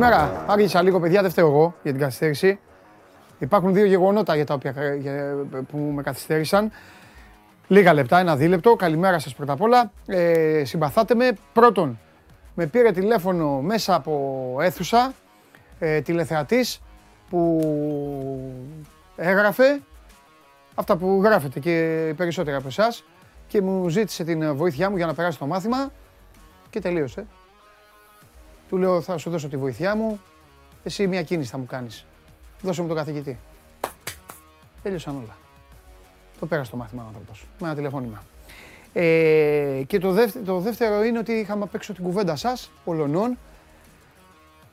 Καλημέρα. Άργησα λίγο, παιδιά, δεν φταίω εγώ για την καθυστέρηση. Υπάρχουν δύο γεγονότα για τα οποία, για, που με καθυστέρησαν. Λίγα λεπτά, ένα δίλεπτο. Καλημέρα σας πρώτα απ' όλα. Ε, συμπαθάτε με. Πρώτον, με πήρε τηλέφωνο μέσα από αίθουσα ε, τηλεθεατής που έγραφε αυτά που γράφετε και οι περισσότεροι από εσάς και μου ζήτησε την βοήθειά μου για να περάσει το μάθημα και τελείωσε. Του λέω θα σου δώσω τη βοήθειά μου, εσύ μια κίνηση θα μου κάνεις. Δώσε μου τον καθηγητή. Τέλειωσαν όλα. Το πέρασε το μάθημα ο άνθρωπος, με ένα τηλεφώνημα. Ε, και το δεύτερο, το δεύτερο είναι ότι είχαμε απ' έξω την κουβέντα σας, Πολωνών,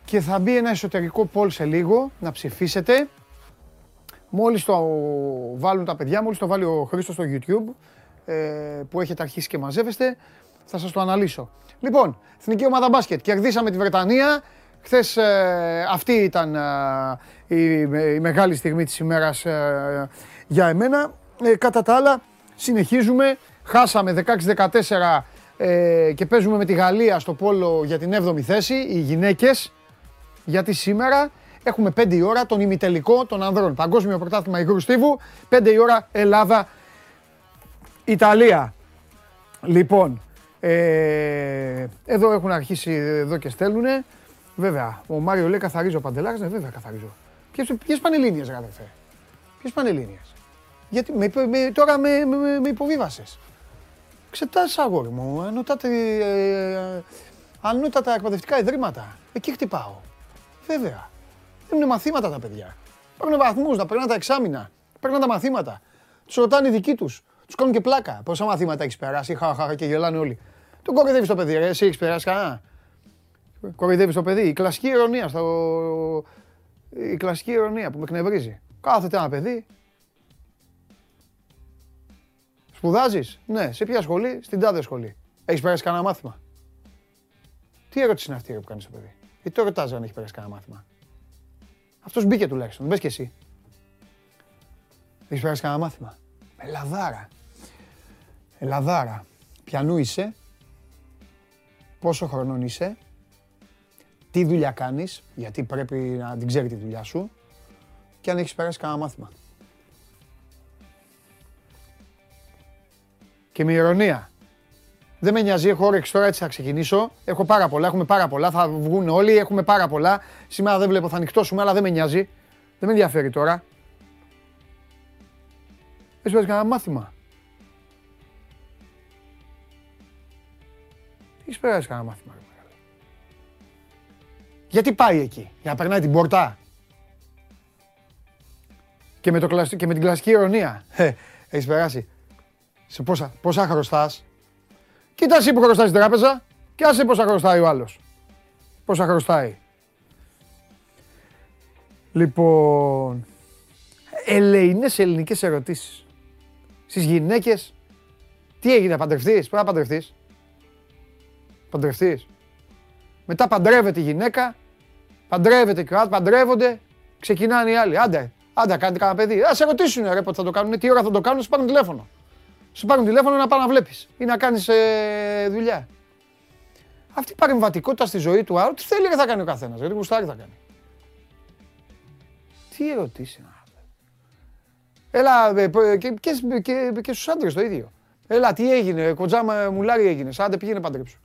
και θα μπει ένα εσωτερικό πόλ σε λίγο, να ψηφίσετε. Μόλις το βάλουν τα παιδιά, μόλις το βάλει ο Χρήστος στο YouTube, ε, που έχετε αρχίσει και μαζεύεστε, θα σας το αναλύσω. Λοιπόν, Εθνική Ομάδα Μπάσκετ, κερδίσαμε τη Βρετανία. Χθες ε, αυτή ήταν ε, η, η, μεγάλη στιγμή της ημέρας ε, για εμένα. κατά τα άλλα, συνεχίζουμε. Χάσαμε 16-14 και παίζουμε με τη Γαλλία στο πόλο για την 7η θέση, οι γυναίκες. Γιατί σήμερα έχουμε 5 η ώρα τον ημιτελικό των ανδρών. Παγκόσμιο πρωτάθλημα υγρού στίβου, 5 η ώρα Ελλάδα. Ιταλία. Λοιπόν, ε, εδώ έχουν αρχίσει εδώ και στέλνουνε. Βέβαια, ο Μάριο λέει καθαρίζω παντελάρες, ναι βέβαια καθαρίζω. Ποιες, ποιες πανελλήνιες γράφε. Ποιες πανελλήνιες. Γιατί με, με, τώρα με, με, με υποβίβασες. Ξετάσεις αγόρι μου, ανώτατα, ε, ανώτατα εκπαιδευτικά ιδρύματα. Εκεί χτυπάω. Βέβαια. Είναι μαθήματα τα παιδιά. Παίρνουν βαθμούς, να περνάνε τα εξάμεινα. Παίρνουν τα μαθήματα. Τους ρωτάνε οι δικοί τους. Τους κάνουν και πλάκα. Πόσα μαθήματα έχεις περάσει, χαχαχα και γελάνε όλοι. Τον κοροϊδεύεις το παιδί, ρε. Εσύ έχεις περάσει κανένα. Κοροϊδεύεις το παιδί. Η κλασική ηρωνία. Στο... Η κλασική ηρωνία που με εκνευρίζει. Κάθεται ένα παιδί. Σπουδάζεις; Ναι. Σε ποια σχολή; Στην τάδε σχολή. Έχεις περάσει κανένα μάθημα; Τι ερώτηση είναι αυτή που κάνεις το παιδί; Γιατί το ρωτάζει αν έχει περάσει κανένα μάθημα; Αυτός μπήκε τουλάχιστον. Μπες και εσύ. Έχεις περάσει κανένα μάθημα; Ελαδάρα. Ελαδάρα. Πιανού είσαι. Πόσο χρονών είσαι. Τι δουλειά κάνεις, γιατί πρέπει να την ξέρει τη δουλειά σου. Και αν έχεις περάσει κανένα μάθημα. Και με ηρωνία. Δεν με νοιάζει, έχω όρεξη τώρα, έτσι θα ξεκινήσω. Έχω πάρα πολλά, έχουμε πάρα πολλά, θα βγουν όλοι, έχουμε πάρα πολλά. Σήμερα δεν βλέπω, θα ανοιχτώσουμε, αλλά δεν με νοιάζει. Δεν με ενδιαφέρει τώρα. Έχεις πάρει κανένα μάθημα. Έχεις περάσει κανένα μάθημα. Γιατί πάει εκεί, για να περνάει την πόρτα; Και με, το, και με την κλασική ηρωνία. Ε, έχεις περάσει. Σε πόσα, πόσα χρωστάς; Κοίτα εσύ που χρωστάει στην τράπεζα και άσε πόσα χρωστάει ο άλλος. Πόσα χρωστάει. Λοιπόν, ελεηνές ελληνικές ερωτήσεις. Στις γυναίκες, τι έγινε, παντρευτείς, πρέπει να παντρευτείς. Παντρευτείς. Μετά παντρεύεται η γυναίκα, παντρεύεται και ο παντρεύονται, ξεκινάνε οι άλλοι. Άντε, άντε, κάνετε κανένα παιδί. Α σε ρωτήσουν ρε πότε θα το κάνουν, τι ώρα θα το κάνουν, σου πάρουν τηλέφωνο. Σου πάρουν τηλέφωνο να πάει να βλέπεις ή να κάνεις ε, δουλειά. Αυτή η παρεμβατικότητα στη ζωή του άλλου, τι θέλει θα κάνει ο καθένας. Γιατί γουστάρει θα κάνει. Τι ερωτήσεις να Έλα, ε, και, και, και, και στους άντρες το ίδιο. Έλα, τι έγινε, κοντζάμα μουλάρι έγινε. Άντε πήγαινε παντρέψου.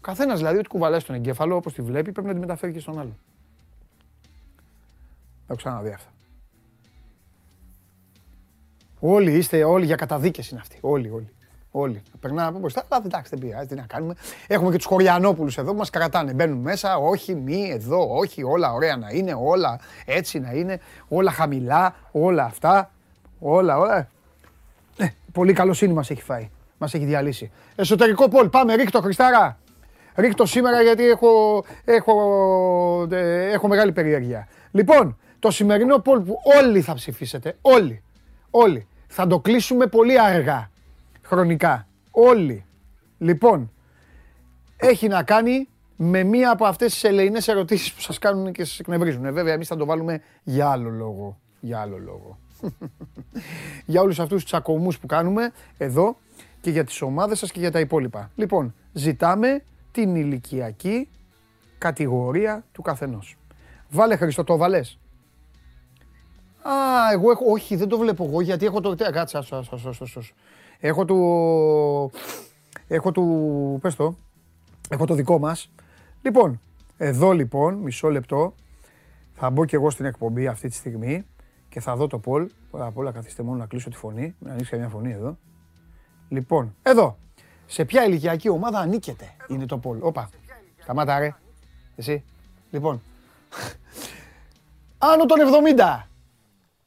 Ο καθένας δηλαδή, ό,τι κουβαλάει στον εγκέφαλο, όπως τη βλέπει, πρέπει να τη μεταφέρει και στον άλλο. Έχω ξαναδεί αυτά. Όλοι είστε, όλοι για καταδίκες είναι αυτοί. Όλοι, όλοι. Όλοι. Περνάμε από μπροστά, αλλά εντάξει, δεν πειράζει, τι να κάνουμε. Έχουμε και τους Χωριανόπουλους εδώ που μας κρατάνε. Μπαίνουν μέσα, όχι, μη, εδώ, όχι, όλα ωραία να είναι, όλα έτσι να είναι, όλα χαμηλά, όλα αυτά. Όλα, όλα. Ε, πολύ καλοσύνη μας έχει φάει. Μας έχει διαλύσει. Εσωτερικό πόλ, πάμε, ρίχτω, Χριστάρα. Ρίχτω σήμερα γιατί έχω, έχω, ε, έχω μεγάλη περιέργεια. Λοιπόν, το σημερινό πόλ που όλοι θα ψηφίσετε, όλοι, όλοι, θα το κλείσουμε πολύ αργά χρονικά. Όλοι. Λοιπόν, έχει να κάνει με μία από αυτές τις ελεηνές ερωτήσεις που σας κάνουν και σας εκνευρίζουν. Ε, βέβαια, εμείς θα το βάλουμε για άλλο λόγο. Για άλλο λόγο. για όλους αυτούς τους ακομούς που κάνουμε εδώ και για τις ομάδες σας και για τα υπόλοιπα. Λοιπόν, ζητάμε την ηλικιακή κατηγορία του καθενός. Βάλε Χριστό, το βάλες. Α, εγώ έχω, όχι, δεν το βλέπω εγώ, γιατί έχω το, κάτσε, άσο, άσο, άσο, άσο. Έχω του, έχω του, πες το, έχω το δικό μας. Λοιπόν, εδώ λοιπόν, μισό λεπτό, θα μπω και εγώ στην εκπομπή αυτή τη στιγμή και θα δω το poll. Πρώτα απ' όλα καθίστε μόνο να κλείσω τη φωνή, να ανοίξει μια φωνή εδώ. Λοιπόν, εδώ. Σε ποια ηλικιακή ομάδα ανήκετε, είναι το poll. Όπα, σταμάτα ρε. Εσύ. Λοιπόν, άνω των 70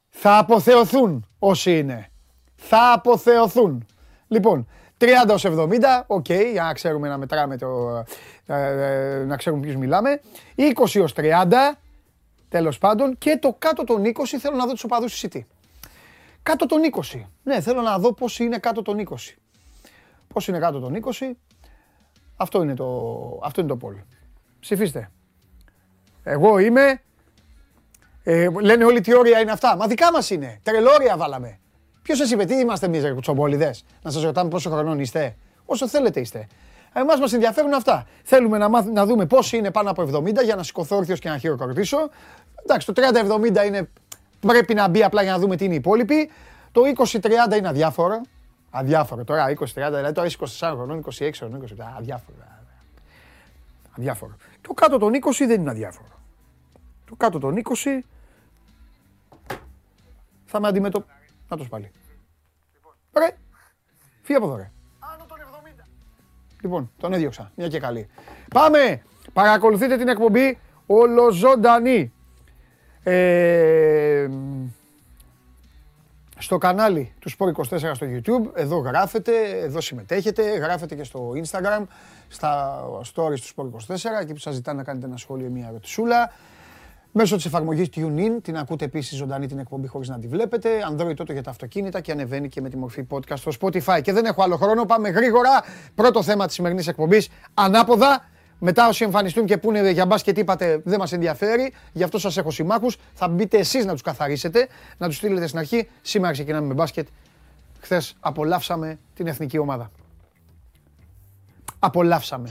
θα αποθεωθούν όσοι είναι. Θα αποθεωθούν. Λοιπόν, 30 ως 70, οκ, για να ξέρουμε να μετράμε το, ε, ε, να ξέρουμε ποιους μιλάμε. 20 ως 30, τέλος πάντων, και το κάτω των 20 θέλω να δω τους οπαδούς της City. Κάτω των 20. Ναι, θέλω να δω πώς είναι κάτω των 20. Πώς είναι κάτω των 20. Αυτό είναι το, αυτό είναι το πόλ. Ψηφίστε. Εγώ είμαι... Ε, λένε όλοι τι όρια είναι αυτά. Μα δικά μας είναι. Τρελόρια βάλαμε. Ποιος σας είπε, τι είμαστε εμείς, κουτσομπόλιδες, να σας ρωτάμε πόσο χρονών είστε. Όσο θέλετε είστε. Εμάς μας ενδιαφέρουν αυτά. Θέλουμε να, μάθ, να δούμε πόσοι είναι πάνω από 70 για να σηκωθώ όρθιος και να χειροκροτήσω. Εντάξει, το 30-70 είναι. Πρέπει να μπει απλά για να δούμε τι είναι οι υπόλοιποι. Το 20-30 είναι αδιάφορο. Αδιάφορο τώρα, 20-30, δηλαδή τώρα είσαι 24 χρονών, 26 χρονών, 27. Αδιάφορο. Αδιάφορο. Το κάτω των 20 δεν είναι αδιάφορο. Το κάτω των 20 θα με αντιμετωπίσει. Να το πάλι. Ρε, φύγε από εδώ ρε. Άνω των 70. Λοιπόν, τον έδιωξα. Μια και καλή. Πάμε! Παρακολουθείτε την εκπομπή ολοζώντανη. Ε, στο κανάλι του Sport24 στο YouTube, εδώ γράφετε, εδώ συμμετέχετε, γράφετε και στο Instagram, στα stories του Sport24, εκεί που σας ζητάνε να κάνετε ένα σχόλιο, μια ερωτησούλα. Μέσω της εφαρμογής TuneIn, την ακούτε επίσης ζωντανή την εκπομπή χωρίς να τη βλέπετε. Android τότε για τα αυτοκίνητα και ανεβαίνει και με τη μορφή podcast στο Spotify. Και δεν έχω άλλο χρόνο, πάμε γρήγορα. Πρώτο θέμα της σημερινής εκπομπής, ανάποδα. Μετά όσοι εμφανιστούν και πούνε για μπάσκετ είπατε δεν μας ενδιαφέρει, γι' αυτό σας έχω συμμάχους. Θα μπείτε εσείς να τους καθαρίσετε, να τους στείλετε στην αρχή. Σήμερα ξεκινάμε με μπάσκετ. Χθες απολαύσαμε την εθνική ομάδα. Απολαύσαμε.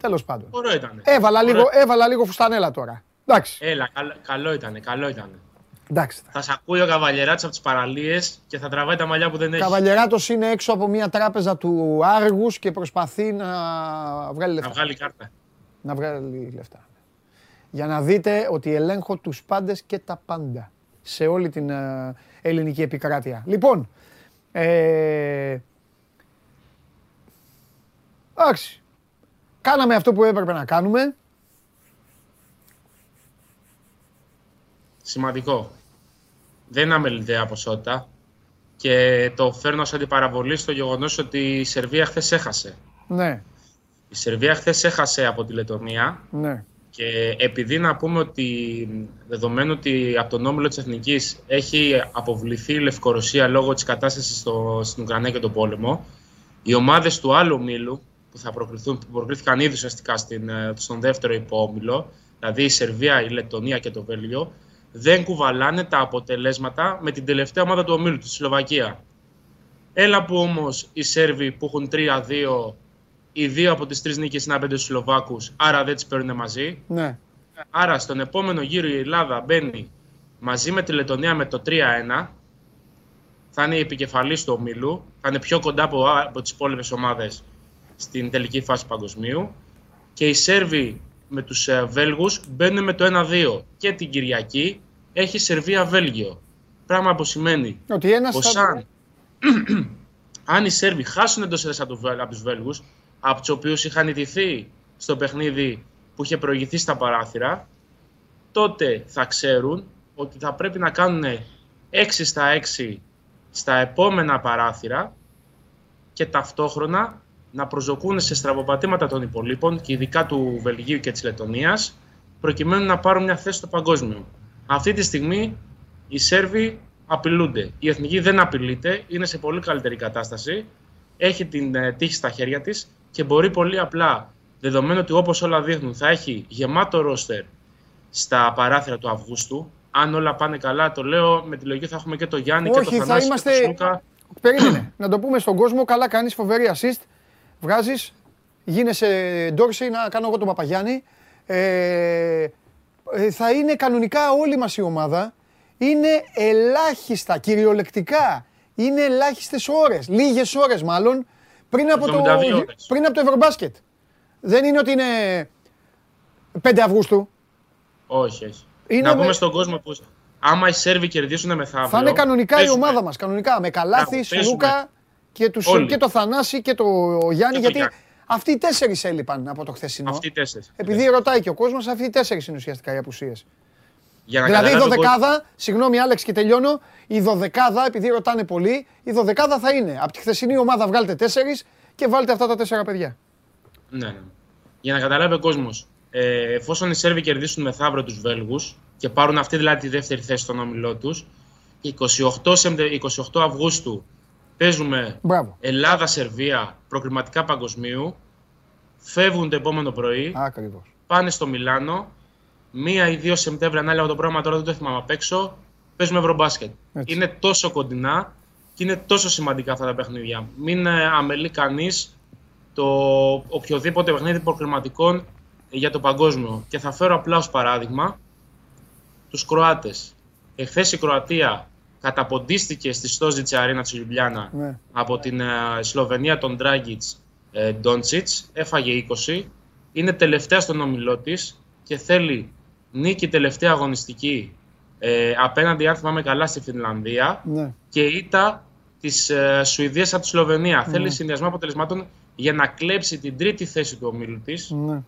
Τέλος πάντων. Ωραίο ήταν. Έβαλα, λίγο, έβαλα λίγο φουστανέλα τώρα. Εντάξει. Έλα, καλό, ήταν, καλό ήταν. Εντάξει. Θα σε ακούει ο Καβαλιεράτο από τις παραλίες και θα τραβάει τα μαλλιά που δεν έχει. Ο Καβαλιεράτος είναι έξω από μια τράπεζα του Άργους και προσπαθεί να βγάλει λεφτά. Να βγάλει κάρτα. Να βγάλει λεφτά. Για να δείτε ότι ελέγχω τους πάντες και τα πάντα σε όλη την ε, ελληνική επικράτεια. Λοιπόν, ε, εντάξει, κάναμε αυτό που έπρεπε να κάνουμε. Σημαντικό. Δεν είναι αμεληταία ποσότητα και το φέρνω σαν αντιπαραβολή στο γεγονός ότι η Σερβία χθες έχασε. Ναι. Η Σερβία χθες έχασε από τη Λετωνία. Ναι. Και επειδή να πούμε ότι δεδομένου ότι από τον όμιλο της Εθνικής έχει αποβληθεί η Λευκορωσία λόγω της κατάστασης στο, στην Ουκρανία και τον πόλεμο, οι ομάδες του άλλου ομίλου που θα προκριθούν, που προκρίθηκαν ήδη ουσιαστικά ε, στον δεύτερο υπόμιλο, δηλαδή η Σερβία, η Λετωνία και το Βέλγιο, δεν κουβαλάνε τα αποτελέσματα με την τελευταία ομάδα του ομίλου, τη Σλοβακία. Έλα που όμως οι Σέρβοι που έχουν 3-2, οι δύο από τις τρεις νίκες είναι απέναντι στους Σλοβάκους, άρα δεν τις παίρνουν μαζί. Ναι. Άρα στον επόμενο γύρο η Ελλάδα μπαίνει μαζί με τη Λετωνία με το 3-1. Θα είναι η επικεφαλής του ομίλου. Θα είναι πιο κοντά από, από τις υπόλοιπες ομάδες στην τελική φάση παγκοσμίου. Και οι Σέρβοι με τους ε, Βέλγους μπαίνουν με το 1-2 και την Κυριακή έχει Σερβία-Βέλγιο. Πράγμα που σημαίνει ότι ένας πως αν, αν οι Σέρβοι χάσουν εντός έδρας από τους Βέλγους, από τους οποίους είχαν ιτηθεί στο παιχνίδι που είχε προηγηθεί στα παράθυρα, τότε θα ξέρουν ότι θα πρέπει να κάνουν 6 στα 6 στα επόμενα παράθυρα και ταυτόχρονα να προσδοκούν σε στραβοπατήματα των υπολείπων και ειδικά του Βελγίου και της Λετωνίας προκειμένου να πάρουν μια θέση στο παγκόσμιο. Αυτή τη στιγμή οι Σέρβοι απειλούνται. Η Εθνική δεν απειλείται, είναι σε πολύ καλύτερη κατάσταση, έχει την ε, τύχη στα χέρια της και μπορεί πολύ απλά, δεδομένου ότι όπως όλα δείχνουν θα έχει γεμάτο ρόστερ στα παράθυρα του Αυγούστου, αν όλα πάνε καλά, το λέω με τη λογική θα έχουμε και το Γιάννη Όχι, και το Θανάση είμαστε... και το Σούκα. Περίμενε, να το πούμε στον κόσμο, καλά κάνεις φοβερή assist βγάζεις, γίνεσαι Ντόρση να κάνω εγώ τον Παπαγιάννη. Ε, ε, θα είναι κανονικά όλη μας η ομάδα. Είναι ελάχιστα, κυριολεκτικά. Είναι ελάχιστες ώρες, λίγες ώρες μάλλον, πριν από, το, 72 ώρες. πριν από το Ευρωμπάσκετ. Δεν είναι ότι είναι 5 Αυγούστου. Όχι, όχι. Είναι να με- πούμε στον κόσμο που άμα οι Σέρβοι κερδίσουν μεθαύριο. Θα είναι κανονικά η παίζουμε. ομάδα μας, κανονικά. Με Καλάθη, Μπράβο, Σλούκα και, τους, Όλοι. και το Θανάση και το Γιάννη. το γιατί Γιάννη. αυτοί οι τέσσερις έλειπαν από το χθεσινό. Αυτοί οι τέσσερις. Επειδή ρωτάει και ο κόσμος, αυτοί οι τέσσερις είναι ουσιαστικά οι απουσίες. Για να Δηλαδή η καταλάβει ο κόσμος- δωδεκάδα, συγγνώμη Άλεξ και τελειώνω, η δωδεκάδα, επειδή ρωτάνε πολύ, η δωδεκάδα θα είναι από τη χθεσινή ομάδα βγάλτε τέσσερις και βάλτε αυτά τα τέσσερα παιδιά. Ναι, ναι. Για να καταλάβει ο κόσμος, ε, εφόσον οι Σέρβοι κερδίσουν μεθαύριο τους Βέλγους και πάρουν αυτή δηλαδή τη δεύτερη θέση στον όμιλό τους, 28, Σεμτε- 28 Αυγούστου παίζουμε Μπράβο. Ελλάδα-Σερβία προκριματικά παγκοσμίου. Φεύγουν το επόμενο πρωί, Ακριβώς. πάνε στο Μιλάνο. Μία ή δύο Σεπτέμβρη, ανάλογα το πρόγραμμα τώρα δεν το θυμάμαι απ' έξω. Παίζουμε Ευρωμπάσκετ. Έτσι. Είναι τόσο κοντινά και είναι τόσο σημαντικά αυτά τα παιχνίδια. Μην ε, αμελεί κανείς το οποιοδήποτε παιχνίδι προκριματικών για το παγκόσμιο. Και θα φέρω απλά ως παράδειγμα τους Κροάτες. Εχθές η Κροατία καταποντίστηκε στη Στόζιτς Αρίνα της Λιουμπλιάνα Ναι. από την ε, Σλοβενία τον Ντράγκιτς ε, Ντόντσιτς, έφαγε 20, είναι τελευταία στον όμιλό της και θέλει νίκη τελευταία αγωνιστική ε, απέναντι, αν θυμάμαι καλά, στη Φινλανδία Ναι. και ήττα της ε, Σουηδίας από τη Σλοβενία. Θέλει συνδυασμό αποτελεσμάτων για να κλέψει την τρίτη θέση του ομίλου της, ναι.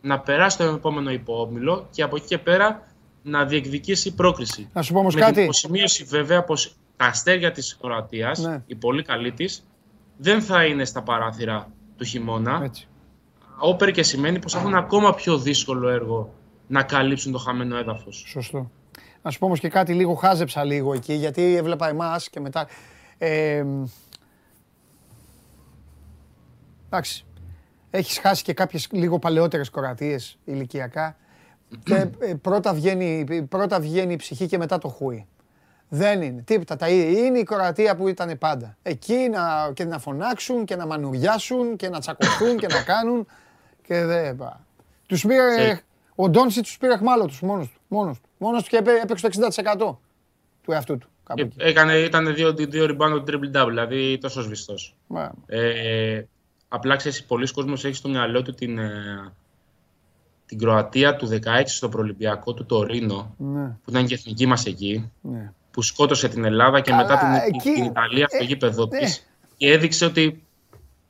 να περάσει στο επόμενο υποόμιλο και από εκεί και πέρα να διεκδικήσει πρόκριση. Να σου πω όμως Με την κάτι. υποσημείωση βέβαια πως τα αστέρια της Κροατίας, Ναι. η πολύ καλή της, δεν θα είναι στα παράθυρα του χειμώνα. Έτσι. Όπερ και σημαίνει πως έχουν ακόμα πιο δύσκολο έργο να καλύψουν το χαμένο έδαφος. Σωστό. Να σου πω όμως και κάτι λίγο, χάζεψα λίγο εκεί, γιατί έβλεπα εμάς και μετά... Ε, εντάξει, έχεις χάσει και κάποιες λίγο παλαιότερες κορατίες ηλικιακά και ε, πρώτα, βγαίνει, πρώτα βγαίνει η ψυχή και μετά το χούι. Δεν είναι. Τίποτα. Τα ίδια. Είναι η Κροατία που ήταν πάντα. Εκεί να, και να φωνάξουν και να μανουριάσουν και να τσακωθούν και να κάνουν. Και δεν. πα. Τους πήρε. Σε- Ο Ντόνσιτς τους πήρε χμάλο του μόνος του. Μόνος του. Μόνος του και έπαι- έπαιξε το 60% του εαυτού του. Κάπου Και εκεί. Έκανε, ήταν δύο, δύο rebound triple double, δηλαδή τόσο σβηστός. Μα, Ε, απλά ξέρεις, πολλοί κόσμος έχει στο μυαλό του την, ε, την Κροατία του 16 στο προολυμπιακό του Τωρίνο, Ναι, που ήταν και εθνική μας εκεί, ναι. που σκότωσε την Ελλάδα και Καλά, μετά την, εκεί- την Ιταλία στο ε, γήπεδο ναι. της και έδειξε ότι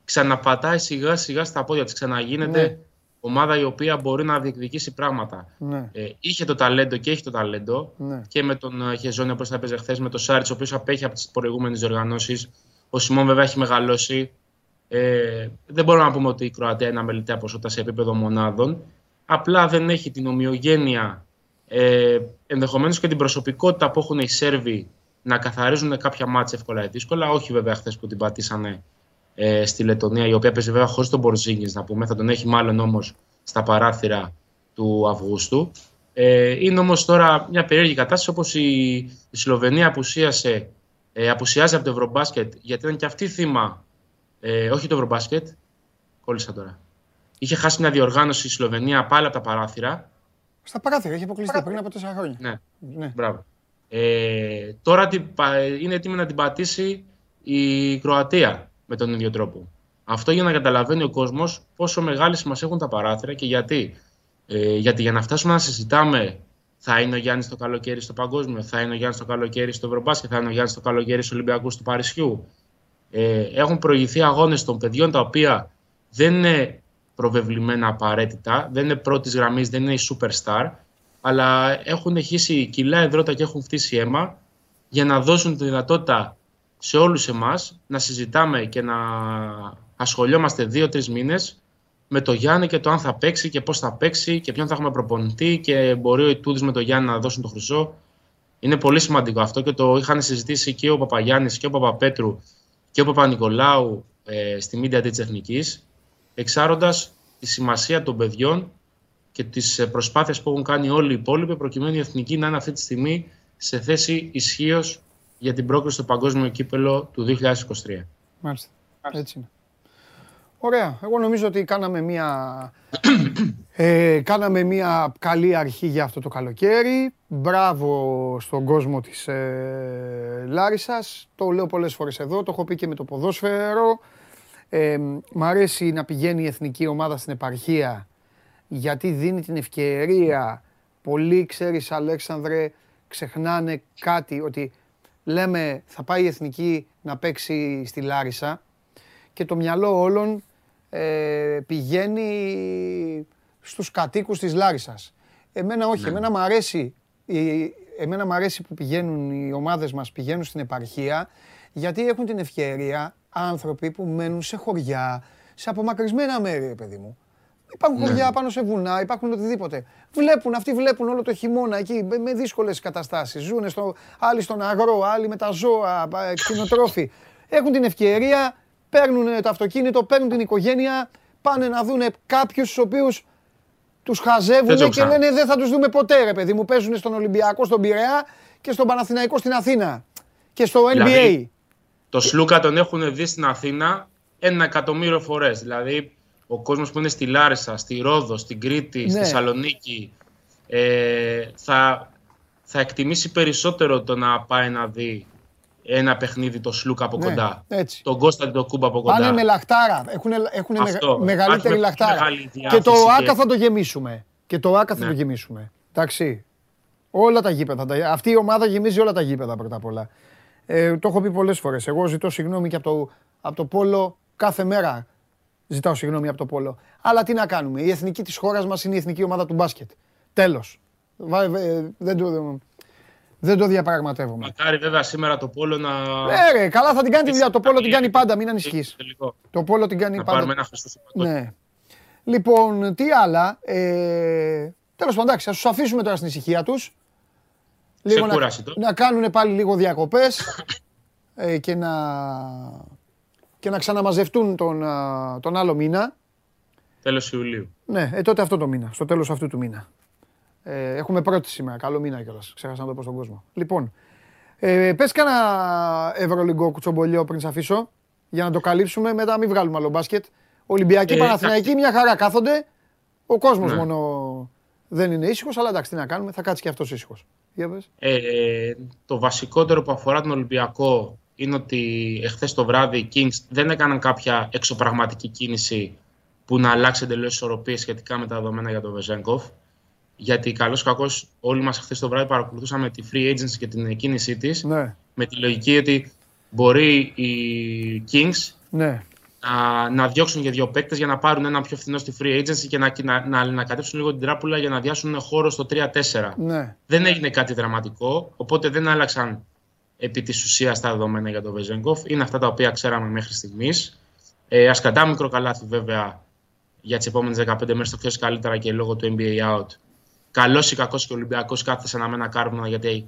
ξαναπατάει σιγά σιγά στα πόδια της, ξαναγίνεται Ναι. Ομάδα η οποία μπορεί να διεκδικήσει πράγματα. Ναι, Ε, είχε το ταλέντο και έχει το ταλέντο ναι. και με τον ε, Χεζόνι όπως θα έπαιζε χθες, με τον Σάριτς ο οποίος απέχει από τις προηγούμενες διοργανώσεις. Ο Σιμών βέβαια έχει μεγαλώσει. Ε, δεν μπορούμε να πούμε ότι η Κροατία είναι αμεληταία ποσότητα σε επίπεδο μονάδων. Απλά δεν έχει την ομοιογένεια, ε, ενδεχομένως και την προσωπικότητα που έχουν οι Σέρβοι να καθαρίζουν κάποια μάτια εύκολα ή δύσκολα. Όχι βέβαια χθες που την πατήσανε ε, στη Λετωνία, η οποία παίζει βέβαια χωρίς τον Μπορζίνγκη, να πούμε. Θα τον έχει μάλλον όμως στα παράθυρα του Αυγούστου. Ε, είναι όμως τώρα μια περίεργη κατάσταση όπως η, η Σλοβενία απουσίασε, ε, απουσιάζει από το Ευρωμπάσκετ γιατί ήταν και αυτή θύμα. Ε, όχι το Ευρωμπάσκετ, κόλλησα τώρα. Είχε χάσει μια διοργάνωση η Σλοβενία πάλι από τα παράθυρα. Στα παράθυρα, έχει αποκλειστεί πριν από τέσσερα χρόνια. Ναι, Ναι. μπράβο. Ε, τώρα την πα- είναι έτοιμη να την πατήσει η Κροατία με τον ίδιο τρόπο. Αυτό για να καταλαβαίνει ο κόσμος πόσο μεγάλη σημασία έχουν τα παράθυρα και γιατί. Ε, γιατί για να φτάσουμε να συζητάμε θα είναι ο Γιάννης το καλοκαίρι στο Παγκόσμιο, θα είναι ο Γιάννης το καλοκαίρι στο Ευρωμπάσκετ, θα είναι ο Γιάννης το καλοκαίρι στους Ολυμπιακούς του Παρισιού. Ε, έχουν προηγηθεί αγώνες των παιδιών τα οποία δεν είναι προβεβλημένα απαραίτητα, δεν είναι πρώτης γραμμής, δεν είναι η superstar, αλλά έχουν χύσει κιλά εδρώτα και έχουν φτύσει αίμα για να δώσουν τη δυνατότητα σε όλους εμάς να συζητάμε και να ασχολιόμαστε δύο-τρεις μήνες με το Γιάννη και το αν θα παίξει και πώς θα παίξει και ποιον θα έχουμε προπονητή και μπορεί ο Ιτούδης με το Γιάννη να δώσουν το χρυσό. Είναι πολύ σημαντικό αυτό και το είχαν συζητήσει και ο Παπαγιάννης και ο Παπαπέτρου και ο Παπα-Νικολάου ε, στη Media Day της Εθνικής εξάροντας τη σημασία των παιδιών και τις ε, προσπάθειες που έχουν κάνει όλοι οι υπόλοιποι προκειμένου η Εθνική να είναι αυτή τη στιγμή σε θέση ισχύως για την πρόκληση στο παγκόσμιο κύπελο του 2023. Μάλιστα. Έτσι είναι. Ωραία. Εγώ νομίζω ότι κάναμε μια, ε, κάναμε μια καλή αρχή για αυτό το καλοκαίρι. Μπράβο στον κόσμο της ε, Λάρισας. Το λέω πολλές φορές εδώ, το έχω πει και με το ποδόσφαιρο. Ε, μ' αρέσει να πηγαίνει η εθνική ομάδα στην επαρχία γιατί δίνει την ευκαιρία. Πολλοί, ξέρεις Αλέξανδρε, ξεχνάνε κάτι, ότι λέμε θα πάει η εθνική να παίξει στη Λάρισα και το μυαλό όλων ε, πηγαίνει στους κατοίκους της Λάρισας. Εμένα όχι, ναι. εμένα μου αρέσει, εμένα μ αρέσει που πηγαίνουν οι ομάδες μας, πηγαίνουν στην επαρχία, γιατί έχουν την ευκαιρία άνθρωποι που μένουν σε χωριά, σε απομακρυσμένα μέρη, παιδί μου. Υπάρχουν ναι. χωριά πάνω σε βουνά, υπάρχουν οτιδήποτε. Βλέπουν, αυτοί βλέπουν όλο το χειμώνα εκεί με δύσκολες καταστάσεις. Ζουν στο, άλλοι στον αγρό, άλλοι με τα ζώα, κτηνοτρόφοι. Έχουν την ευκαιρία, παίρνουν το αυτοκίνητο, παίρνουν την οικογένεια, πάνε να δουν κάποιους του οποίους τους χαζεύουν και λένε δεν θα τους δούμε ποτέ, ρε παιδί μου. Παίζουν στον Ολυμπιακό, στον Πειραιά και στον Παναθηναϊκό στην Αθήνα. Και στο NBA. Δηλαδή, το Σλούκα τον έχουν δει στην Αθήνα ένα εκατομμύριο φορές. Δηλαδή ο κόσμος που είναι στη Λάρισα, στη Ρόδο, στην Κρήτη, στη ναι. Θεσσαλονίκη ε, θα, θα εκτιμήσει περισσότερο το να πάει να δει ένα παιχνίδι το Σλούκα από ναι, κοντά. Έτσι. Τον Κώστα το Κούμπα από κοντά. Πάνε με λαχτάρα. Έχουν, έχουν μεγαλύτερη λαχτάρα. Και το ΆΚΑ θα το γεμίσουμε. Και το ΆΚΑ θα ναι. το γεμίσουμε. Εντάξει. Όλα τα γήπεδα. Αυτή η ομάδα γεμίζει όλα τα γήπεδα πρώτα απ' όλα. Ε, το έχω πει πολλές φορές. Εγώ ζητώ συγγνώμη και από το, από το Πόλο κάθε μέρα. Ζητάω συγγνώμη από το Πόλο. Αλλά τι να κάνουμε. Η εθνική της χώρας μας είναι η εθνική ομάδα του μπάσκετ. Τέλος. Δεν το, δεν το διαπραγματεύομαι. Μακάρι βέβαια σήμερα το Πόλο να. Ναι, ρε, καλά θα την κάνει τη δουλειά. Το Πόλο την κάνει πάντα, μην ανησυχείς. Το Πόλο την κάνει να πάντα. Πάρουμε ένα ναι. Λοιπόν, τι άλλα. Ε, Τέλος πάντων, εντάξει, α τους αφήσουμε τώρα στην ησυχία τους. Λίγο να, να κάνουν πάλι λίγο διακοπές ε, και να και να ξαναμαζευτούν τον, τον άλλο μήνα. Τέλος Ιουλίου. Ναι, ε, τότε αυτό το μήνα, στο τέλος αυτού του μήνα. Ε, έχουμε πρώτη σήμερα, καλό μήνα κιόλας, ξέχασα να το πω στον κόσμο. Λοιπόν, ε, πες κάνα ευρωλυγκό κουτσομπολιό πριν σε αφήσω, για να το καλύψουμε, μετά μην βγάλουμε άλλο μπάσκετ. Ολυμπιακή, ε, Παναθηναϊκή, μια χαρά κάθονται. Ο κόσμος ναι. μόνο δεν είναι ήσυχος, αλλά εντάξει, τι να κάνουμε, θα κάτσει και αυτός ήσυχος. Ε, το βασικότερο που αφορά τον Ολυμπιακό είναι ότι εχθές το βράδυ οι Kings δεν έκαναν κάποια εξωπραγματική κίνηση που να αλλάξει εντελώς ισορροπίες σχετικά με τα δεδομένα για τον Βεζέγκοφ. Γιατί καλώς κακό όλοι μας χθε το βράδυ παρακολουθούσαμε τη free agency και την κίνησή της. Ναι. Με τη λογική ότι μπορεί οι Kings ναι. να, να διώξουν για δύο παίκτες για να πάρουν ένα πιο φθηνό στη free agency και να, να, να, να κατέψουν λίγο την τράπουλα για να διάσουν χώρο στο 3-4. Ναι. Δεν έγινε κάτι δραματικό, οπότε δεν άλλαξαν επί της ουσίας τα δεδομένα για τον Βεζέγκοφ. Είναι αυτά τα οποία ξέραμε μέχρι στιγμής. Ε, ας κατά μικρό καλάθι βέβαια για τις επόμενες 15 μέρες το ξέρεις καλύτερα και λόγω του NBA out. Καλός ή κακός και ο Ολυμπιακός κάθεσε να με ένα κάρβουνα γιατί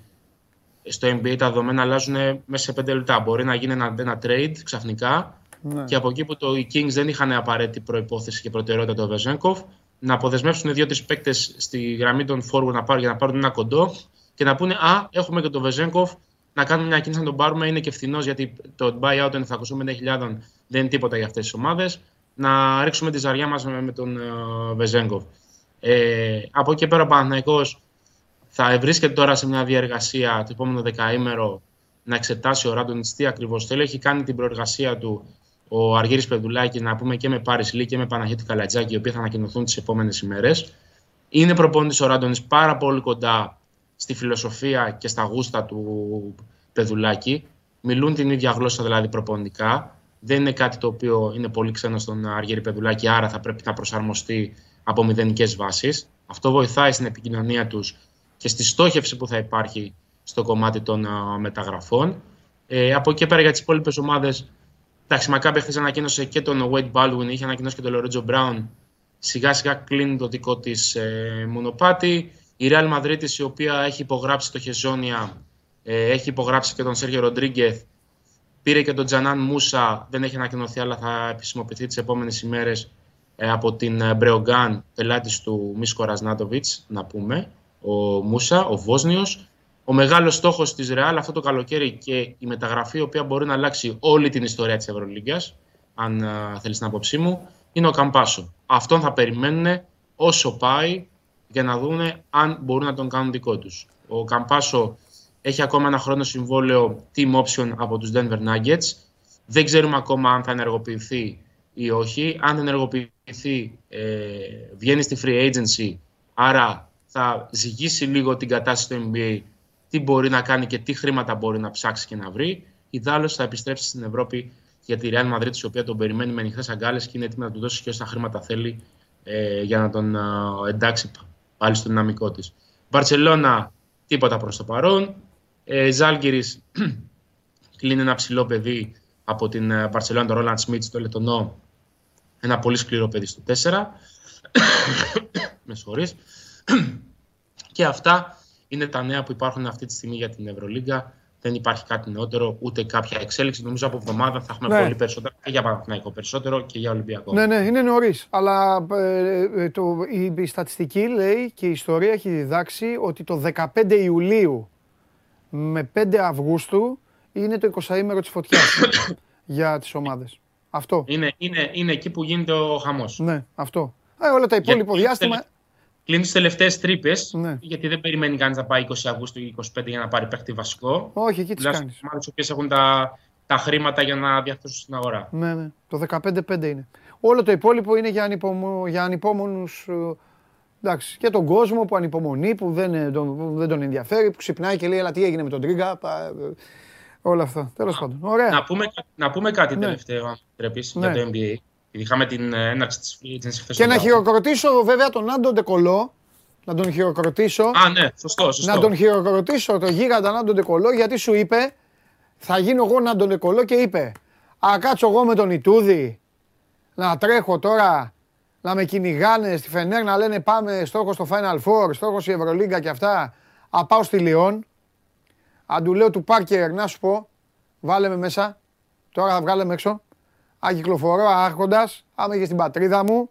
στο NBA τα δεδομένα αλλάζουν μέσα σε 5 λεπτά. Μπορεί να γίνει ένα, ένα trade ξαφνικά ναι. και από εκεί που το, οι Kings δεν είχαν απαραίτητη προπόθεση και προτεραιότητα το Βεζέγκοφ, να αποδεσμεύσουν δύο-τρει παίκτες στη γραμμή των forward να πάρουν, για να πάρουν ένα κοντό και να πούνε Α, έχουμε και το Βεζέγκοφ, να κάνουμε μια κίνηση να τον πάρουμε. Είναι και φθηνός γιατί το buyout των 750.000 δεν είναι τίποτα για αυτές τις ομάδες. Να ρίξουμε τη ζαριά μας με, τον uh, Βεζέγκοφ. Ε, από εκεί πέρα ο Παναθηναϊκός θα βρίσκεται τώρα σε μια διαργασία το επόμενο δεκαήμερο να εξετάσει ο Ράντον τι ακριβώς θέλει. Έχει κάνει την προεργασία του ο Αργύρης Πεδουλάκη να πούμε και με Πάρης Λί και με Παναγίτη Καλατζάκη, οι οποίοι θα ανακοινωθούν τις επόμενες ημέρες. Είναι προπόνητη ο Ράντονη πάρα πολύ κοντά στη φιλοσοφία και στα γούστα του Πεδουλάκη. Μιλούν την ίδια γλώσσα δηλαδή προπονητικά. Δεν είναι κάτι το οποίο είναι πολύ ξένο στον Αργύρι Πεδουλάκη, άρα θα πρέπει να προσαρμοστεί από μηδενικές βάσεις. Αυτό βοηθάει στην επικοινωνία τους και στη στόχευση που θα υπάρχει στο κομμάτι των μεταγραφών. Ε, από εκεί πέρα για τις υπόλοιπες ομάδες, εντάξει, Μακάμπη χθες ανακοίνωσε και τον Wade Baldwin, είχε ανακοινώσει και τον Lorenzo Brown. Σιγά σιγά κλείνει το δικό της ε, μονοπάτι. Η Real Madrid, η οποία έχει υπογράψει το Χεζόνια, ε, έχει υπογράψει και τον Σέργιο Ροντρίγκεθ, πήρε και τον Τζανάν Μούσα, δεν έχει ανακοινωθεί, αλλά θα επισημοποιηθεί τις επόμενες ημέρες ε, από την ε, Μπρεογκάν, πελάτης του Μίσκο Ρασνάτοβιτς, να πούμε, ο Μούσα, ο Βόσνιος. Ο μεγάλος στόχος της Ρεάλ αυτό το καλοκαίρι και η μεταγραφή, η οποία μπορεί να αλλάξει όλη την ιστορία της Ευρωλίγκας, αν θέλεις την άποψή μου, είναι ο Καμπάσο. Αυτόν θα περιμένουν όσο πάει για να δουν αν μπορούν να τον κάνουν δικό τους. Ο Καμπάσο έχει ακόμα ένα χρόνο συμβόλαιο team option από τους Denver Nuggets. Δεν ξέρουμε ακόμα αν θα ενεργοποιηθεί ή όχι. Αν ενεργοποιηθεί, ε, βγαίνει στη free agency, άρα θα ζυγίσει λίγο την κατάσταση του NBA, τι μπορεί να κάνει και τι χρήματα μπορεί να ψάξει και να βρει. Ιδάλλως θα επιστρέψει στην Ευρώπη για τη Real Madrid, η οποία τον περιμένει με ανοιχτές αγκάλες και είναι έτοιμη να του δώσει και όσα χρήματα θέλει ε, για να τον ε, εντάξει πάλι στο δυναμικό της. Μπαρσελόνα, τίποτα προς το παρόν. Ε, Ζάλγκυρης κλείνει ένα ψηλό παιδί από την Μπαρσελόνα, τον Ρόλαντ Σμιτς, στο Λετωνό. Ένα πολύ σκληρό παιδί στο 4. με συγχωρείς. και αυτά είναι τα νέα που υπάρχουν αυτή τη στιγμή για την Ευρωλίγκα δεν υπάρχει κάτι νεότερο, ούτε κάποια εξέλιξη. Νομίζω από εβδομάδα θα έχουμε ναι. πολύ περισσότερο και για Παναθηναϊκό περισσότερο και για Ολυμπιακό. Ναι, ναι, είναι νωρίς. Αλλά ε, ε, το, η, η, στατιστική λέει και η ιστορία έχει διδάξει ότι το 15 Ιουλίου με 5 Αυγούστου είναι το 20 ημέρο της φωτιάς για τις ομάδες. Αυτό. Είναι, είναι, είναι εκεί που γίνεται ο χαμός. Ναι, αυτό. Ε, όλα τα υπόλοιπα διάστημα κλείνει τις τελευταίες τρύπες. Ναι. Γιατί δεν περιμένει κανείς να πάει 20 Αυγούστου ή 25 για να πάρει παίχτη βασικό. Όχι, εκεί τις κάνεις. ομάδες οι έχουν τα, τα χρήματα για να διαθέσουν στην αγορά. Ναι, ναι. Το 15-5 είναι. Όλο το υπόλοιπο είναι για, ανυπομο... για ανυπόμονους. Ε, εντάξει, και τον κόσμο που ανυπομονεί, που δεν, ε, τον, δεν τον ενδιαφέρει, που ξυπνάει και λέει: Ελά, τι έγινε με τον Τρίγκα. Ε, όλα αυτά. Τέλος πάντων. Ωραία. Να πούμε, να πούμε κάτι ναι. τελευταίο, αν πρέπει, ναι. για το NBA. Είχαμε την ε, έναρξη της free agency Και να χειροκροτήσω βέβαια τον Άντο Ντεκολό. Να τον χειροκροτήσω. Α, ναι, σωστό, σωστό. Να τον χειροκροτήσω το γίγαντα Άντο Ντεκολό γιατί σου είπε, θα γίνω εγώ Άντο Ντεκολό και είπε, Α, κάτσω εγώ με τον Ιτούδη να τρέχω τώρα να με κυνηγάνε στη Φενέρ να λένε πάμε στόχος στο Final Four, στόχος η Ευρωλίγκα και αυτά. Α, πάω στη Λιόν. Αν του λέω του Πάρκερ να σου πω, βάλε με μέσα. Τώρα θα βγάλε έξω. Αν κυκλοφορώ άρχοντας, άμα είχε στην πατρίδα μου.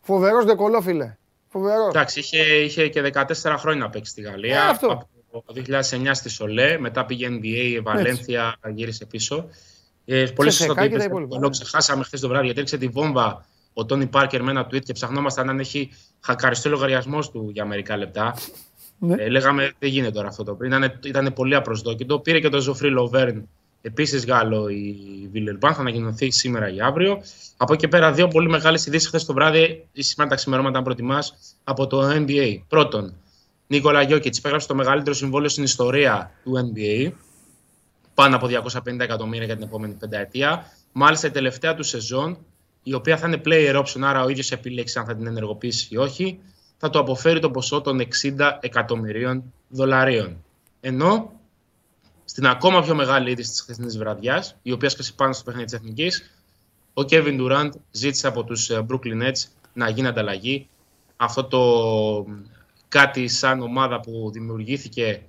Φοβερός δεκολόφιλε. Φοβερός. Εντάξει, είχε, είχε και 14 χρόνια να παίξει στη Γαλλία. Ε, αυτό. Από το 2009 στη Σολέ, μετά πήγε NBA, Βαλένθια, γύρισε πίσω. Ε, πολύ σωστά το είπε. Το ξεχάσαμε χθες το βράδυ γιατί έριξε τη βόμβα ο Τόνι Πάρκερ με ένα tweet και ψαχνόμασταν αν έχει χακαριστεί ο λογαριασμός του για μερικά λεπτά. Ναι. Ε, λέγαμε δεν γίνεται τώρα αυτό το πριν. Ήταν, ήταν πολύ απροσδόκητο. Πήρε και τον Ζωφρί Λοβέρν Επίσης Γάλλο η Βιλερμπάν θα ανακοινωθεί σήμερα ή αύριο. Από εκεί πέρα, δύο πολύ μεγάλες ειδήσεις χθες το βράδυ ή σήμερα τα ξημερώματα, αν προτιμάς, από το NBA. Πρώτον, Νίκολα Γιώκητς υπέγραψε το μεγαλύτερο συμβόλαιο στην ιστορία του NBA. Πάνω από 250 εκατομμύρια για την επόμενη πενταετία. Μάλιστα, η τελευταία του σεζόν, η οποία θα είναι player option, άρα ο ίδιος επιλέξει αν θα την ενεργοποιήσει ή όχι, θα του αποφέρει το ποσό των 60 εκατομμυρίων δολαρίων. Ενώ στην ακόμα πιο μεγάλη είδηση της χθεσινής βραδιάς, η οποία σκάσει πάνω στο παιχνίδι της Εθνικής, ο Kevin Durant ζήτησε από τους ε, Brooklyn Nets να γίνει ανταλλαγή. Αυτό το κάτι σαν ομάδα που δημιουργήθηκε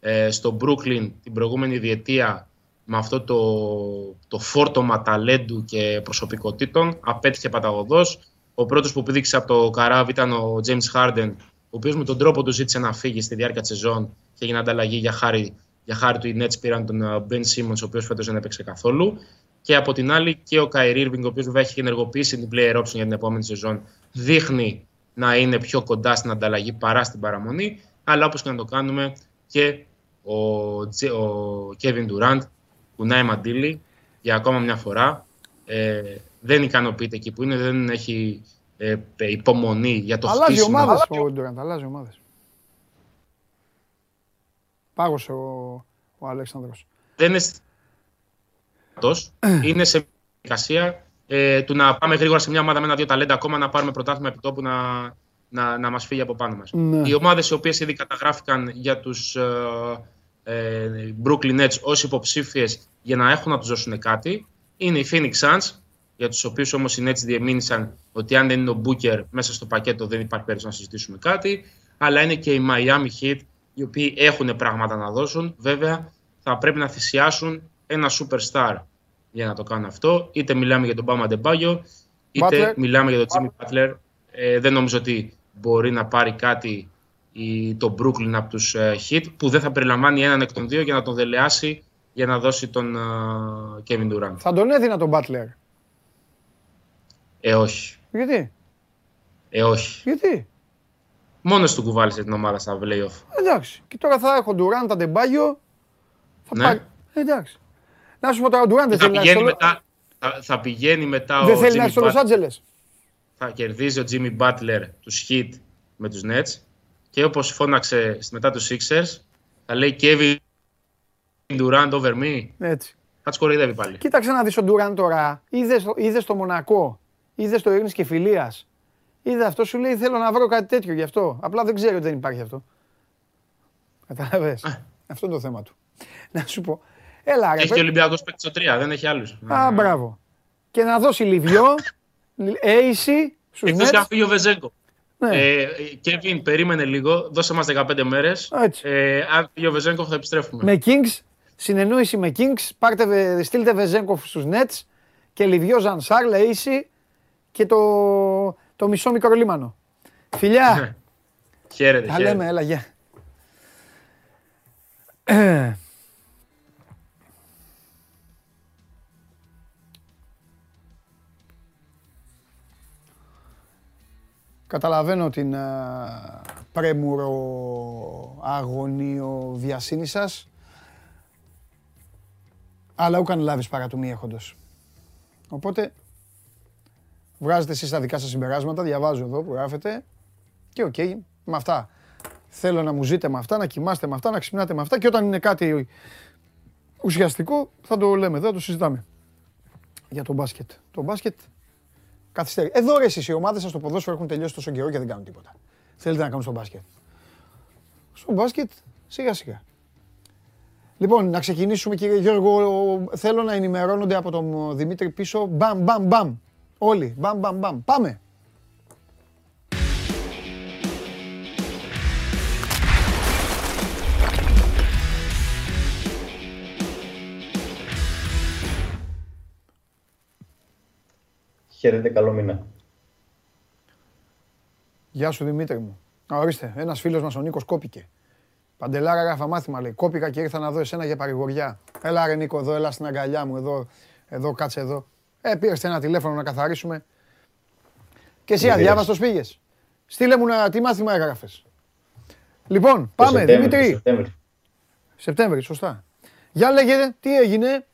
ε, στο Brooklyn την προηγούμενη διετία με αυτό το, το φόρτωμα ταλέντου και προσωπικότητων απέτυχε παταγωδός. Ο πρώτος που πήδηξε από το καράβι ήταν ο James Harden, ο οποίος με τον τρόπο του ζήτησε να φύγει στη διάρκεια της σεζόν και έγινε ανταλλαγή για χάρη για χάρη του οι Nets πήραν τον ε, Ben Simmons, ο οποίος φέτος δεν έπαιξε καθόλου. Και από την άλλη και ο Kyrie Irving, ο οποίος βέβαια έχει ενεργοποιήσει την player option για την επόμενη σεζόν, δείχνει να είναι πιο κοντά στην ανταλλαγή παρά στην παραμονή. Αλλά όπως και να το κάνουμε, και ο, ο Kevin Durant κουνάει μαντίλι για ακόμα μια φορά. Ε, δεν ικανοποιείται εκεί που είναι, δεν έχει ε, υπομονή για το αλλάζει χτίσιμο. Ομάδες, ο Durant, αλλάζει ομάδες. Πάγωσε ο, ο Αλέξανδρος. Δεν είναι είναι σε διαδικασία ε, του να πάμε γρήγορα σε μια ομάδα με ένα-δύο ταλέντα ακόμα να πάρουμε πρωτάθλημα επιτόπου να, να, να μας φύγει από πάνω μας. Ναι. Οι ομάδες οι οποίες ήδη καταγράφηκαν για τους ε, ε, Brooklyn Nets ως υποψήφιες για να έχουν να τους δώσουν κάτι είναι οι Phoenix Suns, για τους οποίους όμως οι Nets διεμήνυσαν ότι αν δεν είναι ο Booker μέσα στο πακέτο δεν υπάρχει περίπτωση να συζητήσουμε κάτι, αλλά είναι και οι Miami Heat, οι οποίοι έχουν πράγματα να δώσουν. Βέβαια, θα πρέπει να θυσιάσουν ένα superstar για να το κάνουν αυτό. Είτε μιλάμε για τον Bama Ντεμπάγιο, είτε μιλάμε για τον Jimmy Butler. Ε, δεν νομίζω ότι μπορεί να πάρει κάτι η, το Brooklyn από τους uh, Heat, που δεν θα περιλαμβάνει έναν εκ των δύο για να τον δελεάσει για να δώσει τον uh, Kevin Durant. Θα τον έδινα τον Butler. Ε, όχι. Γιατί, Ε, όχι. γιατί; Μόνος του κουβάλισε την ομάδα στα playoff. Εντάξει. Και τώρα θα έχω Ντουράν, τα Ντεμπάγιο. Θα Ναι. πάρει. Ε, Εντάξει. Να σου πω τώρα, ο Ντουράν δεν Θα θέλει να έρθει πηγαίνει, στο Λο- μετά, θα, θα πηγαίνει μετά δεν ο θέλει να Jimmy έρθει στο Λος Butler. Άντζελες. Θα κερδίζει ο Jimmy Butler τους Heat με τους Nets. Και όπως φώναξε μετά τους Sixers, θα λέει Kevin Durant over me. Έτσι. Θα τους κοροϊδεύει πάλι. Κοίταξε να δεις ο Ντουράν τώρα. Είδες, το- είδες το Μονακό. Είδες το Ειρήνης και Φιλίας. Είδε αυτό, σου λέει θέλω να βρω κάτι τέτοιο γι' αυτό. Απλά δεν ξέρει ότι δεν υπάρχει αυτό. Κατάλαβες; αυτό είναι το θέμα του. Να σου πω. Έλα ρε. Έχει παι- και ο Ολυμπιακός παίκτης στο 3, δεν έχει άλλους. Α, μπράβο. Και να δώσει Λιβιό, Έισι, στους Εκτός και αν Nets. φύγει ο Βεζέγκο. Ναι. Ε, Κέβιν, περίμενε λίγο, δώσε μας 15 μέρες. Έτσι. Ε, αν φύγει ο Βεζέγκο θα επιστρέφουμε. Με Kings, συνεννόηση με Kings, πάρτε, βε- στείλτε Βεζέγκοφ στους Nets και Λιβιό Ζανσάρ, Λέισι και το, το μισό μικρολίμανο. Φιλιά, Χαίρετε, τα χαίρετε. λέμε, έλα, γεια. Ε. Καταλαβαίνω την α, πρέμουρο αγωνίο βιασύνη σας, αλλά ουκ αν λάβεις παρά του μη έχοντος. Οπότε, βγάζετε εσείς τα δικά σας συμπεράσματα, διαβάζω εδώ που γράφετε και οκ, με αυτά. Θέλω να μου ζείτε με αυτά, να κοιμάστε με αυτά, να ξυπνάτε με αυτά και όταν είναι κάτι ουσιαστικό θα το λέμε εδώ, θα το συζητάμε. Για το μπάσκετ. Το μπάσκετ καθυστερεί. Εδώ ρε εσείς οι ομάδες σας στο ποδόσφαιρο έχουν τελειώσει τόσο καιρό και δεν κάνουν τίποτα. Θέλετε να κάνουν στο μπάσκετ. Στο μπάσκετ σιγά σιγά. Λοιπόν, να ξεκινήσουμε κύριε Γιώργο. Θέλω να ενημερώνονται από τον Δημήτρη πίσω. Μπαμ, μπαμ, μπαμ. Όλοι. Μπαμ, μπαμ, μπαμ. Πάμε. Χαίρετε, καλό μήνα. Γεια σου Δημήτρη μου. Α, ορίστε, ένας φίλος μας ο Νίκος κόπηκε. Παντελάρα γράφα μάθημα λέει. Κόπηκα και ήρθα να δω εσένα για παρηγοριά. Έλα ρε Νίκο εδώ, έλα στην αγκαλιά μου εδώ, εδώ κάτσε εδώ. Ε, πήρες ένα τηλέφωνο να καθαρίσουμε. Και εσύ Δεν αδιάβαστος πήγες. Στείλε μου να, τι μάθημα έγραφες. Λοιπόν, Το πάμε, Σεπτέμβρη, το Δημήτρη. Σεπτέμβρη. Σεπτέμβρη, σωστά. Για λέγε, τι έγινε.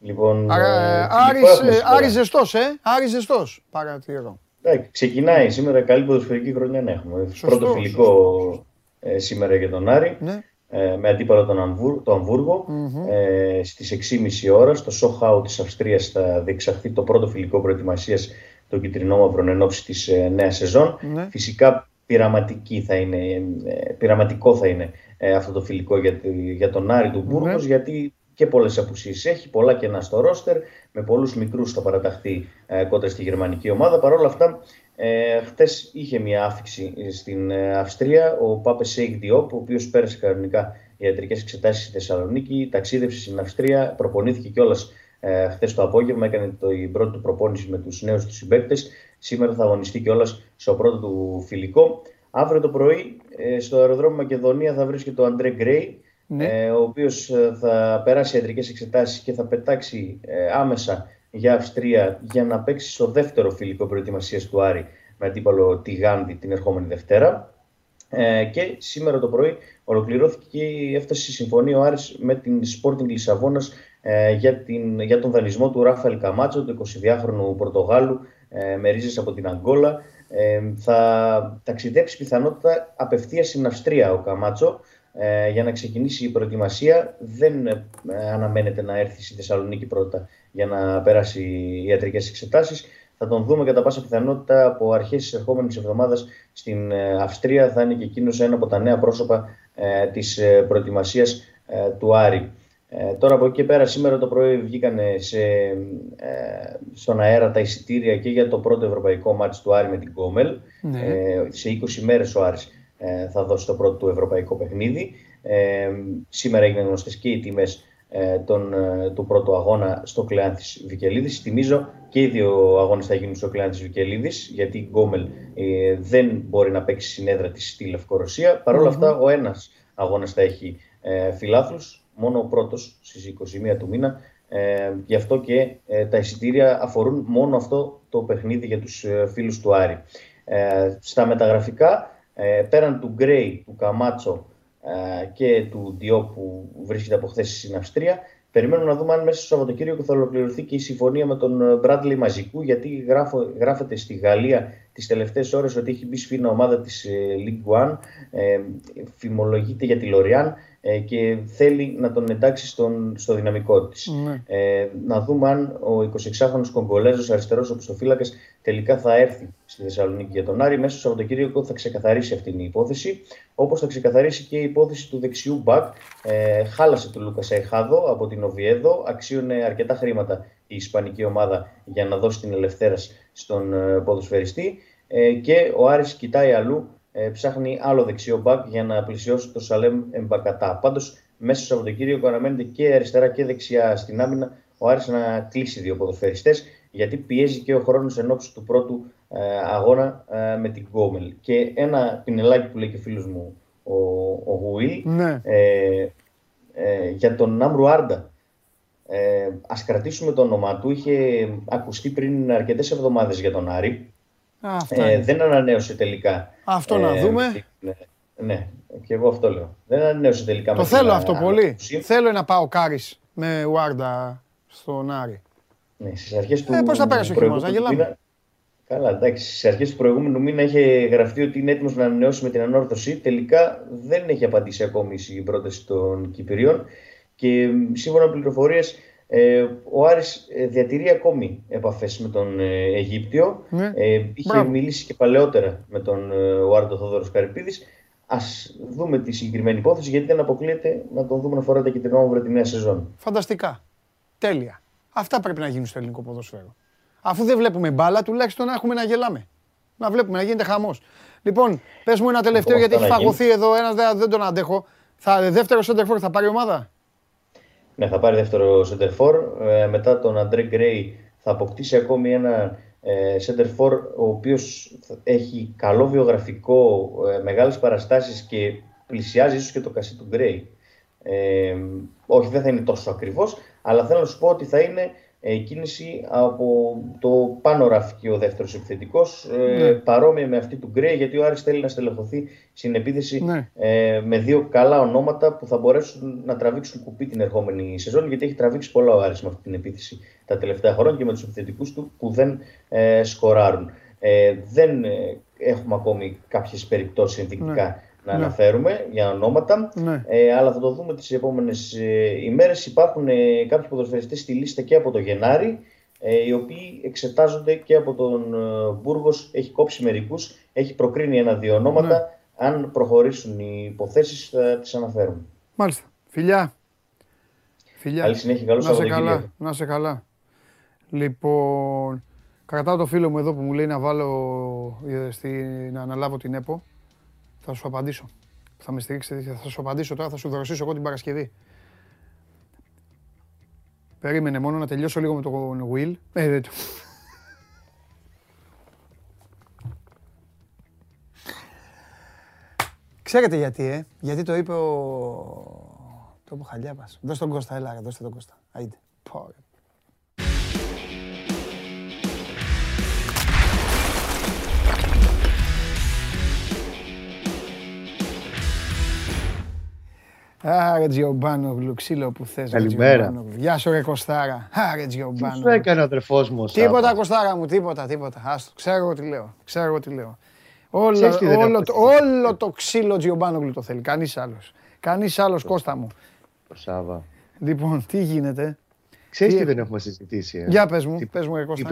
Λοιπόν, Α, ε, ε, φιλικό Άρης, έχουμε ε, σήμερα; Άρης ζεστός, ε. Άρης ζεστός. Παρατηρώ. Εντάξει, ξεκινάει σήμερα καλή ποδοσφαιρική χρονιά να έχουμε. Σωστό, Πρώτο φιλικό ε, σήμερα για τον Άρη. Ναι. ε, με αντίπαλο τον Αμβούρ, το αμβουργο Ε, στις 6.30 ώρας στο Σοχάου της Αυστρίας θα διεξαχθεί το πρώτο φιλικό προετοιμασίας των κυτρινόμαυρων εν ώψη της ε, νέας σεζόν. Ναι. Φυσικά πειραματική θα είναι, ε, πειραματικό θα είναι ε, αυτό το φιλικό για, τη- για τον Άρη του Μπούργος Ναι. γιατί και πολλές απουσίες έχει, πολλά κενά στο ρόστερ, με πολλούς μικρούς θα παραταχθεί ε, κόντρα στη γερμανική ομάδα. Παρ' όλα αυτά, ε, χτες είχε μια άφιξη στην ε, Αυστρία, ο Πάπε Σεΐκ Ντιόπ, ο οποίος πέρασε κανονικά ιατρικές εξετάσεις στη Θεσσαλονίκη, ταξίδευσε στην Αυστρία, προπονήθηκε κιόλας ε, χθες το απόγευμα, έκανε το, η πρώτη του προπόνηση με τους νέους τους συμπαίκτες. Σήμερα θα αγωνιστεί κιόλας στο πρώτο του φιλικό. Αύριο το πρωί ε, στο αεροδρόμιο Μακεδονία θα βρίσκεται ο Αντρέ Γκρέι, Ναι. ε, ο οποίος ε, θα περάσει ιατρικές εξετάσεις και θα πετάξει ε, άμεσα για Αυστρία για να παίξει στο δεύτερο φιλικό προετοιμασίας του Άρη με αντίπαλο τη Γάνδη την ερχόμενη Δευτέρα. Ε, και σήμερα το πρωί ολοκληρώθηκε και η- έφτασε η συμφωνία ο Άρης με την Sporting Λισαβόνας ε, για, την, για τον δανεισμό του Ράφαελ Καμάτσο, του 22χρονου Πορτογάλου ε, με ρίζες από την Αγγόλα. Ε, θα ταξιδέψει πιθανότητα απευθείας στην Αυστρία ο Καμάτσο ε, για να ξεκινήσει η προετοιμασία. Δεν ε, αναμένεται να έρθει στη Θεσσαλονίκη πρώτα για να περάσει ιατρικές εξετάσεις. Θα τον δούμε κατά πάσα πιθανότητα από αρχές της ερχόμενης εβδομάδας στην ε, Αυστρία. Θα είναι και εκείνος ένα από τα νέα πρόσωπα ε, της ε, προετοιμασίας ε, του Άρη. Ε, τώρα από εκεί και πέρα σήμερα το πρωί βγήκαν σε, ε, στον αέρα τα εισιτήρια και για το πρώτο ευρωπαϊκό μάτς του Άρη με την Κόμελ. Ναι. Ε, σε 20 μέρες ο Άρης ε, θα δώσει το πρώτο του ευρωπαϊκό παιχνίδι. Ε, σήμερα έγιναν γνωστές και οι τιμές ε, των, ε, του πρώτου αγώνα στο Κλεάνθης Βικελίδης. Θυμίζω και οι δύο αγώνες θα γίνουν στο Κλεάνθης Βικελίδης γιατί η Γκόμελ ε, δεν μπορεί να παίξει συνέδρα της στη Λευκορωσία. Παρ' όλα αυτά ο ένας αγώνας θα έχει ε, φιλάθλους, μόνο ο πρώτος στις 21 του μήνα. Ε, γι' αυτό και ε, τα εισιτήρια αφορούν μόνο αυτό το παιχνίδι για τους ε, φίλους του Άρη. Ε, στα μεταγραφικά, ε, πέραν του Γκρέι, του Καμάτσο ε, και του Διό που βρίσκεται από χθες στην Αυστρία, Περιμένουμε να δούμε αν μέσα στο Σαββατοκύριακο θα ολοκληρωθεί και η συμφωνία με τον Μπράντλι Μαζικού, γιατί γράφω, γράφεται στη Γαλλία τις τελευταίες ώρες ότι έχει μπει σφίνα ομάδα της League One. Ε, φημολογείται για τη Λοριάν ε, και θέλει να τον εντάξει στον, στο δυναμικό της. Ναι. Ε, να δούμε αν ο 26χρονο Κογκολέζο αριστερός οπισθοφύλακας τελικά θα έρθει στη Θεσσαλονίκη για τον Άρη. Μέσα στο Σαββατοκύριακο θα ξεκαθαρίσει αυτή η υπόθεση. Όπως θα ξεκαθαρίσει και η υπόθεση του δεξιού μπακ. Ε, χάλασε του Λούκα Αϊχάδο από την Οβιέδο. Αξίωνε αρκετά χρήματα η Ισπανική ομάδα για να δώσει την ελευθέρωση στον ε, ποδοσφαιριστή. Ε, και ο Άρης κοιτάει αλλού ε, ψάχνει άλλο δεξιό μπακ για να πλησιώσει το Σαλέμ Εμπακατά. Πάντως, μέσα στο Σαββατοκύριακο αναμένεται και αριστερά και δεξιά στην άμυνα ο Άρης να κλείσει δύο ποδοσφαιριστές, γιατί πιέζει και ο χρόνος εν του πρώτου ε, αγώνα ε, με την Γκόμελ. Και ένα πινελάκι που λέει και ο φίλος μου ο, ο Γουίλ ναι. ε, για τον Νάμρου Άρντα. Ε, ας κρατήσουμε το όνομά του, είχε ακουστεί πριν αρκετές εβδομάδες για τον Άρη. Ε, δεν ανανέωσε τελικά. Αυτό να ε, δούμε. Ναι, ναι, και εγώ αυτό λέω. Δεν ανανέωσε τελικά. Το θέλω αυτό πολύ. Θέλω να πάω Κάρις με Ουάρντα στον Άρη. Ναι, στις αρχές του. Ε, Πώς θα πέρασε ο χειμώνας, να γελάμε. Καλά, εντάξει. Στις αρχές του προηγούμενου μήνα είχε γραφτεί ότι είναι έτοιμος να ανανεώσει με την ανόρθωση. Τελικά δεν έχει απαντήσει ακόμη η πρόταση των Κυπηρίων. Και σύμφωνα με πληροφορίες, ε, ο Άρης ε, διατηρεί ακόμη επαφές με τον ε, Αιγύπτιο. Ναι. Ε, είχε μιλήσει και παλαιότερα με τον Άρντο Θόδωρος Καρυπίδης. Ας δούμε τη συγκεκριμένη υπόθεση γιατί δεν αποκλείεται να τον δούμε να φοράτε και την όμορφη τη νέα σεζόν. Φανταστικά. Τέλεια. Αυτά πρέπει να γίνουν στο ελληνικό ποδοσφαίρο. Αφού δεν βλέπουμε μπάλα, τουλάχιστον να έχουμε να γελάμε. Να βλέπουμε, να γίνεται χαμός. Λοιπόν, πες μου ένα τελευταίο γιατί έχει φαγωθεί εδώ ένας, δεν τον αντέχω. Θα, δεύτερος σέντερφορ θα πάρει ομάδα; Ναι, θα πάρει δεύτερο center ε, μετά τον Αντρέ Γκρέι θα αποκτήσει ακόμη ένα ε, center ο οποίος έχει καλό βιογραφικό, ε, μεγάλες παραστάσεις και πλησιάζει ίσως και το κασί του Γκρέι. Ε, όχι, δεν θα είναι τόσο ακριβώς, αλλά θέλω να σου πω ότι θα είναι ε, κίνηση από το πάνω ραφική ο δεύτερος επιθετικός, ε, ναι. παρόμοια με αυτή του Γκρέι, γιατί ο Άρης θέλει να στελεχωθεί στην επίθεση ναι. ε, με δύο καλά ονόματα που θα μπορέσουν να τραβήξουν κουπί την ερχόμενη σεζόν, γιατί έχει τραβήξει πολλά ο Άρης με αυτή την επίθεση τα τελευταία χρόνια και με τους επιθετικούς του που δεν ε, σκοράρουν. Ε, δεν ε, έχουμε ακόμη κάποιες περιπτώσεις ενδεικτικά. Ναι να ναι. αναφέρουμε για ονόματα, ναι. ε, αλλά θα το δούμε τις επόμενες ε, ημέρες. Υπάρχουν ε, κάποιοι ποδοσφαιριστές στη λίστα και από το Γενάρη, ε, οι οποίοι εξετάζονται και από τον ε, Μπούργος, έχει κόψει μερικούς, έχει προκρίνει ένα-δύο ονόματα. Ναι. Αν προχωρήσουν οι υποθέσεις θα τις αναφέρουμε. Μάλιστα. Φιλιά. Φιλιά. Καλή συνέχεια, καλώς να σε καλά, να σε καλά. Λοιπόν, κρατάω το φίλο μου εδώ που μου λέει να βάλω, στη, να αναλάβω την ΕΠΟ. Θα σου απαντήσω. Θα με στηρίξετε, θα σου απαντήσω τώρα, θα σου δροσίσω εγώ την Παρασκευή. Περίμενε μόνο να τελειώσω λίγο με τον Will. Ε, Ξέρετε γιατί, ε; Γιατί το είπε ο... Το είπε ο Χαλιάπας. Δώστε τον Κώστα, έλα, δώστε τον Κώστα. Άιντε. Άρε Τζιομπάνογλου, ξύλο που θες. Καλημέρα. Γεια σου ρε Κωστάρα. Άρε Τζιομπάνογλου. Τι σου έκανε ο αδερφός μου. Τίποτα Κωστάρα μου, τίποτα, τίποτα. Άστο, ξέρω εγώ τι λέω. Ξέρω εγώ τι λέω. Όλο, όλο, το, όλο το ξύλο Τζιομπάνογλου το θέλει. Κανείς άλλος. Κανείς άλλος Κώστα μου. Σάβα. Λοιπόν, τι γίνεται; Ξέρεις τι δεν έχουμε συζητήσει. Ε; Για πες μου, τι, πες μου ρε Κώστα.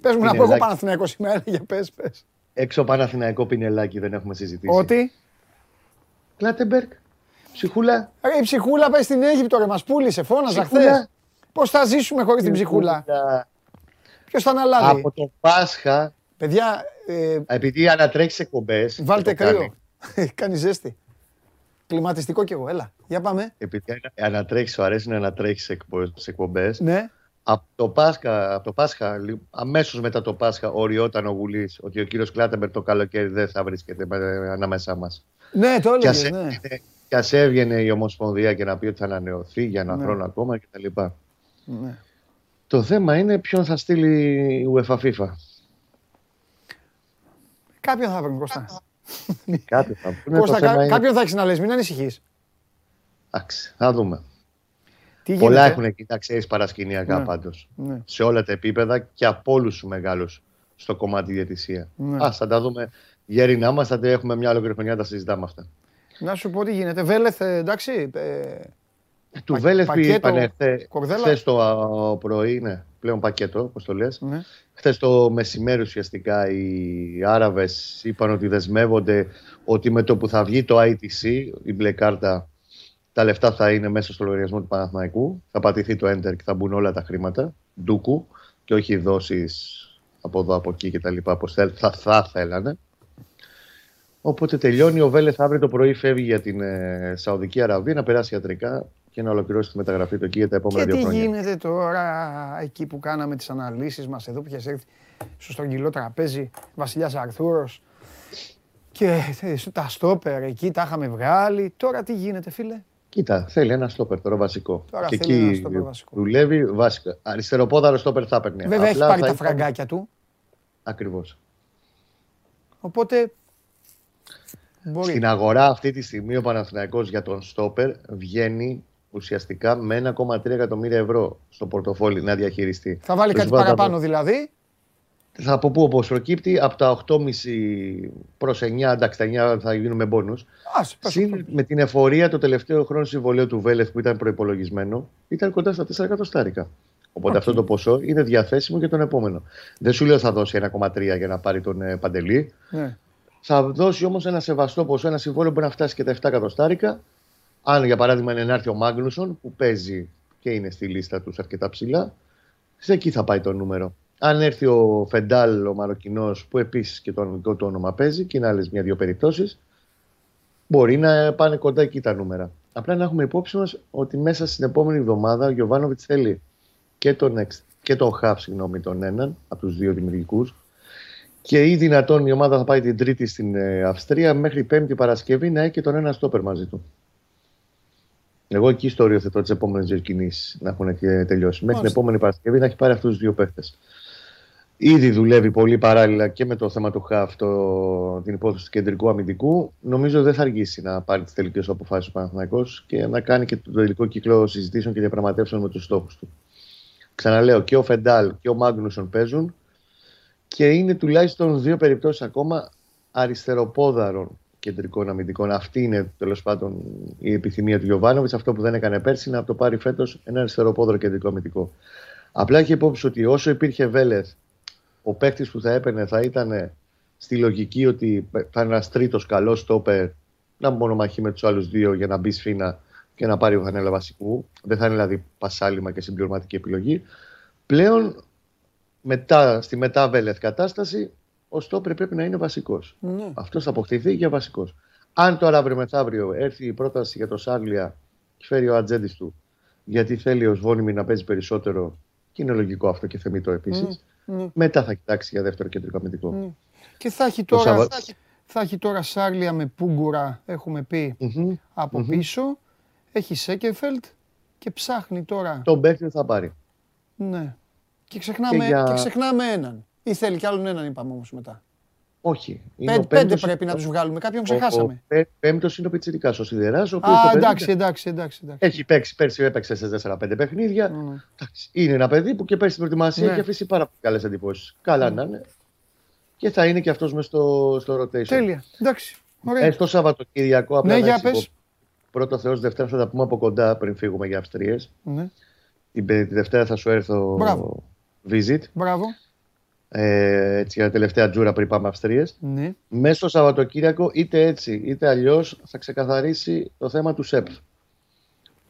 Πες μου να πω εγώ Παναθηναϊκός σήμερα, για πες, πες. Έξω Παναθηναϊκό πινελάκι δεν έχουμε συζητήσει. Ότι; Κλάτεμπεργκ. Ψυχούλα. Ρε, η ψυχούλα πάει στην Αίγυπτο, ρε, μας πούλησε, φώναζα χθες. Πώς θα ζήσουμε χωρίς την ψυχούλα; Ποιος θα αναλάβει; Από το Πάσχα. Παιδιά. Ε, επειδή ανατρέχεις εκπομπές. Βάλτε κρύο. Κάνει ζέστη. Κλιματιστικό κι εγώ, έλα. Για πάμε. Επειδή ανατρέχεις, σου αρέσει να ανατρέχεις εκπομπές. Ναι. Από το Πάσχα, από το Πάσχα αμέσως μετά το Πάσχα, οριόταν ο Γουλής ότι ο κύριος Κλάτεμπερ το καλοκαίρι δεν θα βρίσκεται ανάμεσά μας. Ναι, το έλεγες. Ναι. Και ας έβγαινε η Ομοσπονδία και να πει ότι θα ανανεωθεί για ένα ναι. χρόνο ακόμα κτλ. Ναι. Το θέμα είναι ποιον θα στείλει η UEFA FIFA. Κάποιον θα βρουν, Κώστα. Κάτι θα πούνε. Κώστα, το θέμα κα- είναι- κάποιον θα έχεις να λες, μην ανησυχείς. Εντάξει, θα δούμε. Τι Πολλά γίνεται. έχουν κοιτάξει ξέρεις, παρασκηνιακά Ναι. πάντως. Ναι. Σε όλα τα επίπεδα και από όλους τους μεγάλους στο κομμάτι διαιτησία. Ναι. Α, θα τα δούμε γέροι να είμαστε, θα τα έχουμε μια ολόκληρη χρονιά, τα συζητάμε αυτά. Να σου πω τι γίνεται. Βέλεθ, ε, εντάξει. ε, Του Πα- Βέλεθ πακέτο, είπανε χθε κορδέλα. το α, πρωί, ναι, πλέον πακέτο, όπως το λες. ναι. Χθες το μεσημέρι ουσιαστικά οι Άραβες είπαν ότι δεσμεύονται ότι με το που θα βγει το ITC, η μπλε κάρτα, τα λεφτά θα είναι μέσα στο λογαριασμό του Παναθηναϊκού. Θα πατηθεί το Enter και θα μπουν όλα τα χρήματα. Ντούκου και όχι δόσεις από εδώ, από εκεί κτλ. Όπως θα, θα θέλανε. Οπότε τελειώνει. Ο Βέλεθ αύριο το πρωί φεύγει για την ε, Σαουδική Αραβία να περάσει ιατρικά και να ολοκληρώσει τη μεταγραφή του εκεί για τα επόμενα Και δύο τι χρόνια. γίνεται τώρα εκεί που κάναμε τις αναλύσεις μας εδώ που είχες έρθει στο στρογγυλό τραπέζι Βασιλιάς Αρθούρος και ε, τα στόπερ εκεί τα είχαμε βγάλει. Τώρα τι γίνεται φίλε; Κοίτα, θέλει ένα στόπερ τώρα βασικό. Τώρα και θέλει ένα εκεί στόπερ βασικό. δουλεύει βασικά. Αριστεροπόδαρο στόπερ θα έπαιρνε. Βέβαια έχει Απλά πάρει θα τα ήταν- φραγκάκια του. Ακριβώς. Οπότε μπορεί. Στην αγορά αυτή τη στιγμή ο Παναθηναϊκός για τον στόπερ βγαίνει ουσιαστικά με 1,3 εκατομμύρια ευρώ στο πορτοφόλι να διαχειριστεί. Θα βάλει Το κάτι συμβάζω παραπάνω από- δηλαδή; Θα από πού όπως προκύπτει, από τα 8,5 προς 9, εντάξει τα 9 θα γίνουν μπόνους. Ας, πες Συν αυτό. με την εφορία το τελευταίο χρόνο συμβολέου του Βέλεθ που ήταν προπολογισμένο, ήταν κοντά στα 4 εκατοστάρικα. Οπότε Οκ. αυτό το ποσό είναι διαθέσιμο για τον επόμενο. Δεν σου λέω θα δώσει 1,3 για να πάρει τον ε, Παντελή. Ναι. Θα δώσει όμως ένα σεβαστό ποσό, ένα συμβόλαιο που μπορεί να φτάσει και τα 7 εκατοστάρικα. Αν για παράδειγμα είναι να έρθει ο Μάγνουσον που παίζει και είναι στη λίστα τους αρκετά ψηλά, σε εκεί θα πάει το νούμερο. Αν έρθει ο Φεντάλ, ο Μαροκινός, που επίσης και το αγγλικό του όνομα παίζει και είναι άλλες μια-δύο περιπτώσεις, μπορεί να πάνε κοντά εκεί τα νούμερα. Απλά να έχουμε υπόψη μας ότι μέσα στην επόμενη εβδομάδα ο Γιωβάνοβιτς θέλει και τον, εξ, και τον Χαφ, συγγνώμη, τον έναν από τους δύο δημιουργικούς. Και ή δυνατόν η ομάδα θα πάει την Τρίτη στην ε, Αυστρία μέχρι Πέμπτη Παρασκευή να έχει και τον ένα στόπερ μαζί του. Εγώ εκεί στο οριοθετώ τις επόμενες δύο κινήσεις να έχουν και τελειώσει. Μέχρι την Μάλιστα. επόμενη Παρασκευή να έχει πάρει αυτούς τους δύο παίχτε. Ήδη δουλεύει πολύ παράλληλα και με το θέμα του ΧΑΦ, το, την υπόθεση του κεντρικού αμυντικού. Νομίζω δεν θα αργήσει να πάρει τις τελικές αποφάσεις ο Παναθηναϊκός και να κάνει και το τελικό κύκλο συζητήσεων και διαπραγματεύσεων με τους στόχους του. Ξαναλέω, και ο Φεντάλ και ο Μάγνουσον παίζουν και είναι τουλάχιστον δύο περιπτώσεις ακόμα αριστεροπόδαρων κεντρικών αμυντικών. Αυτή είναι τέλος πάντων η επιθυμία του Γιωβάνοβιτς. Αυτό που δεν έκανε πέρσι είναι να το πάρει φέτος ένα αριστεροπόδαρο κεντρικό αμυντικό. Απλά έχει υπόψη ότι όσο υπήρχε Βέλεθ, ο παίκτης που θα έπαιρνε θα ήταν στη λογική ότι θα είναι ένας τρίτος καλός στόπερ να μονομαχεί με τους άλλους δύο για να μπει σφίνα και να πάρει ο Χανέλα βασικού. Δεν θα είναι δηλαδή πασάλιμα και συμπληρωματική επιλογή. Πλέον μετά, στη μετά Βέλεθ κατάσταση, ο στόπερ πρέπει να είναι βασικός. Ναι. Αυτός θα αποκτηθεί για βασικός. Αν τώρα αύριο μεθαύριο έρθει η πρόταση για το Σάγλια και φέρει ο ατζέντης του, γιατί θέλει ο Σβόνιμι να παίζει περισσότερο, και είναι λογικό αυτό και θεμητό επίσης, Ναι. μετά θα κοιτάξει για δεύτερο κεντρικό αμυντικό. Ναι. Και θα έχει Το τώρα, Σαββα- θα έχει, θα έχει τώρα Σάρλια με Πούγκουρα, έχουμε πει, Μμμ. από Μμμ. πίσω. Έχει Σέκεφελτ και ψάχνει τώρα. Τον παίκτη θα πάρει. Ναι. Και ξεχνάμε, Και για- και ξεχνάμε έναν. Ή θέλει κι άλλον έναν, είπαμε όμως μετά. Όχι. Είναι Πέντε, ο πέμπτος- πρέπει να τους βγάλουμε. Κάποιον ο- ξεχάσαμε. Ο, πέμπτος είναι ο Πιτσυρικά, ο Σιδεράς. Ο οποίος το Α, παιδί εντάξει, εντάξει, εντάξει. εντάξει. Έχει παίξει πέρσι, έπαιξε σε 4-5 παιχνίδια. Ναι, ναι. Εντάξει, Είναι ένα παιδί που και πέρσι στην προετοιμασία Ναι. έχει αφήσει πάρα πολύ καλές εντυπώσεις. Καλά να είναι. Και θα είναι και αυτός μες στο, στο rotation. Τέλεια. Εντάξει. Ωραία. Ε, το Σαββατοκύριακο, απλά Ναι, να για εξηγώ. πες. Πρώτο Θεός, Δευτέρα θα τα πούμε από κοντά πριν φύγουμε για Αυστρίε. Ναι. Την, πε- τη Δευτέρα θα σου έρθω Μπράβο. Visit. Μπράβο. Ε, έτσι, για τελευταία τζούρα πριν πάμε Αυστρίες. Ναι. Μέσα στο Σαββατοκύριακο, είτε έτσι είτε αλλιώς, θα ξεκαθαρίσει το θέμα του ΣΕΠ.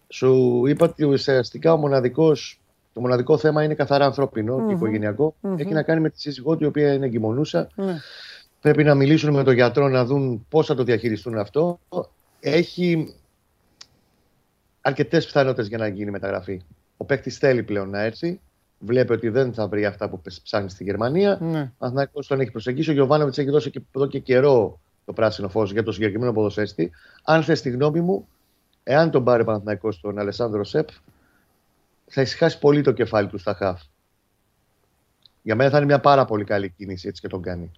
Σου είπα ότι ουσιαστικά ο μοναδικός, το μοναδικό θέμα είναι καθαρά ανθρώπινο και Μμμ. οικογενειακό. Μμμ. Έχει να κάνει με τη σύζυγό του, η οποία είναι εγκυμονούσα. ναι. Πρέπει να μιλήσουν με τον γιατρό να δουν πώς θα το διαχειριστούν αυτό. Έχει αρκετές πιθανότητες για να γίνει μεταγραφή. Ο παίκτης θέλει πλέον να έρθει. Βλέπει ότι δεν θα βρει αυτά που ψάχνει στη Γερμανία. ναι. Ο Αθηναϊκός τον έχει προσεγγίσει. Ο Γιωβάνοβιτς έχει δώσει και εδώ και καιρό το πράσινο φως για το συγκεκριμένο ποδοσφαιριστή. Αν θες τη γνώμη μου, εάν τον πάρει ο Παναθηναϊκός τον Αλεσάνδρο Σεπ, θα ησυχάσει πολύ το κεφάλι του στα χαφ. Για μένα θα είναι μια πάρα πολύ καλή κίνηση έτσι και τον κάνει.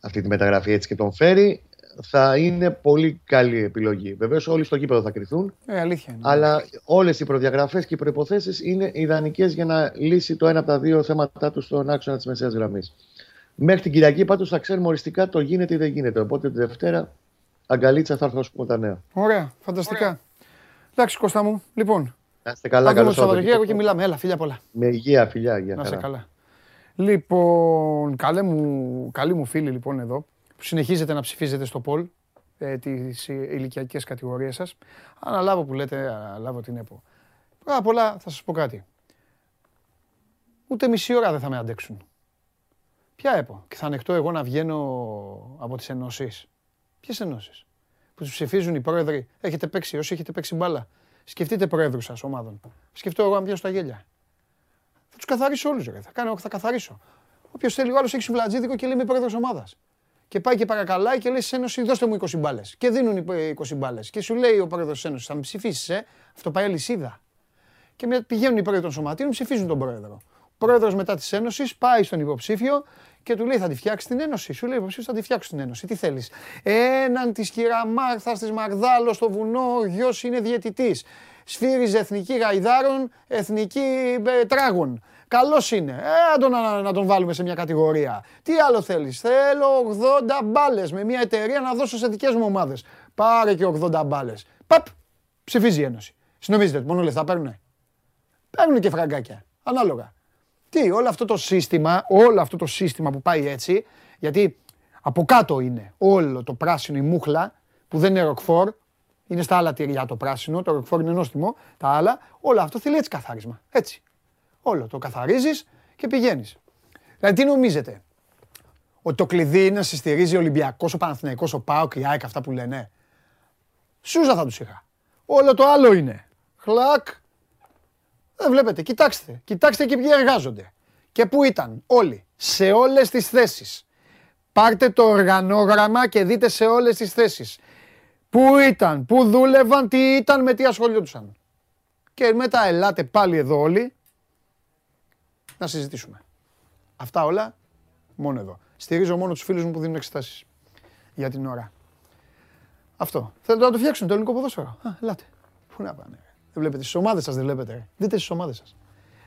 αυτή τη μεταγραφή έτσι και τον φέρει, θα είναι πολύ καλή επιλογή. Βεβαίως, όλοι στο κήπεδο θα κρυθούν. Ε, αλήθεια είναι. Αλλά όλες οι προδιαγραφές και οι προποθέσει είναι ιδανικές για να λύσει το ένα από τα δύο θέματα τους στον άξονα της μεσαίας γραμμής. Μέχρι την Κυριακή πάντως θα ξέρουμε οριστικά το γίνεται ή δεν γίνεται. Οπότε τη Δευτέρα αγκαλίτσα θα έρθω να σου πω τα νέα. Ωραία, φανταστικά. Εντάξει, Κώστα μου. Λοιπόν, Να είστε καλά, θα καλό δούμε το Σαββατοκύριακο και Σαββατοκύριακο. μιλάμε. Έλα, φιλιά πολλά. Με υγεία, φιλιά. Για Να σε χαρά. καλά. Λοιπόν, καλέ μου, καλή μου φίλη λοιπόν εδώ, που συνεχίζετε να ψηφίζετε στο Πολ ε, τις ηλικιακές κατηγορίες σας. Αναλάβω που λέτε, αναλάβω την ΕΠΟ. Πρώτα απ' όλα θα σας πω κάτι. Ούτε μισή ώρα δεν θα με αντέξουν. Ποια ΕΠΟ; Και θα ανεχτώ εγώ να βγαίνω από τις ενώσεις. Ποιες ενώσεις; Που τους ψηφίζουν οι πρόεδροι. Έχετε παίξει, όσοι έχετε παίξει μπάλα. Σκεφτείτε πρόεδρους σας ομάδων. Σκεφτώ εγώ να πιάσω τα γέλια. Θα τους καθαρίσω όλους. Θα, κάνω, θα καθαρίσω. Όποιος θέλει, ο άλλος έχει σουβλατζίδικο και λέει είμαι πρόεδρος ομάδας. Και πάει και παρακαλάει και λέει σε Ένωση, δώστε μου 20 μπάλες. Και δίνουν οι 20 μπάλες. Και σου λέει ο πρόεδρος τη Ένωση, θα με ψηφίσεις, ε; Αυτό πάει αλυσίδα. Και με- πηγαίνουν οι πρόεδροι των σωματείων, ψηφίζουν τον πρόεδρο. Ο πρόεδρος μετά της Ένωσης πάει στον υποψήφιο και του λέει θα τη φτιάξεις την Ένωση. Σου λέει ο υποψήφιος θα τη φτιάξει την Ένωση. Τι θέλεις; Έναν της κυραμάρθας της Μαγδάλος στο βουνό, ο γιος είναι διαιτητής. Σφύριζε εθνική γαϊδάρων, εθνική ε, τράγων. Καλός είναι. Ε, να τον, να, να τον βάλουμε σε μια κατηγορία. Τι άλλο θέλεις; Θέλω 80 μπάλες με μια εταιρεία να δώσω σε δικές μου ομάδες. Πάρε και 80 μπάλες. Παπ! Ψηφίζει η Ένωση. Συνομίζετε ότι μόνο λεφτά παίρνουνε. Παίρνουν και φραγκάκια. Ανάλογα. Τι, όλο αυτό το σύστημα, όλο αυτό το σύστημα που πάει έτσι, γιατί από κάτω είναι όλο το πράσινο, η μούχλα, που δεν είναι ροκφόρ, είναι στα άλλα τυριά το πράσινο, το ροκφόρ είναι νόστιμο, τα άλλα, όλο αυτό θέλει έτσι καθάρισμα. Έτσι. Όλο το καθαρίζεις και πηγαίνεις. Δηλαδή τι νομίζετε, ότι το κλειδί είναι να σε στηρίζει ο Ολυμπιακός, ο Παναθηναϊκός, ο ΠΑΟΚ, η ΑΕΚ, αυτά που λένε; Σούζα θα τους είχα. Όλο το άλλο είναι. Χλακ, δεν βλέπετε, κοιτάξτε. Κοιτάξτε και ποιοι εργάζονται. Και πού ήταν όλοι. Σε όλες τις θέσεις. Πάρτε το οργανόγραμμα και δείτε σε όλες τις θέσεις. Πού ήταν, πού δούλευαν, τι ήταν, με τι ασχολιόντουσαν. Και μετά ελάτε πάλι εδώ όλοι να συζητήσουμε. Αυτά όλα μόνο εδώ. Στηρίζω μόνο τους φίλους μου που δίνουν εξετάσεις για την ώρα. Αυτό. Θέλετε να το φτιάξουν το ελληνικό ποδόσφαιρο; Α, ελάτε. Πού να πάνε. ρε. Δεν βλέπετε στις ομάδες σας, δεν βλέπετε. ρε. Δείτε στις ομάδες σας.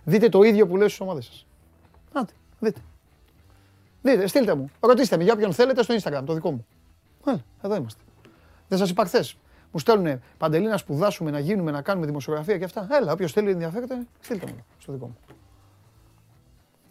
Δείτε το ίδιο που λέω στις ομάδες σας. Άντε, δείτε. Δείτε, στείλτε μου. Ρωτήστε με για όποιον θέλετε στο Instagram, το δικό μου. Έλα, εδώ είμαστε. Δεν σας είπα χθες. Μου στέλνουν παντελή να σπουδάσουμε, να γίνουμε, να κάνουμε δημοσιογραφία και αυτά. Έλα, όποιος θέλει ενδιαφέρεται, στείλτε μου στο δικό μου.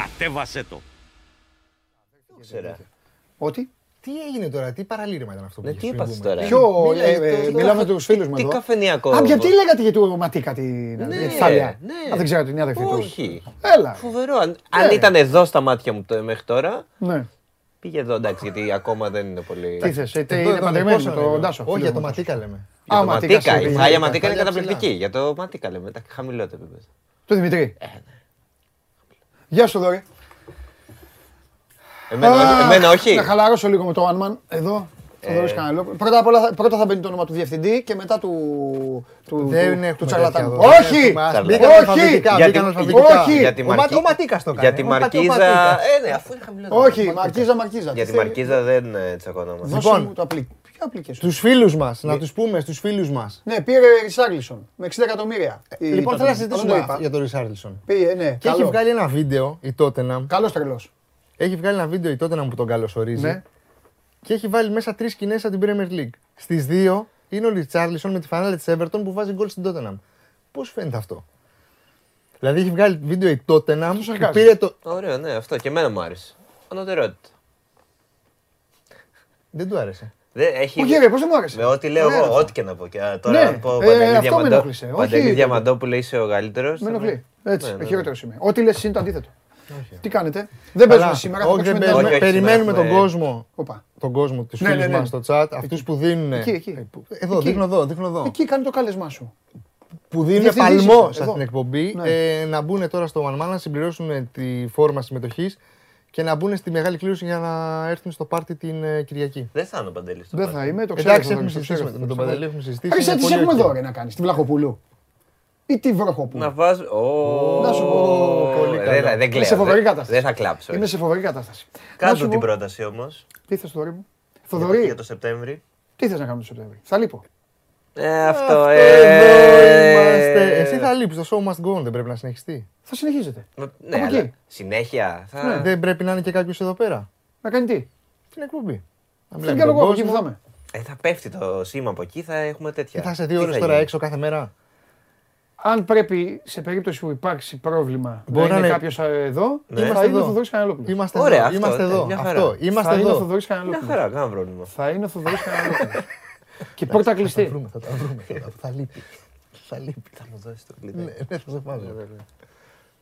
Κατέβασέ το. Ξέρα. Ότι; Τι έγινε τώρα, τι παραλήρημα ήταν αυτό που Ναι, είχες τι πριν είπατε πούμε. τώρα. Ποιο, Μίλα, ε, το- ε, το- μιλάμε με τους φίλους μου Τι εδώ. καφενιακός. Α, γιατί λέγατε για το Ματίκα την Ναι, τη Θάλια. ναι. Α, δεν ξέρω την αδερφή τους. Όχι. Έλα. Φοβερό. Αν, αν ήταν εδώ στα μάτια μου το, μέχρι τώρα, Ναι. πήγε εδώ εντάξει, γιατί ακόμα δεν είναι πολύ. Τι θες, ε, τε- Εδώ, είναι εδώ, παντρεμένη πόσο με είναι, τον εδώ; Τάσο. Όχι, φίλο για μου, το Τάσο. Ματίκα λέμε. Για Α, το Ματίκα, Ματίκα. σου Η πήγε. Θάλια Ματίκα είναι Θάλια καταπληκτική. ψηλά. Για το Ματίκα λέμε. Τα χαμηλό το επίπεδο. Το Δημητρή. Ε, ναι. Γεια σου, Δόρη. Εμένα, όχι- εμένα όχι. Να χαλαρώσω λίγο με το One Man. Εδώ. Ε. Θοδωρής Κανελόπουλος. Πρώτα απ' όλα θα- πρώτα θα μπαίνει το όνομα του διευθυντή και μετά του, του, Δεν του, έχουμε του τσαρλατάνου. τέτοια εδώ. Όχι! Μας Τσαρλατάνου. Μπήκαν Όχι! αλφαβητικά, Γιατί- μπήκαν αλφαβητικά. Όχι! Για τη Ο Μα- Μαρκή- ο Ματίκας το Για έκανε. τη Ο Ματ- ο Μαρκίζα. Ματίκας. Ε, ναι, αφού είναι χαμηλό. Όχι, Μαρκίζα, Μαρκίζα. Για Τι τη θέλει- Μαρκίζα δεν ε, τσακωνόμαστε. Δώσε Λοιπόν. μου το απλή. Ποιο application. Τους φίλους μας, να τους πούμε στους φίλους μας. Ναι, πήρε Ρισάγλισον με 60 εκατομμύρια. Η Λοιπόν, Tottenham. θέλω να Αυτό το συζητήσουμε είπα. για τον Ρισάρλισον. Πήγε, ναι. Και έχει καλό. βγάλει ένα βίντεο η Tottenham. Καλός τρελός. Έχει βγάλει ένα βίντεο η Tottenham που τον καλωσορίζει. Ναι. Και έχει βάλει μέσα τρεις σκηνές από την Premier League. Στις δύο είναι ο Ριτσάρλισον με τη φανέλα της Everton που βάζει γκολ στην Tottenham. Πώς φαίνεται αυτό; Δηλαδή έχει βγάλει βίντεο η Tottenham Αυτός που εργάζεται. πήρε το. Ωραίο, ναι, αυτό και εμένα μου άρεσε. Ανωτερότητα. Δεν του άρεσε. Δεν, έχει... Όχι, ρε, πώς δεν μου άρεσε; Με ό,τι λέω Ωραία, εγώ, αυτό. ό,τι και να πω. Και α, τώρα Ναι, να πω ε, Παντελή αυτό με Διαμαντό- ενόχλησε. Όχι, Παντελή δεν- Διαμαντόπουλο είσαι ο καλύτερος. Με ενοχλεί. Έτσι, Ναι, ναι, χειρότερο είμαι. Ό,τι λες είναι το αντίθετο. Τι κάνετε; Δεν παίζουμε σήμερα. θα Όχι, δεν παίξουμε παίζουμε. Όχι, όχι, Περιμένουμε σήμερα τον έχουμε- κόσμο. Οπα. Τον κόσμο, του Ναι, φίλου ναι, ναι. μας στο chat, αυτούς που δίνουν. Εκεί, εκεί. Ε, που- Εδώ, Εκεί. δείχνω εδώ, δείχνω εδώ. Εκεί κάνει το κάλεσμά σου. Που δίνουν Διευθυντής παλμό είσαι, σε εδώ. αυτήν την εκπομπή Ναι. ε, να μπουν τώρα στο One Man να συμπληρώσουν τη φόρμα συμμετοχής και να μπουν στη μεγάλη κλήρωση για να έρθουν στο πάρτι την ε, Κυριακή. Δεν θα είναι ο Παντελής. στο Δεν πάρτι. θα είμαι, το ξέρω. Εντάξει, Θοδωρή, έχουμε το συζητήσει ξέρω, με- με το τον ξέρω. Παντελή, έχουμε συζητήσει. Άρα, είναι τις πολύ έχουμε οκ. εδώ ρε, να κάνεις, τη Βλαχοπούλου. Ή τη Βροχοπούλου. Να βάζω. Ω, Να σου πω, πολύ δεν καλό. θα- Δεν Είμαι σε κλαίω. φοβερή δεν- κατάσταση. Δεν θα κλάψω. Είμαι σε φοβερή κατάσταση. Να Κάντο σου την πω- πρόταση όμως. Τι θες Θοδωρή μου; Θοδωρή, Για το Σεπτέμβρη. τι θες να κάνουμε το Σεπτέμβρη; Θα λείπω. Ε, αυτό. Αυτό ε, εδώ είμαστε. Εσύ θα λείπει, το show must go on, δεν πρέπει να συνεχιστεί. Θα συνεχίζετε. Ναι, Από αλλά εκεί. συνέχεια. θα- Ναι. Δεν πρέπει να είναι και κάποιος εδώ πέρα. Να κάνει τι; Την εκπομπή. Να Δεν μιλάμε κάνω τον εγώ από εκεί που κόσμο. θα είμαι. Ε, θα πέφτει το σήμα από εκεί, θα έχουμε τέτοια. Και θα είσαι Τι δύο ώρε τώρα γίνει; έξω κάθε μέρα. Αν πρέπει σε περίπτωση που υπάρξει πρόβλημα Μπορεί να να είναι είναι- κάποιος εδώ, Ναι. θα Είμαστε είναι ο εδώ. Θοδωρής Κανελόπουλος. Είμαστε Ωραία, εδώ. αυτό, Είμαστε ε, εδώ. μια χαρά. Αυτό. Είμαστε Θα είναι ο εδώ. Θοδωρής Μια Κανελόπουλος. χαρά, κανένα πρόβλημα. Θα είναι ο Θοδωρής Κανελόπουλος. Και πόρτα Θα τα κλειστή. βρούμε, θα τα βρούμε. τώρα. Θα λείπει. Θα λείπει. Θα μου δώσει το κλειδί. Ναι, ναι, θα σε βάζω.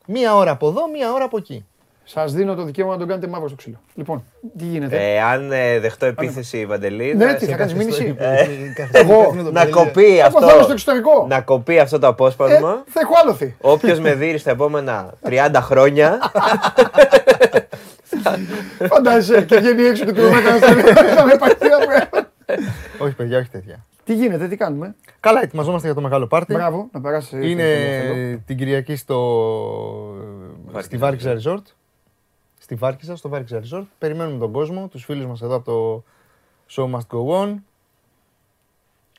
Μία ώρα από εδώ, μία ώρα από εκεί. Σας δίνω το δικαίωμα να τον κάνετε μαύρο στο ξύλο. Λοιπόν, τι γίνεται; Ε, αν ε, δεχτώ επίθεση Βαντελή. Ναι, θα- τι θα κάνεις μήνυση; Εγώ Να κοπεί Εγώ θα είμαι στο αυτό. εξωτερικό. Να κοπεί αυτό το Ε, απόσπασμα. θα έχω άλοθη. Όποιος με δει στα επόμενα 30 χρόνια. Φαντάζεσαι και βγαίνει έξω του κιλομέτρα να με πάει Όχι, παιδιά, όχι τέτοια. Τι γίνεται, τι κάνουμε; Καλά, ετοιμαζόμαστε για το μεγάλο πάρτι. Μπράβο, να περάσει. Είναι την Κυριακή στο... στη Βάρκιζα Resort. Στη Βάρκιζα, στο Βάρκιζα Resort. Περιμένουμε τον κόσμο, τους φίλους μας εδώ από το Show Must Go On.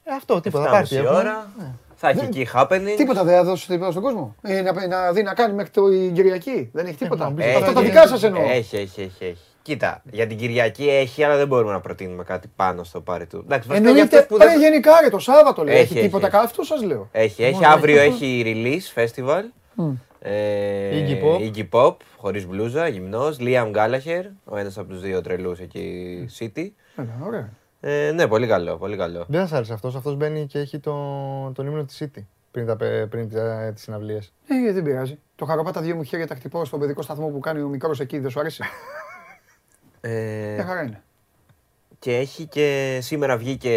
Ε, αυτό, τίποτα. 7,5 Πάρτι έχουμε. ώρα. Θα έχει εκεί happening. Τίποτα δεν θα δώσει τίποτα στον κόσμο. Ε, να, να δει να κάνει μέχρι την Κυριακή. Δεν έχει τίποτα. να μπει Αυτά στο τα Έχει. δικά σας εννοώ. Έχει, έχει, έχει, έχει. Κοίτα, για την Κυριακή έχει, αλλά δεν μπορούμε να προτείνουμε κάτι πάνω στο πάρει του. Εντάξει, βασικά για Εννοείται, αυτούς που δεν... ρε, γενικά ρε, το Σάββατο λέει. Έχει, Έχει έχει, τίποτα έχει. καλό, αυτό σας λέω. Έχει, έχει. Μόνο Αύριο έχει. έχει release festival. Ε, Iggy Pop. Iggy Pop, χωρίς μπλούζα, γυμνός. Liam Gallagher, ο ένας από τους δύο τρελούς εκεί, City. Έλα, Ωραία. Ε, ναι, πολύ καλό, πολύ καλό. Δεν θα άρεσε αυτός. Αυτός μπαίνει και έχει το, τον ύμνο της City πριν, τα, πε- πριν τα- τις συναυλίες. Ε, γιατί δεν πειράζει. Το χαροπάτα δύο μου χέρια τα χτυπώ στον παιδικό σταθμό που κάνει ο μικρός εκεί, δεν σου αρέσει; Ε, Μια χαρά είναι. και έχει και σήμερα βγήκε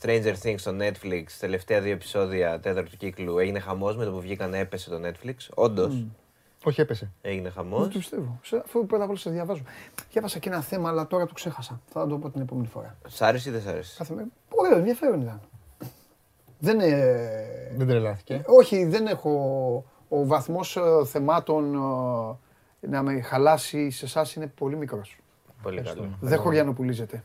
Stranger Things στο Netflix, τελευταία δύο επεισόδια τέταρτου κύκλου. Έγινε χαμός με το που βγήκαν έπεσε το Netflix. Όντως, Όχι, έπεσε. έγινε Δεν χαμός. το πιστεύω. Σε- Αφού πρώτα απ' όλα σε διαβάζω. Διάβασα και ένα θέμα, αλλά τώρα το ξέχασα. Θα το πω την επόμενη φορά. Σ' άρεσε ή δεν σ' άρεσε; Κάθε μέρα. Ωραίο, ενδιαφέρον ήταν. Δεν ε, Δεν τρελάθηκε. Όχι, δεν έχω. Ο βαθμός θεμάτων ε, να με χαλάσει σε εσάς είναι πολύ μικρός. Πολύ καλό. Δεν χωριανοπουλίζεται.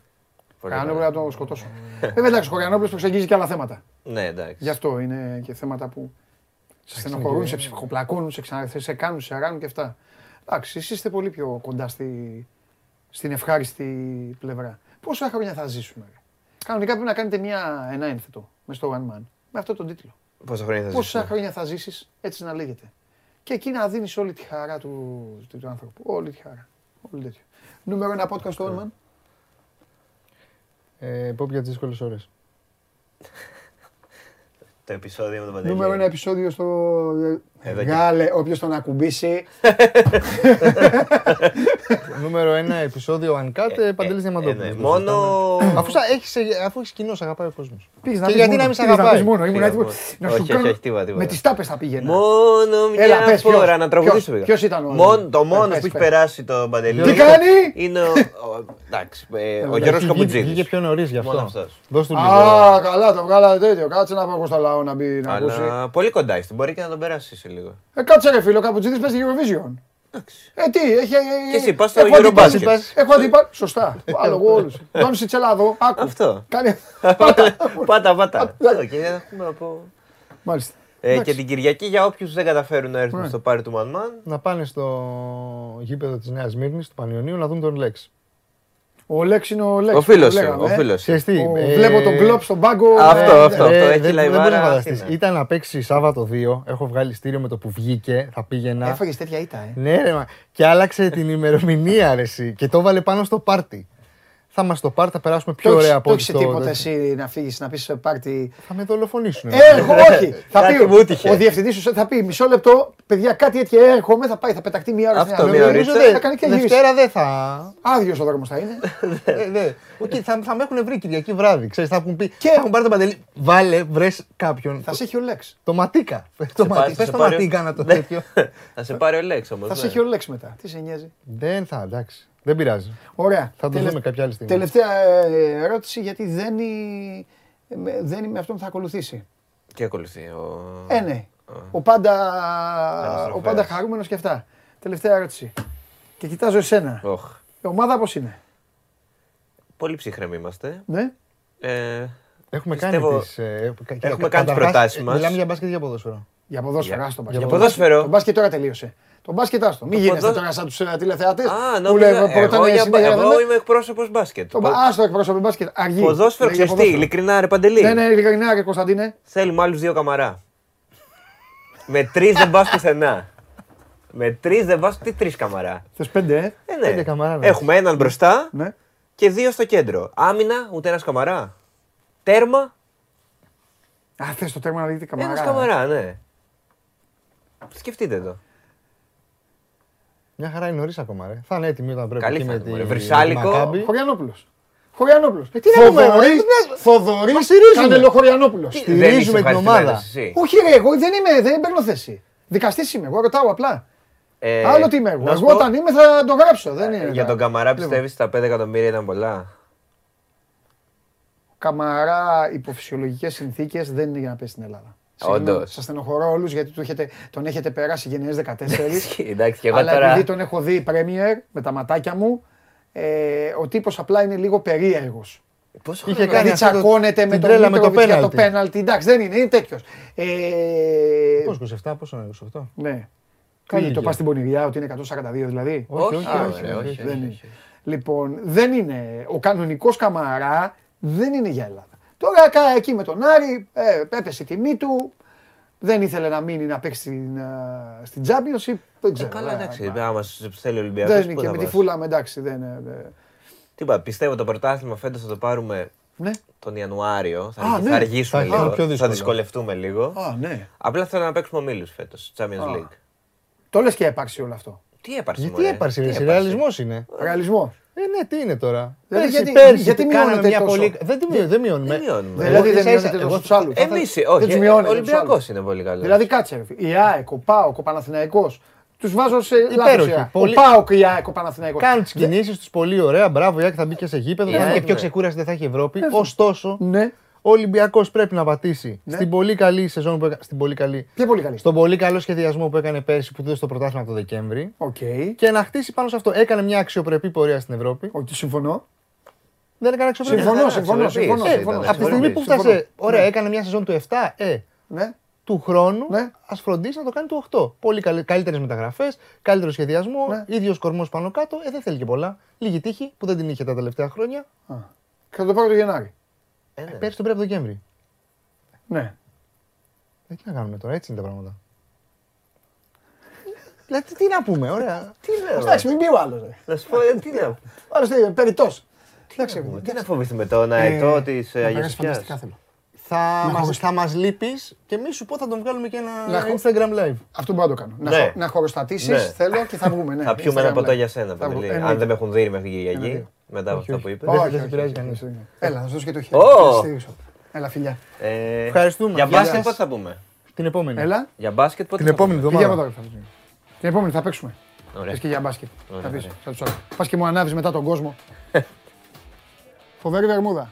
Πολύ Κανένα καλό. πρέπει να το σκοτώσω. Βέβαια, εντάξει, ο Χωριανόπουλο προσεγγίζει και άλλα θέματα. Ναι, εντάξει. Γι' αυτό είναι και θέματα που σε στενοχωρούν, σε ψυχοπλακώνουν, σε, ξανα... σε κάνουν, σε ράνουν και αυτά. Εντάξει, εσείς είστε πολύ πιο κοντά στη... στην ευχάριστη πλευρά. Πόσα χρόνια θα ζήσουμε. Ρε; Κανονικά πρέπει να κάνετε μια... ένα ένθετο μες στο One Man. Με αυτό τον τίτλο. Πόσα χρόνια θα Πόσα ζήσουμε; χρόνια θα ζήσεις, έτσι να λέγεται. Και εκεί να δίνεις όλη τη χαρά του, του, του άνθρωπου. Όλη τη χαρά. Όλη τέτοιο. Νούμερο ένα podcast στο One Man. Ε, pop για τις δύσκολες ώρες. Το επεισόδιο με τον Παντελή. Νούμερο ένα επεισόδιο στο. Εδώ και- Γάλε, όποιος τον ακουμπήσει. Νούμερο ένα επεισόδιο Uncut, ε, Παντελής Ε, Διαμαντόπουλος. ναι, Μόνο. Αφού, σα- έχεις, ε, αφού έχεις κοινό, σε αγαπάει ο κόσμος. Πήγες Και πεις γιατί μόνο, να μην σε πήγες αγαπάει. πεις μόνο, ήμουν Πήγα έτοιμος μόνο. να Όχι, σου όχι, κάνω. όχι, τίποτα, τίποτα. Με τις τάπες θα πήγαινα. Μόνο μια Έλα, πες, ποιος, φορά να τραγουδήσω. ποιος, πήγα. ποιος ήταν ο- Μόνο, το Πες, μόνος πες, που έχει πες. περάσει το Παντελή. Τι κάνει! Είναι ο. ο- Εντάξει, ε, ο Γιώργος Βγήκε- Βγήκε Καπουτζίδης. πιο νωρίς γι' Μόνος αυτός. αυτός. Δώσ' του λίγο. Α, καλά, το βγάλατε τέτοιο. Κάτσε να πάω στο λαό να μπει να ακούσει. Αλλά πολύ κοντά είστε. Μπορεί και να τον περάσεις σε λίγο. Ε, κάτσε ρε φίλο, ο Καπουτζίδης παίζει Eurovision. Ε, τι, έχει... Και εσύ πας στο έχω αντιπάλους. Eurobasket. Έχω αντιπάλους. Σωστά. Άλλο εγώ όλους. Τον Σιτσελάδο, άκου. Αυτό. Κάνει... Πάτα, πάτα. Και έχουμε να πω. Μάλιστα. Ε, Εντάξει. και την Κυριακή για όποιους δεν καταφέρουν να έρθουν Ναι. στο πάρι του Man Man. Να πάνε στο γήπεδο της Νέας Μύρνης, του Πανιωνίου, να δουν τον Λέξ. Ο Λέξ είναι ο Λέξ. Ο φίλος που σου, λέγαμε, ο ε. φίλος σου. Ξέρεις τι, Ο- ε, Βλέπω τον κλοπ στον πάγκο. Αυτό, ε, αυτό. Ε, έχει δεν- δεν λαϊβάρα μπορείς να φανταστείς. Αθήνα. Ήταν να παίξει Σάββατο 2, έχω βγάλει στήριο με το που βγήκε, θα πήγαινα. Έφαγες τέτοια ήττα, ε. Ναι, ρε, μα. Και άλλαξε την ημερομηνία, ρε, εσύ, και το έβαλε πάνω στο πάρτι. Θα μας το πάρει, θα περάσουμε πιο Το έχεις- ωραία από Το ό,τι έχει στο- τίποτα εσύ να φύγεις να πεις σε πάρτι. Θα με δολοφονήσουν. Έρχομαι, όχι. θα Κάτι μου πει έτυχε. ο διευθυντής σου θα πει μισό λεπτό, παιδιά, κάτι έτσι έρχομαι, θα πάει, θα πεταχτεί μία ώρα Αυτό, στην μία άλλη. ωρίτσα. Νομίζω δεν- Θα κάνει και γυρίσει. Δευτέρα δεν θα. Άδειος ο δρόμος θα είναι. Ε, δε. Οκ, θα, θα με έχουν βρει Κυριακή βράδυ. Ξέρεις, θα έχουν πει. Και- Θα έχουν πάρει το παντελή. Βάλε, βρες κάποιον. θα σε έχει ο Λέξ. Το ματίκα. Το πάρει- ματίκα. θα Πες σε το πάρει- ματίκα να το Ναι. τέτοιο. Θα σε πάρει ο Λέξ όμως. Θα σε έχει ο Λέξ μετά. Τι σε νοιάζει. Δεν θα, εντάξει. Δεν πειράζει. Ωραία. Θα το Τελευ- δούμε κάποια άλλη στιγμή. Τελευταία ε, ερώτηση γιατί δεν είναι, δεν είναι με αυτόν που θα ακολουθήσει. Τι ακολουθεί. Ο... Ε, ναι. Ο πάντα, Αναστροφέας. ο πάντα χαρούμενος και αυτά. Τελευταία ερώτηση. Και κοιτάζω εσένα. Οχ. Η ομάδα πώς είναι; Πολύ ψυχρέμοι είμαστε. Ναι. Ε, Έχουμε Πιστεύω- κάνει τις... ε, κα- κα- Έχουμε κάνει τις καταρχάς, προτάσεις ε, μας. Μιλάμε για μπάσκετ ή για ποδόσφαιρο; Για ποδόσφαιρο. Για- άστο, για μπάσκετ. ποδόσφαιρο. Το μπάσκετ τώρα τελείωσε. Το μπάσκετ άστο. Μην γίνεστε ποδόσ- τώρα σαν τους ε, τηλεθεατές. Α, που νόμιζα. λέμε, που Εγώ, ρωτάνε για, συνέχεια, εγώ λέμε, είμαι εκπρόσωπος μπάσκετ. Το Πο- μπα- Άστο εκπρόσωπος μπάσκετ. Αργή. Ποδόσφαιρο Λέει για ξεστή, ποδόσφαιρο. ειλικρινά ρε Παντελή. Ναι, ναι, ειλικρινά ρε Κωνσταντίνε. Θέλουμε άλλους δύο καμαρά. Με τρεις δεν πας πουθενά. Με τρεις δεν πα. Τι τρεις καμαρά; Θες πέντε, ε; Ε, ναι. Πέντε καμαρά, ναι. Έχουμε έναν μπροστά Ναι. και δύο στο κέντρο. Άμυνα, ούτε ένας καμαρά. Τέρμα, Α, θες το τέρμα να δείτε καμαρά. ένας καμαρά, ναι. Σκεφτείτε το. Μια χαρά είναι νωρίς ακόμα. Ρε. Θα είναι έτοιμοι όταν πρέπει Καλή εκεί θα με είναι, τη μωρέ. Βρυσάλικο. με τη Μακάμπι. Χωριανόπουλος. Χωριανόπουλος. Ε, τι να πούμε, ρε, Θοδωρής, τι να- Θοδωρής Μας στηρίζουμε. Κανελοχωριανόπουλος. Δεν Στηρίζουμε είσαι την ευχαριστημένος ομάδα. εσύ. Όχι ρε, εγώ δεν είμαι, δεν παίρνω θέση. Δικαστής είμαι, εγώ ρωτάω απλά. Ε, Άλλο τι είμαι εγώ. να σου Εγώ πω, όταν είμαι θα το γράψω. Δεν είναι. Για τον Καμαρά Λοιπόν, πιστεύεις τα 5 εκατομμύρια ήταν πολλά; Καμαρά υπό φυσιολογικέ συνθήκες δεν είναι για να πέσει στην Ελλάδα. Όντως. Σας στενοχωρώ όλους γιατί του έχετε, τον έχετε περάσει γενιές 14. Εντάξει, και εγώ αλλά τώρα. επειδή τον έχω δει Premier με τα ματάκια μου, ε, ο τύπος απλά είναι λίγο περίεργος. Πόσο Είχε χρόνο- κάνει Δηλαδή αυτό το- τσακώνεται με την τον τρέλα με το Μίτροβιτς για το πέναλτι. πέναλτι. Εντάξει, δεν είναι, είναι τέτοιος. Ε, Πώς, 27, πόσο είναι 28. ναι. Τι Κάνει το είχε; πας στην πονηριά ότι είναι 142 δηλαδή. Όχι, Όχι, όχι, α, όχι, ωραία, όχι, όχι, δεν όχι, είναι. όχι. Λοιπόν, δεν είναι. Ο κανονικός Καμαρά δεν είναι για Ελλάδα. Τώρα κα- εκεί με τον Άρη ε, έπεσε η τιμή του. Δεν ήθελε να μείνει να παίξει στην, ε, στην Championship. Δεν Ε, ξέρω. καλά, ε, εντάξει. ε, Άμα σου θέλει ο Ολυμπιακός. Δεν είναι και με τη φούλα με εντάξει. Δεν, είναι, ε, Τι είπα, πιστεύω το πρωτάθλημα φέτος θα το πάρουμε ναι. τον Ιανουάριο. Θα, Α, αργ- ναι. θα αργήσουμε Θα είναι λίγο. πιο θα δύσκολο. δυσκολευτούμε λίγο. Α, ναι. Απλά θέλω να παίξουμε ομίλου φέτος. Champions Α. League. Το λες και έπαρξε όλο αυτό. Τι έπαρξε. Γιατί μωρέ, έπαρσε, τι ρε, έπαρξε. ρεαλισμός είναι. Ρεαλισμό. Ε, ναι, τι είναι τώρα; Δηλαδή, Πέρσι- γιατί- πέρσι γιατί κάναμε μειώνεται μια τόσο; πολύ- Δεν τη μειώ- δεν μειώνουμε. Δεν μειώνουμε. Δηλαδή Εγώ δεν ίσα-ίσα- μειώνεται εγώ τόσο θα- του άλλους. Εμείς, Δεν όχι. τους μειώνεται Ο τους Ολυμπιακός άλλους. είναι πολύ καλός. Δηλαδή κάτσε. ρε. Η ΑΕΚ, ο ΠΑΟΚ, ο Παναθηναϊκός. Τους βάζω σε λάθος Υπέροχη, σειρά. πολύ- Ο ΠΑΟΚ, η ΑΕΚ, ο Παναθηναϊκός. Κάνουν τις κινήσεις τους πολύ ωραία. Μπράβο, η Άκη θα μπει και σε γήπεδο. Θα Ναι, είναι και πιο ναι. ξεκούραστη, δεν θα έχει Ευρώπη. Ωστόσο, Ναι, ο Ολυμπιακός πρέπει να πατήσει Ναι. στην πολύ καλή σεζόν που έκανε. Στην πολύ καλή. πιο πολύ καλή. Στον πολύ καλό σχεδιασμό που έκανε πέρσι που του έδωσε το πρωτάθλημα το Δεκέμβρη. Οκ. Και να χτίσει πάνω σε αυτό. Έκανε μια αξιοπρεπή πορεία στην Ευρώπη. Ότι συμφωνώ. Δεν έκανε αξιοπρεπή. Συμφωνώ, χαρά, συμφωνώ, αξιοπρεπής συμφωνώ, ήταν, συμφωνώ. Από τη στιγμή που Συμφωνώ. φτάσε, ωραία, Ναι. έκανε μια σεζόν του 7, ε, Ναι. του χρόνου Ναι. ας φροντίσει να το κάνει του 8. Πολύ καλύτερες μεταγραφές, καλύτερο σχεδιασμό, Ναι. ίδιος κορμός πάνω κάτω. Ε, δεν θέλει και πολλά. Λίγη τύχη που δεν την είχε τα τελευταία χρόνια. Α. Και θα το πάρω το Γενάρη. Ε, ναι. Πέρσι τον πρέπει το Δεκέμβρη. Ναι. Ε, τι να κάνουμε τώρα, έτσι είναι τα πράγματα. Δηλαδή, τι να πούμε, ωραία. Τι λέω. Εντάξει, μην πει ο άλλος. Να σου πω, ε, τι να- Ο άλλος είναι περιττό. Εντάξει, τι να φοβηθούμε τον αετό της να περάσει Αγία φανταστικά θέλω. Θα μας, χωρί- θα μας λείπεις και μη σου πω θα τον βγάλουμε και ένα Να χω- Instagram live. Αυτό μπορώ να το κάνω. Να, Ναι. χω- να χωροστατήσει Ναι. θέλω και θα βγούμε. Ναι. Θα πιούμε ένα Instagram ποτό live. για σένα, Θα Παντελή. βγω- Αν εννοείται. δεν με έχουν δει μέχρι την Κυριακή. Ένα-δύο. Μετά από αυτά που είπες. Δεν σε- Όχι, δεν σε όχι, πειράζει όχι, κανείς. όχι. Έλα, θα σου δώσω και το χέρι. Ω! Να στηρίξω. Έλα, φιλιά. Ε, Ευχαριστούμε. Για Γεια μπάσκετ σας. πότε θα πούμε. Την επόμενη. Έλα. Για μπάσκετ πότε Την θα επόμενη πούμε. Πήγε από εβδομάδα. εδώ. θα βγούμε. Την επόμενη θα παίξουμε. Ωραία. Πες και για μπάσκετ. Ωραία, Θα πεις, ωραία. θα τους άρω. Πας και μου ανάβεις μετά τον κόσμο. Φοβερή βερμούδα.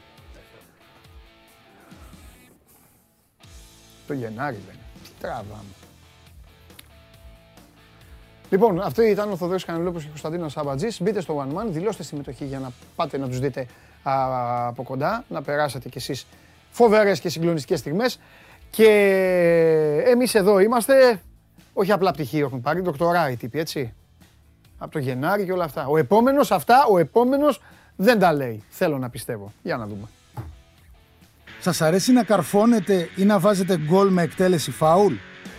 Το Γενάρη λένε. Τι τραβάμε. Λοιπόν, αυτό ήταν ο Θοδωρής Κανελόπουλος και ο Κωνσταντίνος Σαμπατζής. Μπείτε στο One Man, δηλώστε συμμετοχή για να πάτε να τους δείτε α, από κοντά, να περάσετε κι εσείς φοβερές και συγκλονιστικές στιγμές. Και εμείς εδώ είμαστε, όχι απλά πτυχίο έχουν πάρει, δοκτορά οι τύποι, έτσι. Από το Γενάρη και όλα αυτά. Ο επόμενος αυτά, ο επόμενος δεν τα λέει. Θέλω να πιστεύω. Για να δούμε. Σας αρέσει να καρφώνετε ή να βάζετε γκολ με εκτέλεση φάουλ;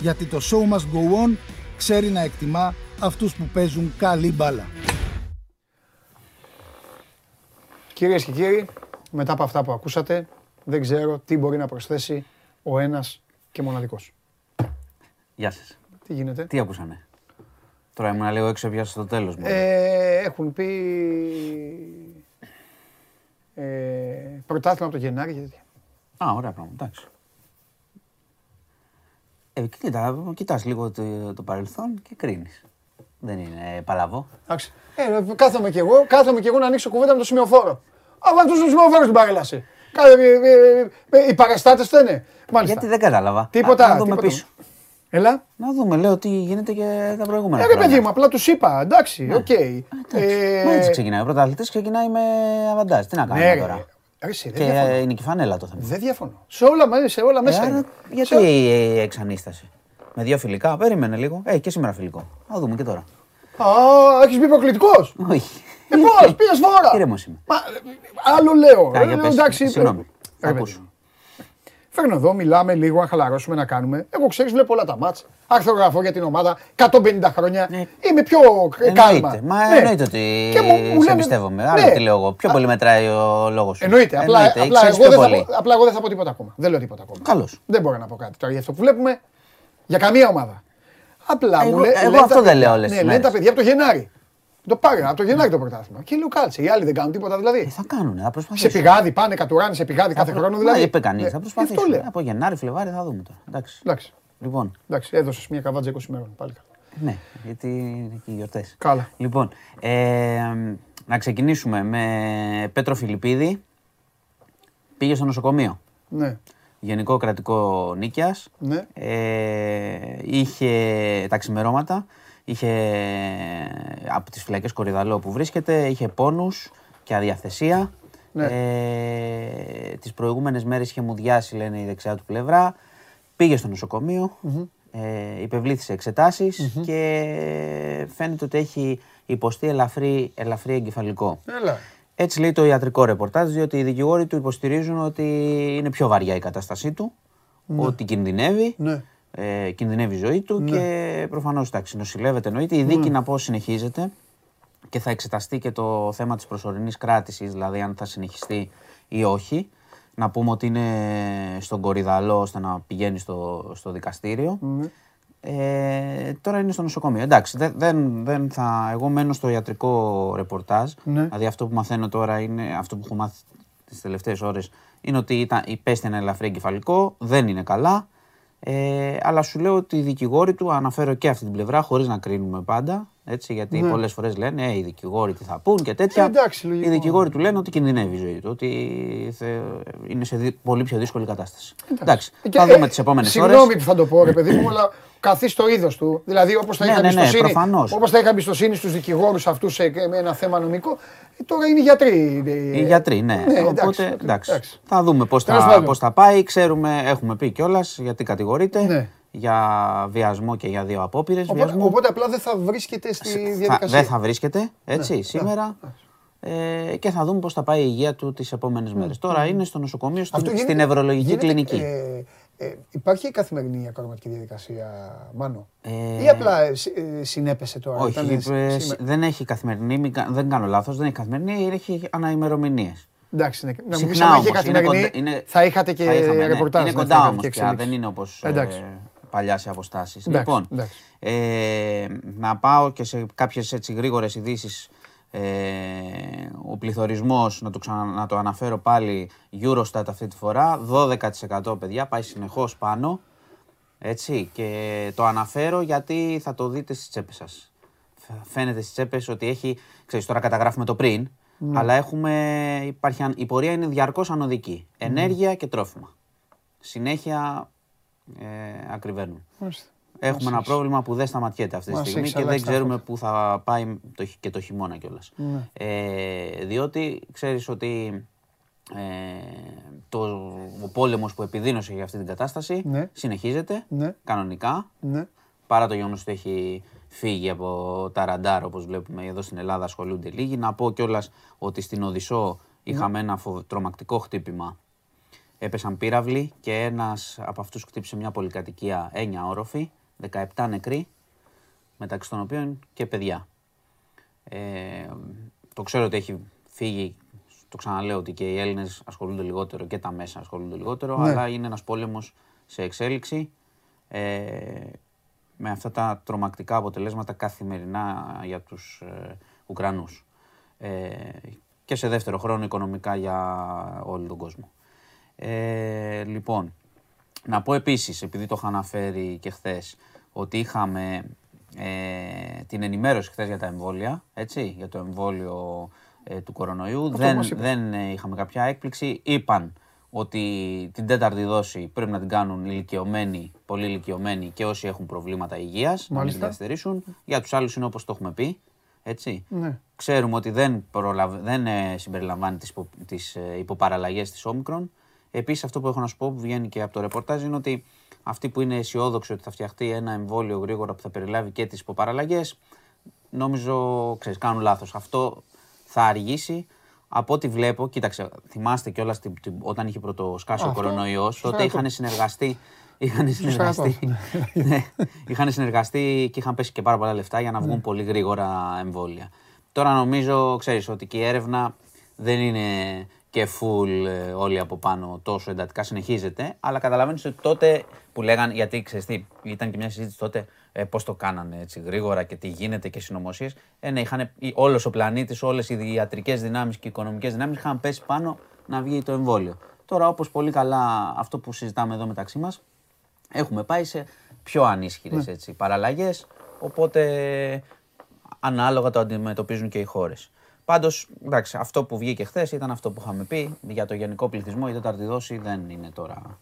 Γιατί το show must go on ξέρει να εκτιμά αυτούς που παίζουν καλή μπάλα. Κυρίες και κύριοι, μετά από αυτά που ακούσατε, δεν ξέρω τι μπορεί να προσθέσει ο ένας και μοναδικός. Γεια σας. Τι γίνεται; Τι ακούσανε. Τώρα ήμουν λίγο έξω πια στο τέλος μου. Ε, έχουν πει ε, πρωτάθλημα από το Γενάρη και τέτοια. Α, ωραία πράγμα. Εντάξει. Ε, κοίτα, κοιτάς λίγο το, το παρελθόν και κρίνεις. Δεν είναι παλαβό. Εντάξει. Ε, κάθομαι κι εγώ, κάθομαι κι εγώ να ανοίξω κουβέντα με το σημειοφόρο. Αλλά αυτός ο σημειοφόρος την παρέλασε. Κα- ε, ε, ε, ε, Οι παραστάτες το είναι. Μάλιστα. Γιατί δεν κατάλαβα. Τίποτα, Να, να δούμε τίποτα. πίσω. Έλα. Να δούμε, λέω τι γίνεται και τα προηγούμενα Ε, ρε χρόνια. παιδί μου, απλά τους είπα, εντάξει, οκ. Εντάξει. Ε, Μα έτσι ξεκινάει. Ο πρωταθλητής ξεκινάει με αβαντάζ. Τι να κάνουμε Ναι, ρε. τώρα; Ρε, εσύ, Και δεν διαφωνώ. είναι και η φανέλα το θέμα. Δεν διαφωνώ. Σε όλα, με- σε όλα μέσα Ε, είναι. άρα, γιατί Σε- η εξανίσταση. Με δύο φιλικά, περίμενε λίγο. Ε, και σήμερα φιλικό. Θα δούμε και τώρα. Α, έχεις μπει προκλητικός. Όχι. Ε, πώς, πήγες φορά. Ήρεμος είμαι. Μα, ε, άλλο λέω. Α, για Ε, πες. εντάξει, Συγγνώμη. ε, Θα ρε, ακούσω. παιδί μου. Φέρνω εδώ, μιλάμε λίγο, να χαλαρώσουμε, να κάνουμε. Εγώ ξέρεις, βλέπω όλα τα μάτς. Αρθρογραφώ για την ομάδα 150 χρόνια. Ναι. Είμαι πιο ε, κάλμα. Εννοείται. Μα Ναι. εννοείται ότι Και μου- μου σε λένε- εμπιστεύομαι. Άλλο Ναι. τι λέω εγώ. Πιο πολύ μετράει ο λόγος σου. Εννοείται. Απλά, Εννοείται. απλά, Ξέρεις εγώ πιο δεν θα πολύ. πω, απλά εγώ δεν θα πω τίποτα ακόμα. Δεν λέω τίποτα ακόμα. Καλώς. Δεν μπορώ να πω κάτι τώρα για αυτό που βλέπουμε. Για καμία ομάδα. Απλά Εγώ- μου λέ- εγώ λένε αυτό τα δεν παιδιά- λέω όλες Ναι, τις λένε τα μέρες. παιδιά από το Γενάρη. Το πάρε από το Γενάρη το πρωτάθλημα. Και λέω κάτσε. Οι άλλοι δεν κάνουν τίποτα Ε, δηλαδή. θα κάνουν, θα Σε προσπαθήσουν. πηγάδι πάνε, κατουράνε σε πηγάδι κάθε χρόνο Μα δηλαδή. είπε κανείς. Ναι, Θα Αυτό προσπαθήσουν. λέω. Από Γενάρη, Φλεβάρι θα δούμε τώρα. Εντάξει. Εντάξει. Λοιπόν, Εντάξει, έδωσες μια καβάτζα 20 μέρων. Πάλι καλά. ναι, γιατί είναι και οι γιορτές. Καλά. Λοιπόν, ε, να ξεκινήσουμε με Πέτρο Φιλιππίδη. Πήγε στο νοσοκομείο. Ναι. Γενικό κρατικό νίκιας. Ναι. Ε, είχε τα ξημερώματα, είχε από τις φυλακές Κορυδαλό που βρίσκεται, είχε πόνους και αδιαθεσία. Ναι. Ε, τις προηγούμενες μέρες είχε μουδιάσει, λένε, η δεξιά του πλευρά. Πήγε στο νοσοκομείο, ε, υπευλήθησε εξετάσεις και φαίνεται ότι έχει υποστεί ελαφρύ, ελαφρύ εγκεφαλικό. Έλα. Έτσι λέει το ιατρικό ρεπορτάζ, διότι οι δικηγόροι του υποστηρίζουν ότι είναι πιο βαριά η κατάστασή του, ότι κινδυνεύει, Ναι. Ε, κινδυνεύει η ζωή του και προφανώς εντάξει, νοσηλεύεται εννοείται. Η δίκη να πω συνεχίζεται και θα εξεταστεί και το θέμα της προσωρινής κράτησης, δηλαδή αν θα συνεχιστεί ή όχι. Να πούμε ότι είναι στον Κορυδαλό ώστε να πηγαίνει στο, στο δικαστήριο. Ε, τώρα είναι στο νοσοκομείο. Εντάξει, δεν, δεν, δεν θα. Εγώ μένω στο ιατρικό ρεπορτάζ. Ναι. Δηλαδή αυτό που μαθαίνω τώρα είναι αυτό που έχω μάθει τις τελευταίες ώρες. Είναι ότι ήταν, υπέστη ένα ελαφρύ εγκεφαλικό, δεν είναι καλά. Ε, αλλά σου λέω ότι οι δικηγόροι του, αναφέρω και αυτή την πλευρά, χωρίς να κρίνουμε πάντα. Έτσι, γιατί Ναι. πολλές φορές λένε ε, οι δικηγόροι τι θα πούν και τέτοια. Ε, εντάξει, λογικό. οι δικηγόροι του λένε ότι κινδυνεύει η ζωή του, ότι θε- είναι σε δι- πολύ πιο δύσκολη κατάσταση. Εντάξει, Και, θα ε, δούμε τις επόμενες ώρες. Συγγνώμη που θα το πω, ρε παιδί μου, αλλά καθίσει το είδος του. Δηλαδή, όπως θα Ναι, είχα ναι, ναι, εμπιστοσύνη, προφανώς. όπως θα είχα εμπιστοσύνη στους δικηγόρους αυτούς σε με ένα θέμα νομικό, ε, τώρα είναι γιατροί. ε, Οι γιατροί, ναι. Ναι, Οπότε εντάξει, εντάξει, εντάξει. θα δούμε πώς Τέλος θα, πάντων. πώς θα πάει. Ξέρουμε, έχουμε πει κιόλας γιατί κατηγορείται Ναι. Για βιασμό και για δύο απόπειρες Οπότε, βιασμού. οπότε απλά δεν θα βρίσκεται στη Θα- διαδικασία. δεν θα βρίσκεται έτσι Ναι, σήμερα. Ε, και θα δούμε πώς θα πάει η υγεία του τις επόμενες μέρες. Τώρα είναι στο νοσοκομείο, στην, Αυτό στην γίνεται- νευρολογική γίνεται, κλινική. Ε, ε, υπάρχει καθημερινή ακροματική διαδικασία, Μάνο; Ε, Ή απλά ε, συ- ε, συνέπεσε τώρα. Όχι, ήταν, ε, σήμερα. δεν έχει καθημερινή, μην κα- δεν κάνω λάθος, δεν έχει καθημερινή, έχει αναημερομηνίες. Εντάξει, ναι. να μου πεις Συχνά αν όμως, είχε είναι καθημερινή, κοντά- είναι- θα είχατε και θα είχαμε, ναι. ρεπορτάζ. Είναι ναι, θα κοντά είχατε όμως και πια, εξελίξεις. δεν είναι όπως Εντάξει. Παλιάς σε αποστάσεις. Εντάξει, Λοιπόν, εντάξει. ε, να πάω και σε κάποιες έτσι γρήγορες ειδήσεις. Ε, ο πληθωρισμός, να το, ξανα, να το αναφέρω πάλι, Eurostat αυτή τη φορά, 12% παιδιά, πάει συνεχώς πάνω. Έτσι, και το αναφέρω γιατί θα το δείτε στις τσέπες σας. Φ- Φαίνεται στις τσέπες ότι έχει, ξέρεις τώρα καταγράφουμε το πριν, Ναι. αλλά έχουμε, υπάρχει, αν- η πορεία είναι διαρκώς ανωδική. Ναι. Ενέργεια και τρόφιμα. Συνέχεια ε, ακριβένουν. Μάλιστα. Έχουμε ένα έχεις. πρόβλημα που δεν σταματιέται αυτή τη Μας στιγμή έχεις και δεν αλλάξει τα ξέρουμε φώτα. πού θα πάει το, χ- και το χειμώνα κιόλας. Ναι. Ε, διότι ξέρεις ότι ε, το, ο πόλεμος που επιδίνωσε για αυτή την κατάσταση Ναι. συνεχίζεται Ναι. κανονικά Ναι. παρά το γεγονός ότι έχει φύγει από τα ραντάρ όπως βλέπουμε εδώ στην Ελλάδα ασχολούνται λίγοι. Να πω κιόλας ότι στην Οδυσσό είχαμε ένα φοβ- τρομακτικό χτύπημα. Έπεσαν πύραυλοι και ένας από αυτούς χτύπησε μια πολυκατοικία 9 όροφη, 17 νεκροί, μεταξύ των οποίων και παιδιά. Ε, το ξέρω ότι έχει φύγει, το ξαναλέω ότι και οι Έλληνες ασχολούνται λιγότερο και τα μέσα ασχολούνται λιγότερο, Ναι. αλλά είναι ένας πόλεμος σε εξέλιξη ε, με αυτά τα τρομακτικά αποτελέσματα καθημερινά για τους ε, Ουκρανούς. Ε, και σε δεύτερο χρόνο οικονομικά για όλο τον κόσμο. Ε, λοιπόν, να πω επίσης, επειδή το είχα αναφέρει και χθες, ότι είχαμε ε, την ενημέρωση χθες για τα εμβόλια, έτσι, για το εμβόλιο ε, του κορονοϊού. δεν μας είπες. δεν ε, είχαμε κάποια έκπληξη. Είπαν ότι την τέταρτη δόση πρέπει να την κάνουν ηλικιωμένοι, πολύ ηλικιωμένοι και όσοι έχουν προβλήματα υγείας, να μην την Μάλιστα. καθυστερήσουν. Για τους άλλους είναι όπως το έχουμε πει, έτσι. Ναι. Ξέρουμε ότι δεν, προλαβ... δεν ε, συμπεριλαμβάνει τις, υπο... τις ε, υποπαραλλαγές της όμικρον. Επίσης αυτό που έχω να σου πω που βγαίνει και από το ρεπορτάζ είναι ότι αυτοί που είναι αισιόδοξοι ότι θα φτιαχτεί ένα εμβόλιο γρήγορα που θα περιλάβει και τις υποπαραλλαγές νομίζω, ξέρεις, κάνουν λάθος. Αυτό θα αργήσει. Από ό,τι βλέπω, κοίταξε, θυμάστε κιόλας όταν είχε πρωτοσκάσει ο Αυτό, κορονοϊός, σωστά τότε αυτό. είχαν συνεργαστεί. Είχαν συνεργαστεί, αυτό. ναι, είχαν συνεργαστεί και είχαν πέσει και πάρα πολλά λεφτά για να βγουν πολύ γρήγορα εμβόλια. Τώρα νομίζω, ξέρεις, ότι και η έρευνα δεν είναι και full ε, όλοι από πάνω τόσο εντατικά συνεχίζεται, αλλά καταλαβαίνεις ότι τότε που λέγαν, γιατί ξέρεις τι, ήταν και μια συζήτηση τότε ε, πώς το κάνανε έτσι γρήγορα και τι γίνεται και συνωμοσίες. Ε, ναι, είχαν, όλος ο πλανήτης, όλες οι ιατρικές δυνάμεις και οι οικονομικές δυνάμεις είχαν πέσει πάνω να βγει το εμβόλιο. Τώρα όπως πολύ καλά αυτό που συζητάμε εδώ μεταξύ μας, έχουμε πάει σε πιο ανίσχυρες Ναι. έτσι, παραλλαγές, οπότε ανάλογα το αντιμετωπίζουν και οι χώρες. Πάντως, εντάξει, αυτό που βγήκε χθες ήταν αυτό που είχαμε πει. Για το γενικό πληθυσμό η τέταρτη δόση δεν είναι τώρα.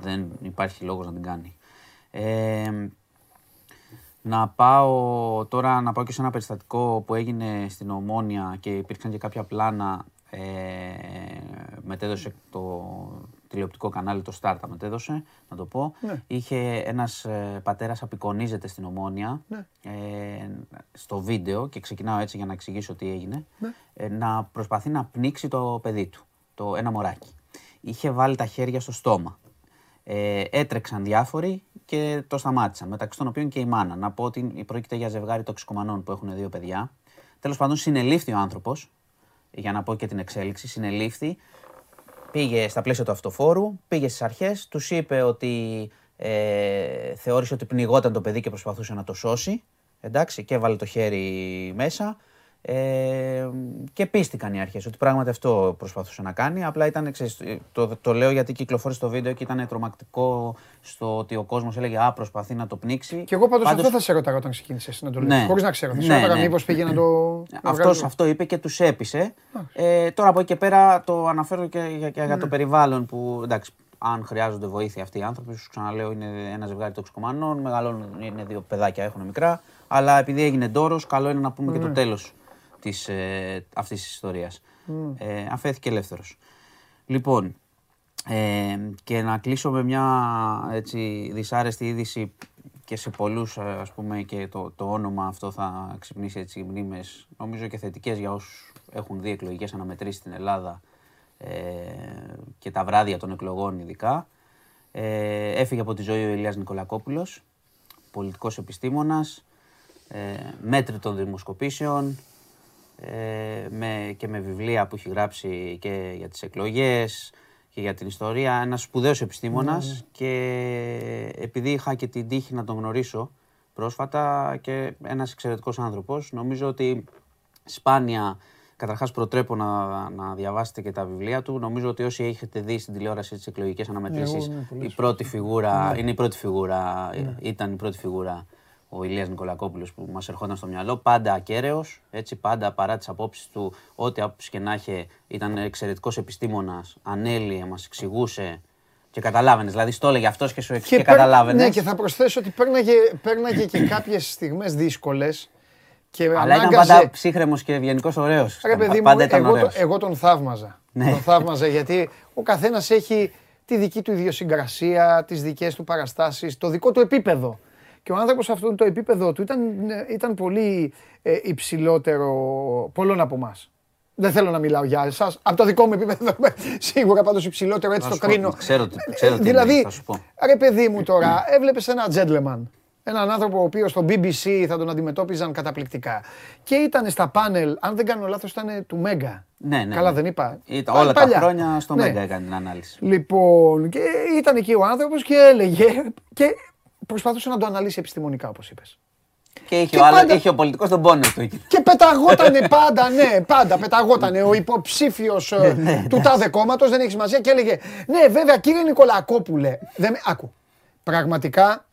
Δεν υπάρχει λόγος να την κάνει. Ε, να πάω τώρα να πάω και σε ένα περιστατικό που έγινε στην Ομόνια και υπήρξαν και κάποια πλάνα. Ε, μετέδωσε το τηλεοπτικό κανάλι, το Start τα μετέδωσε, να το πω. Ναι. Είχε ένας ε, πατέρας απεικονίζεται στην Ομόνια Ναι. ε, στο βίντεο και ξεκινάω έτσι για να εξηγήσω τι έγινε. Ναι. Ε, να προσπαθεί να πνίξει το παιδί του, το ένα μωράκι. Είχε βάλει τα χέρια στο στόμα. Ε, έτρεξαν διάφοροι και το σταμάτησαν, μεταξύ των οποίων και η μάνα. Να πω ότι πρόκειται για ζευγάρι τοξικομανών που έχουν δύο παιδιά. Τέλος πάντων, συνελήφθη ο άνθρωπος, για να πω και την εξέλιξη, συνελήφθη. Πήγε στα πλαίσια του αυτοφόρου, πήγε στις αρχές, τους είπε ότι ε, θεώρησε ότι πνιγόταν το παιδί και προσπαθούσε να το σώσει. Εντάξει, και έβαλε το χέρι μέσα. Ε, και πίστηκαν οι αρχές ότι πράγματι αυτό προσπαθούσε να κάνει. Απλά ήταν, ξέρεις, το, το λέω γιατί κυκλοφόρησε το βίντεο και ήταν τρομακτικό στο ότι ο κόσμος έλεγε Α, προσπαθεί να το πνίξει. Και εγώ πάντως, Πάντως- αυτό θα σε ρωτάγα όταν ξεκίνησες να το Ναι. λέει. Χωρίς να ξέρω. Θα σε Ναι, ρωτάγα ναι. μήπως πήγε να το. να Αυτός βγάλει- αυτό είπε και τους έπεισε. Ε, τώρα από εκεί και πέρα το αναφέρω και για, και για το περιβάλλον που εντάξει, αν χρειάζονται βοήθεια αυτοί οι άνθρωποι, σου ξαναλέω είναι ένα ζευγάρι τοξικομανών, μεγαλώνουν, είναι δύο παιδάκια, έχουν μικρά. Αλλά επειδή έγινε ντόρος, καλό είναι να πούμε και το τέλος της, ε, αυτής της ιστορίας. Ε, αφέθηκε ελεύθερος. Λοιπόν, ε, και να κλείσω με μια έτσι, δυσάρεστη είδηση και σε πολλούς ε, ας πούμε και το, το όνομα αυτό θα ξυπνήσει έτσι μνήμες νομίζω και θετικές για όσους έχουν δει εκλογικές αναμετρήσεις στην Ελλάδα ε, και τα βράδια των εκλογών ειδικά. Ε, έφυγε από τη ζωή ο Ηλίας Νικολακόπουλος, πολιτικός επιστήμονας, ε, μέτρη των δημοσκοπήσεων, ε, με, και με βιβλία που έχει γράψει και για τις εκλογές και για την ιστορία. Ένας σπουδαίος επιστήμονας και επειδή είχα και την τύχη να τον γνωρίσω πρόσφατα και ένας εξαιρετικός άνθρωπος, νομίζω ότι σπάνια Καταρχάς, προτρέπω να, να διαβάσετε και τα βιβλία του. Νομίζω ότι όσοι έχετε δει στην τηλεόραση τις εκλογικές αναμετρήσεις, εγώ, ναι, πολλές η πρώτη φιγούρα, είναι η πρώτη φιγούρα, ήταν η πρώτη φιγούρα ο Ηλίας Νικολακόπουλος που μας ερχόταν στο μυαλό, πάντα ακέραιος, έτσι πάντα παρά τις απόψεις του, ό,τι άποψη και να είχε, ήταν εξαιρετικός επιστήμονας, ανέλυε, μας εξηγούσε Και καταλάβαινες. Δηλαδή, στο έλεγε αυτός και σου εξ- και, παίρ- καταλάβαινες. Ναι, και θα προσθέσω ότι πέρναγε, πέρναγε και κάποιες στιγμές δύσκολες. Και Αλλά ήταν ανάγκαζε- πάντα ψύχρεμος και ευγενικός ωραίος. Ρε παιδί μου, πάντα ήταν εγώ, ωραίος. το- εγώ τον θαύμαζα. Ναι. Τον θαύμαζα γιατί ο καθένας έχει τη δική του ιδιοσυγκρασία, τις δικές του παραστάσεις, το δικό του επίπεδο. Και ο άνθρωπος σε αυτό το επίπεδο του ήταν, ήταν πολύ ε, υψηλότερο πολλών από εμάς. Δεν θέλω να μιλάω για εσάς. Από το δικό μου επίπεδο σίγουρα πάντως υψηλότερο, έτσι Να το σου πω, κρίνω. ξέρω τι- ξέρω τι δηλαδή, εννοείς, θα σου πω. ρε παιδί μου τώρα, έβλεπες ένα gentleman. Έναν άνθρωπο ο οποίος στο BBC θα τον αντιμετώπιζαν καταπληκτικά. Και ήταν στα πάνελ, αν δεν κάνω λάθος, ήταν του Μέγκα. Ναι, ναι, Καλά, ναι. δεν είπα. Ήταν Πα- όλα παλιά. τα χρόνια στο Ναι. Μέγκα έκανε την ανάλυση. Λοιπόν, και ήταν εκεί ο άνθρωπος και έλεγε. και προσπαθούσε να το αναλύσει επιστημονικά, όπως είπες. Και είχε, Και ο, άλλος- πάντα- είχε ο πολιτικός τον πόνο του εκεί. Και πεταγότανε πάντα, ναι, πάντα πεταγότανε ο υποψήφιος Ναι, του τάδε κόμματος, δεν έχει σημασία, και έλεγε Ναι, βέβαια, κύριε Νικολακόπουλε. Δεν, με- άκου. Πραγματικά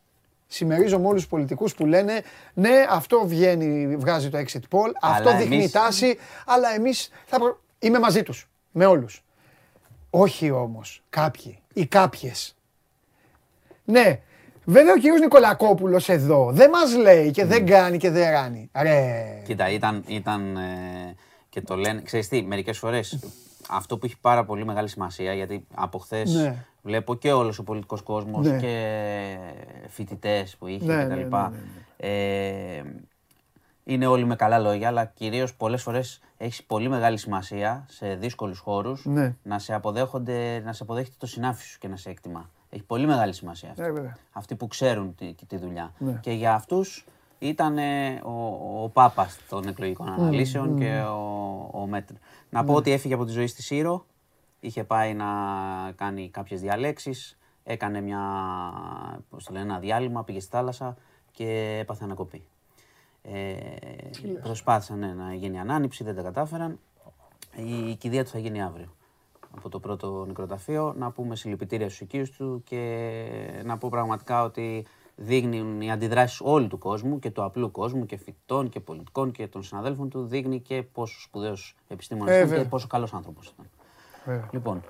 συμμερίζομαι όλους τους πολιτικούς που λένε Ναι, αυτό βγαίνει, βγάζει το exit poll, αυτό δείχνει εμείς- τάση, αλλά εμείς θα. προ- Είμαι μαζί τους. Με όλους. Όχι όμως κάποιοι ή κάποιες. Ναι, βέβαια ο κύριος Νικολακόπουλος εδώ δεν μας λέει και δεν κάνει και δεν ράνει. Ρε. Κοίτα, ήταν, ήταν ε, και το λένε, ξέρεις τι, μερικές φορές αυτό που έχει πάρα πολύ μεγάλη σημασία, γιατί από χθες Ναι. βλέπω και όλος ο πολιτικός κόσμος Ναι. και φοιτητές που είχε Ναι, και ναι, τα ναι, λοιπά. ναι, Ε, είναι όλοι με καλά λόγια, αλλά κυρίως πολλές φορές έχεις πολύ μεγάλη σημασία σε δύσκολους χώρους Ναι. να σε αποδέχονται, να σε αποδέχεται το συνάφι σου και να σε εκτιμά. Έχει πολύ μεγάλη σημασία αυτό Ε, βέβαια. αυτοί που ξέρουν τη, τη δουλειά. Ναι. Και για αυτούς ήταν ε, ο, ο Πάπας των εκλογικών αναλύσεων και ο, ο Μέτρ. Να πω ότι έφυγε από τη ζωή στη Σύρο, είχε πάει να κάνει κάποιες διαλέξεις, έκανε μια, πώς το λένε, ένα διάλειμμα, πήγε στη θάλασσα και έπαθε ανακοπή. Ε, προσπάθησαν ναι, να γίνει ανάνυψη, δεν τα κατάφεραν. Η κηδεία του θα γίνει αύριο από το πρώτο νεκροταφείο. Να πούμε συλληπιτήρια στους οικείους του και να πω πραγματικά ότι δείχνουν οι αντιδράσεις όλου του κόσμου και του απλού κόσμου και φοιτητών και πολιτικών και των συναδέλφων του δείχνει και πόσο σπουδαίος επιστήμονας Ε, ήταν και βέβαια. πόσο καλός άνθρωπος ήταν. Βέβαια. Λοιπόν,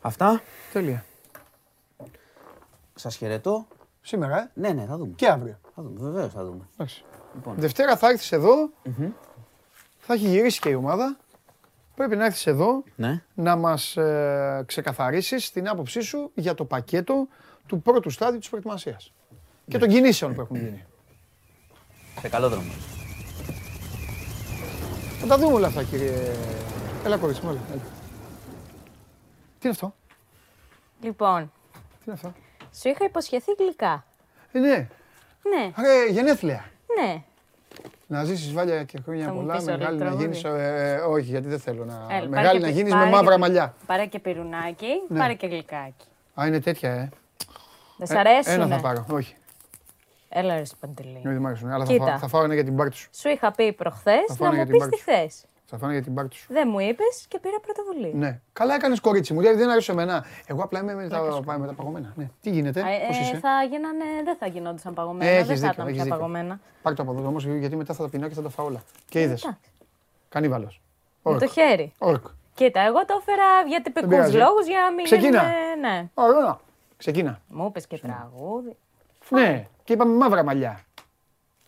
αυτά. Τέλεια. Σας χαιρετώ. Σήμερα, ε; Ναι, ναι, θα δούμε. Και αύριο. Θα δούμε, βεβαίως θα δούμε. Εντάξει. Λοιπόν. Δευτέρα θα έρθεις εδώ, θα έχει γυρίσει και η ομάδα. Πρέπει να έρθεις εδώ Ναι. να μας ε, ξεκαθαρίσεις την άποψή σου για το πακέτο του πρώτου στάδιου της προετοιμασίας. Και των κινήσεων που έχουν γίνει. Σε καλό δρόμο. Θα τα δούμε όλα αυτά, κύριε. Έλα, κορίτσι μου, έλα, έλα. Τι είναι αυτό, Λοιπόν, τι είναι αυτό; σου είχα υποσχεθεί γλυκά. Ε, ναι, Ναι, ρε, γενέθλια. ναι. Να ζήσεις Βάλια και χρόνια Θα μου πολλά, πεις όλο μεγάλη το να τραγούδι. γίνεις, ε, όχι γιατί δεν θέλω να, Έλα, πάρε μεγάλη και να πι- γίνεις με πάρε μαύρα και- μαλλιά. Πάρε και πυρουνάκι, Ναι. πάρε και γλυκάκι. Α, είναι τέτοια, ε. Δεν σ' Ε, αρέσουνε; Ένα θα πάρω, όχι, Έλα ρε Παντελή. δεν μ' αρέσουν, αλλά θα Κοίτα. φάω, θα φάω ένα για την πάρτι σου. Σου είχα πει προχθές Θα φάω να ένα μου για την πεις τι πάρτι θες. Θα φάω ένα για την πάρτι σου. Δεν μου είπες και πήρα πρωτοβουλία. Ναι. Καλά έκανες κορίτσι μου, γιατί δεν αρέσει εμένα. Εγώ απλά είμαι με τα, πάμε με τα παγωμένα. Ναι. Τι γίνεται, Α, ε, πώς είσαι; θα γίνανε, δεν θα γινόντουσαν παγωμένα, Ε, δεν έχεις θα δίκιο, ήταν έχεις πια δίκιο. παγωμένα. Πάρ' το από εδώ όμως, γιατί μετά θα τα πεινάω και θα τα φάω όλα. Και είδες. Εντάξει, Κανίβαλος. με το χέρι. Ορκ. Κοίτα, εγώ το έφερα για τυπικούς πειράζει. λόγους, για να μην Ξεκίνα. γίνουμε- Ναι. Ωραία. Ξεκίνα. Μου είπες και τραγούδι. Ναι. Και είπαμε μαύρα μαλλιά.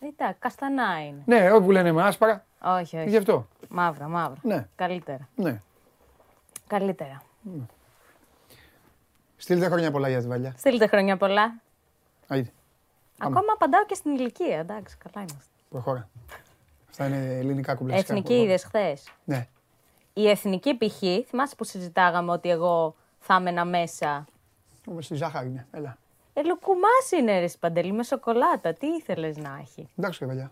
Εντάξει, καστανά είναι. Ναι, όπου λένε με άσπαρα. Όχι, όχι. Γι' αυτό. Μαύρα, μαύρα. Ναι. Καλύτερα. Ναι. Καλύτερα. Στείλτε χρόνια πολλά για τη Βαλιά. Στείλτε χρόνια πολλά. Άιντε, Ακόμα απαντάω και στην ηλικία, εντάξει, καλά είμαστε. προχώρα. Αυτά είναι ελληνικά κουμπλαστικά. Εθνική είδες χθες; Ναι. Η εθνική π.χ. θυμάσαι που συζητάγαμε ότι εγώ θα έμενα μέσα; Όμως στη ζάχαρη είναι. Έλα. Ε, λουκουμάς είναι ρε Παντελή με σοκολάτα. Τι ήθελες να έχει; Εντάξει, ρε Βαλιά.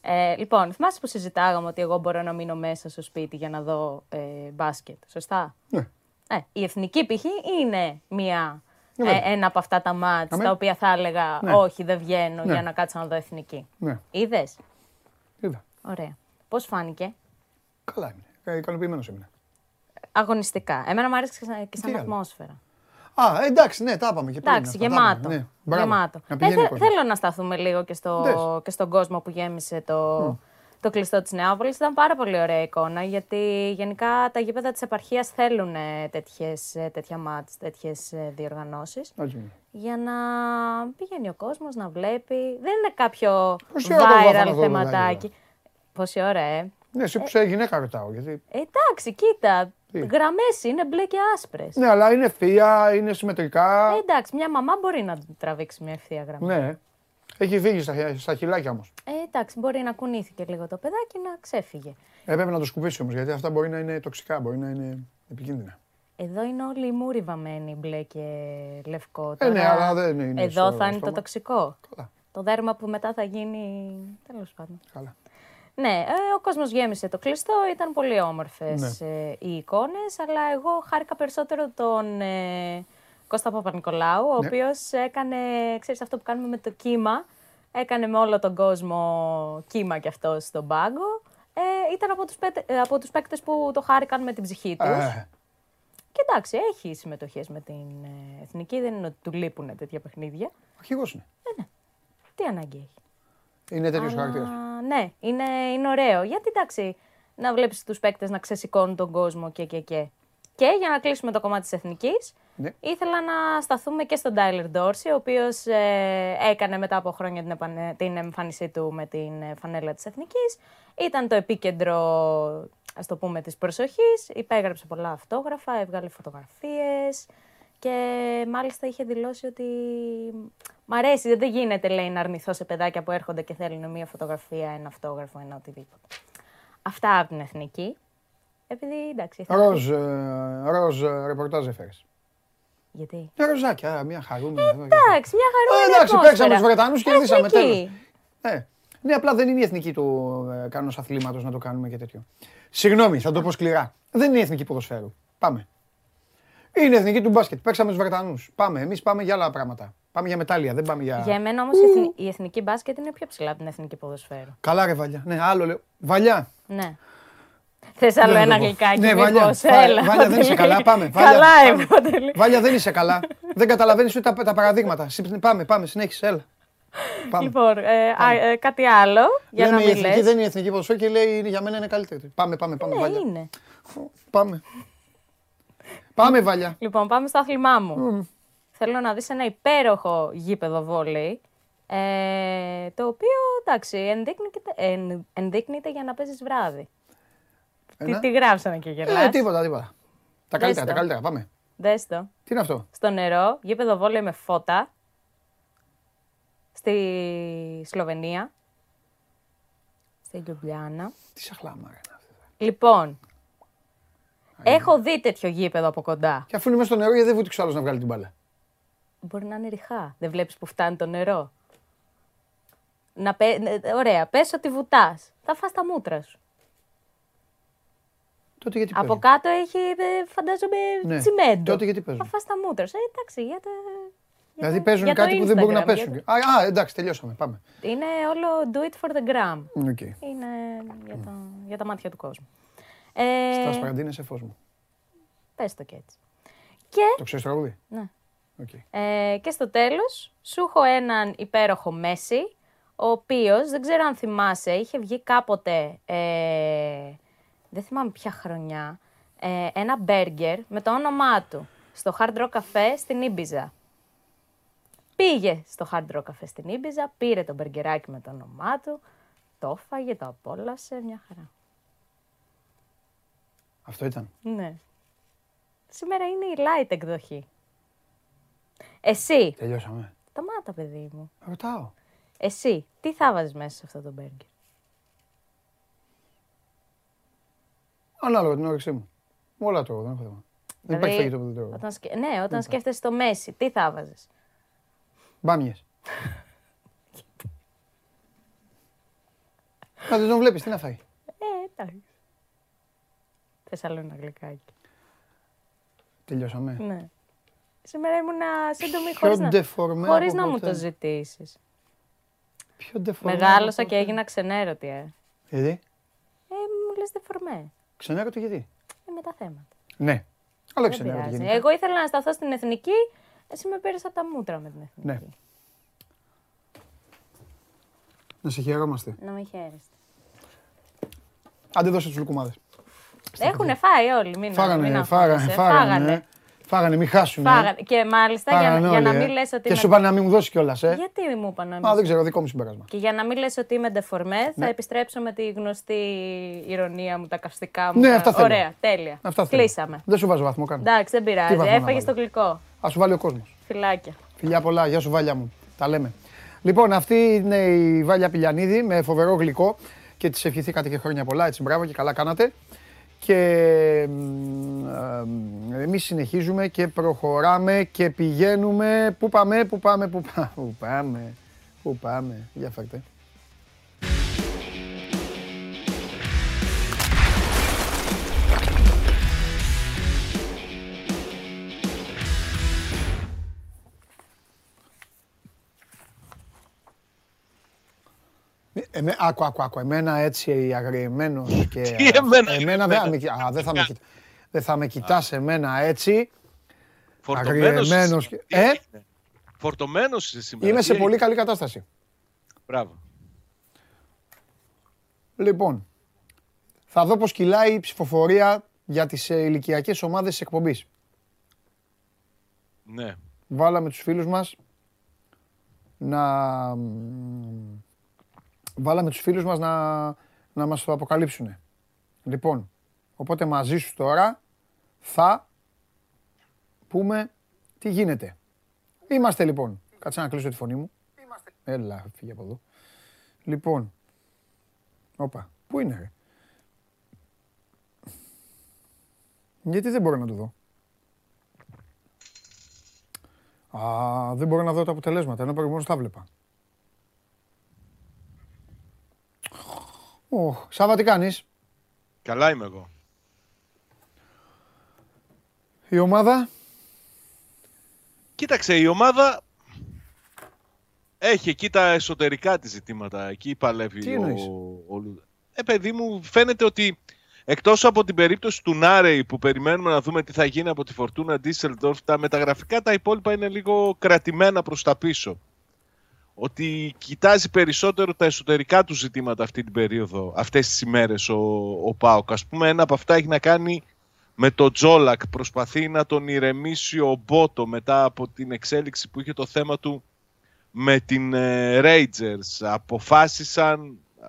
Ε, λοιπόν, θυμάσαι που συζητάγαμε ότι εγώ μπορώ να μείνω μέσα στο σπίτι για να δω ε, μπάσκετ. Σωστά; Ναι. Ε, η εθνική π.χ. είναι μια, Ναι, ε, βέβαια. ένα από αυτά τα μάτς Αμέ. τα οποία θα έλεγα Ναι. όχι δεν βγαίνω Ναι. για να κάτσω να δω εθνική. Ναι. Είδες; Είδα. Ωραία. Πώς φάνηκε; Καλά είναι. Ε, ικανοποιημένος ήμουν. Αγωνιστικά. Εμένα μου άρεσε και σαν- και σαν άλλο; ατμόσφαιρα. Α, εντάξει, ναι, τα είπαμε και πριν. Εντάξει, αυτά, τα γεμάτο. είπαμε, Ναι. Μπράβο. γεμάτο. Να Ε, πηγαίνει θε- ο κόσμος. θέλω να σταθούμε λίγο και, στο, Δες. και στον κόσμο που γέμισε το, το κλειστό της Νεάπολης. Ήταν πάρα πολύ ωραία εικόνα, γιατί γενικά τα γήπεδα της επαρχίας θέλουν ε, τέτοιες, ε, τέτοια μάτς, τέτοιες ε, διοργανώσεις. Έτσι είναι. Για να πηγαίνει ο κόσμος να βλέπει. Δεν είναι κάποιο Πόση ώρα το βάθα να viral δω, θεματάκι. Πόση ώρα, ε; Ναι, εσύ που σε γυναίκα ρωτάω. Γιατί... Ε, Εντάξει, κοίτα. Τι; Γραμμές είναι μπλε και άσπρες. Ναι, αλλά είναι ευθεία, είναι συμμετρικά. Ε, εντάξει, μια μαμά μπορεί να τραβήξει μια ευθεία γραμμή. Ναι. Έχει φύγει στα, στα χιλάκια όμως. Ε, εντάξει, μπορεί να κουνήθηκε λίγο το παιδάκι να ξέφυγε. Έπρεπε να το σκουπίσει όμως γιατί αυτά μπορεί να είναι τοξικά, μπορεί να είναι επικίνδυνα. Εδώ είναι όλοι οι μούροι βαμμένοι μπλε και λευκό. Ε, ναι, Τώρα, αλλά δεν είναι Εδώ στο θα είναι το στόμα. τοξικό. Καλά. Το δέρμα που μετά θα γίνει. Τέλος πάντων. Καλά. Ναι, ε, ο κόσμος γέμισε το κλειστό, ήταν πολύ όμορφες Ναι. ε, οι εικόνες, αλλά εγώ χάρηκα περισσότερο τον ε, Κώστα Παπα-Νικολάου, ο Ναι. οποίος έκανε, ξέρεις αυτό που κάνουμε με το κύμα, έκανε με όλο τον κόσμο κύμα κι αυτό στον πάγκο. Ε, ήταν από τους, παίτε- ε, από τους παίκτες που το χάρηκαν με την ψυχή τους. Ε, Και εντάξει, έχει συμμετοχές με την ε, εθνική, δεν είναι ότι του λείπουν τέτοια παιχνίδια. αρχηγός είναι. Τι ανάγκη έχει. Είναι τέτοιος Αλλά, χαρακτήρας. Ναι, είναι, είναι ωραίο. Γιατί εντάξει, να βλέπεις τους παίκτες να ξεσηκώνουν τον κόσμο και και και. Και για να κλείσουμε το κομμάτι της εθνικής, Ναι. ήθελα να σταθούμε και στον Τάιλερ Ντόρση, ο οποίος ε, έκανε μετά από χρόνια την, επανε- την εμφάνισή του με την ε, φανέλα της εθνικής. Ήταν το επίκεντρο, ας το πούμε, της προσοχής. Υπέγραψε πολλά αυτόγραφα, έβγαλε φωτογραφίες και μάλιστα είχε δηλώσει ότι μ' αρέσει, δεν γίνεται λέει να αρνηθώ σε παιδάκια που έρχονται και θέλουν μία φωτογραφία, ένα αυτόγραφο, ένα οτιδήποτε. Αυτά από την εθνική. Επειδή εντάξει. η εθνική- Ροζ, ε, ροζ ε, ρεπορτάζ έφερες. Γιατί; Μια ροζάκια, μια χαρούμενη. εδώ και Εντάξει, μια χαρούμενη Ε, εντάξει, ατμόσφαιρα. παίξαμε τους Βρετανούς, κερδίσαμε, Εθνική. τέλος. Ε, ναι, απλά δεν είναι η εθνική του ε, κανός αθλήματος να το κάνουμε και τέτοιο. Συγγνώμη, θα το πω σκληρά. Δεν είναι η εθνική ποδοσφαίρου. Πάμε. Είναι η εθνική του μπάσκετ. Παίξαμε τους Βρετανούς. Πάμε. Εμείς πάμε για άλλα πράγματα. Πάμε για μετάλλια, δεν πάμε για. Για εμένα όμως η, εθνη- η εθνική μπάσκετ είναι πιο ψηλά από την εθνική ποδοσφαίρο. Καλά, ρε Βαλιά. Ναι, άλλο λέω. Βαλιά. Ναι. Θες άλλο Δεν θα ένα το πω. γλυκάκι. Ναι, μήπως; Βαλιά. Φά- Έλα, Βαλιά, δεν είσαι Παντελή. καλά. Πάμε. Βαλιά, Καλά πάμε. είμαι, Παντελή. Βαλιά, δεν είσαι καλά. δεν καταλαβαίνεις ούτε τα, τα παραδείγματα. Συ- Πάμε, πάμε, συνέχισε. Έλα. Πάμε. Λοιπόν, ε, α, ε, κάτι άλλο για Λέμε να η μην εθνική λες. δεν είναι η εθνική ποδοσφαίρου και λέει είναι- για μένα είναι καλύτερη. Πάμε, πάμε, πάμε. Ναι, Βαλιά. είναι. Πάμε. Πάμε, Βαλιά. Λοιπόν, πάμε στο άθλημά μου. Θέλω να δεις ένα υπέροχο γήπεδο βόλεϊ, ε, το οποίο, εντάξει, ενδείκνυται, εν, ενδείκνυται για να παίζεις βράδυ. Τι, Ένα. τι γράψανε και γελάς; Ε, τίποτα, τίποτα. Τα καλύτερα, το. τα καλύτερα. Πάμε. Δες το. Τι είναι αυτό; Στο νερό, γήπεδο βόλεϊ με φώτα, στη Σλοβενία, στη Λιουμπλιάνα. Τι σαχλάμα, ρε. είναι αυτό. Λοιπόν, έχω δει τέτοιο γήπεδο από κοντά. Και αφού είναι μέσα στο νερό, γιατί δεν βούτυξε άλλος να βγάλει την μπάλα; Μπορεί να είναι ριχά. Δεν βλέπεις που φτάνει το νερό. Να πέ... ναι, Ωραία, πες ότι βουτάς. Θα φας τα μούτρα σου. Τότε γιατί Από παίζουν. κάτω έχει, ε, φαντάζομαι, Ναι. τσιμέντο. Τότε γιατί παίζουν; Θα φας τα μούτρα σου. Ε, εντάξει, για τα... για Δηλαδή το- παίζουν για το κάτι που δεν μπορούν να Instagram, πέσουν. για Α, α, εντάξει, τελειώσαμε. Πάμε. το- Είναι όλο do it for the gram. Ok. Είναι για, το... για τα μάτια του κόσμου. Ε, Στα σπαραντίνε σε φως μου. πες το και έτσι. Και, Το ξέρεις τραγούδι; ναι. Οκ. Ε, και στο τέλος, σου έχω έναν υπέροχο Μέσι, ο οποίος, δεν ξέρω αν θυμάσαι, είχε βγει κάποτε, ε, δεν θυμάμαι ποια χρονιά, ε, ένα μπέργκερ με το όνομά του στο Hard Rock Cafe στην Ήμπιζα. Πήγε στο Hard Rock Cafe στην Ήμπιζα, πήρε το μπεργκεράκι με το όνομά του, το έφαγε, το απόλαυσε, μια χαρά. Αυτό ήταν. Ναι. Σήμερα είναι η light εκδοχή. Εσύ, Τελειώσαμε. σταμάτα παιδί μου. Ρωτάω. Εσύ, τι θα βάζεις μέσα σε αυτό το μπέργκερ; Ανάλογα την όρεξή μου. Όλα τρώω, δεν έχω θέμα. Δεν υπάρχει φαγητό που δεν τρώω. όταν σκε... Ναι, όταν σκέφτεσαι το Μέση, τι θα βάζεις; Μπάμιες. Μα δεν τον βλέπεις, τι να φάει. Ε, εντάξει. Θες άλλο ένα γλυκάκι. Τελειώσαμε. Ναι. Σήμερα ήμουνα σύντομη Πιο χωρίς να, ντεφορμέ χωρίς από να μου ποτέ. το ζητήσεις. Πιο ντεφορμέ. Μεγάλωσα από και ποτέ. έγινα ξενέρωτη, ε. Γιατί, Ε, μου λες δεφορμέ. ξενέρωτη γιατί; Ε, με τα θέματα. Ναι. Αλλά Δεν ξενέρωτη πειράζει. γενικά. Εγώ ήθελα να σταθώ στην εθνική, εσύ με πήρες από τα μούτρα με την εθνική. Ναι. Να σε χαιρόμαστε. Να με χαίρεστε. Άντε δώσε τους λουκουμάδες. Έχουν φάει όλοι. Μην, Φάγανε, μην φάγανε, αγχώνεσαι. φάγανε. Φάγανε, μην χάσουν. Φάγανε. Και μάλιστα για, Φάγανε για να όλοι, μην ε. λες ότι. Και είμαι- σου είπα να μην μου δώσεις κιόλας, ε. Γιατί μου είπα να μην. Α, δεν ξέρω, δικό μου συμπέρασμα. Και για να μην λες ότι είμαι ντεφορμές, θα Ναι. επιστρέψω με τη γνωστή ηρωνία μου, τα καυστικά μου. Ναι, τα- αυτά θέλω. Ωραία, τέλεια. Αυτά θέλω. Κλείσαμε. Δεν σου βάζω βαθμό καν. Εντάξει, δεν Τι πειράζει. βαθμό να Έφαγες βάλω. το γλυκό. Α σου βάλει ο κόσμος. Φιλάκια. Φιλιά πολλά, γεια σου Βάλια μου. Τα λέμε. Λοιπόν, αυτή είναι η Βάλια Πηλιανίδη με φοβερό γλυκό και της ευχηθήκατε και χρόνια πολλά. Έτσι, μπράβο και καλά κάνατε. Και εμείς συνεχίζουμε και προχωράμε και πηγαίνουμε. Πού πάμε, πού πάμε, πού πάμε, πού πάμε, πού πάμε. Για φέρτε. Εμέ, άκου, άκου, άκου. Εμένα έτσι αγριεμένος και... Τι εμένα, εμένα δεν θα με, εμένα. κι- α, δεν θα με, κοιτ- δεν θα με κοιτάς εμένα έτσι. Φορτωμένος Αγριεμένος είσαι. και- Τι Ε; έγινε; Φορτωμένος είσαι σήμερα. Είμαι Τι σε έγινε; πολύ καλή κατάσταση. Μπράβο. Λοιπόν, θα δω πως κυλάει η ψηφοφορία για τις ε, ηλικιακές ομάδες της εκπομπής. Ναι. Βάλαμε τους φίλους μας να... μ, Βάλαμε τους φίλους μας να, να μας το αποκαλύψουν. Λοιπόν, οπότε μαζί σου τώρα θα πούμε τι γίνεται. Είμαστε λοιπόν. Κάτσε να κλείσω τη φωνή μου. Έλα, φύγε από εδώ. Λοιπόν, όπα, πού είναι ρε; Γιατί δεν μπορώ να το δω; Α, δεν μπορώ να δω τα αποτελέσματα, ενώ προηγουμένως τα βλέπα. Οχ, Σάβα, τι κάνεις; Καλά είμαι εγώ. Η ομάδα, Κοίταξε, η ομάδα έχει εκεί τα εσωτερικά της ζητήματα. Εκεί παλεύει Τι ο, εννοείς; ο Λου- Ε, παιδί μου, φαίνεται ότι εκτός από την περίπτωση του Νάρεϊ που περιμένουμε να δούμε τι θα γίνει από τη Φορτούνα Ντίσσελντορφ, τα μεταγραφικά τα υπόλοιπα είναι λίγο κρατημένα προς τα πίσω. Ότι κοιτάζει περισσότερο τα εσωτερικά του ζητήματα αυτή την περίοδο, αυτές τις ημέρες ο, ο Πάοκ. Ας πούμε ένα από αυτά έχει να κάνει με το Τζόλακ. Προσπαθεί να τον ηρεμήσει ο Μπότο μετά από την εξέλιξη που είχε το θέμα του με την ε, Rangers. Αποφάσισαν α,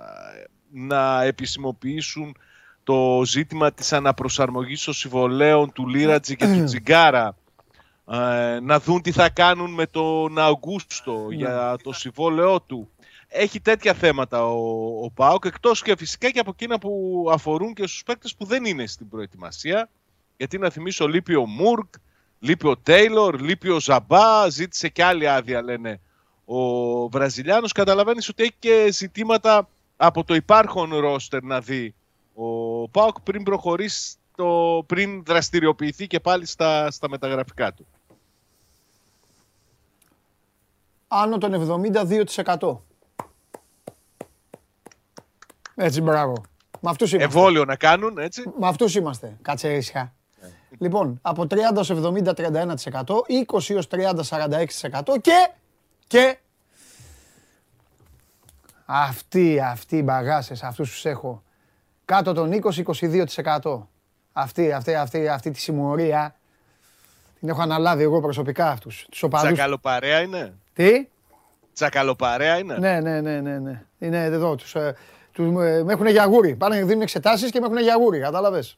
να επισημοποιήσουν το ζήτημα της αναπροσαρμογής των συμβολέων του Λίρατζη και του Τζιγκάρα. Ε, να δουν τι θα κάνουν με τον Αυγούστο για το συμβόλαιό του. Έχει τέτοια θέματα ο, ο ΠΑΟΚ, εκτός και φυσικά και από εκείνα που αφορούν και στους παίκτες που δεν είναι στην προετοιμασία. Γιατί να θυμίσω λείπει ο Μουρκ, λείπει ο Τέιλορ, λείπει ο Ζαμπά, ζήτησε και άλλη άδεια λένε ο Βραζιλιάνος. Καταλαβαίνεις ότι έχει και ζητήματα από το υπάρχον ρόστερ να δει ο ΠΑΟΚ πριν προχωρήσει, το, πριν δραστηριοποιηθεί και πάλι στα, στα μεταγραφικά του. Άνω των 72%. Έτσι, μπράβο. Με αυτούς είμαστε. Εμβόλιο να κάνουν, έτσι. Με αυτούς είμαστε. Κάτσε ήσυχα. Λοιπόν, από 30 ως 70, 31%, 20 ως 30, 46% και, και, αυτοί, αυτοί οι μπαγάσες, αυτούς τους έχω, κάτω των 20, 22%. Αυτή, αυτή, αυτή, αυτή τη συμμορία, την έχω αναλάβει εγώ προσωπικά αυτούς, τους οπαδούς. Τσακαλοπαρέα είναι; Τι; Τσακαλοπαρέα είναι. Ναι, ναι, ναι, ναι, ναι. Είναι εδώ, τους, ε, τους, ε, με έχουν για γούρι. Πάνε, δίνουν εξετάσεις και με έχουν για γούρι, κατάλαβες.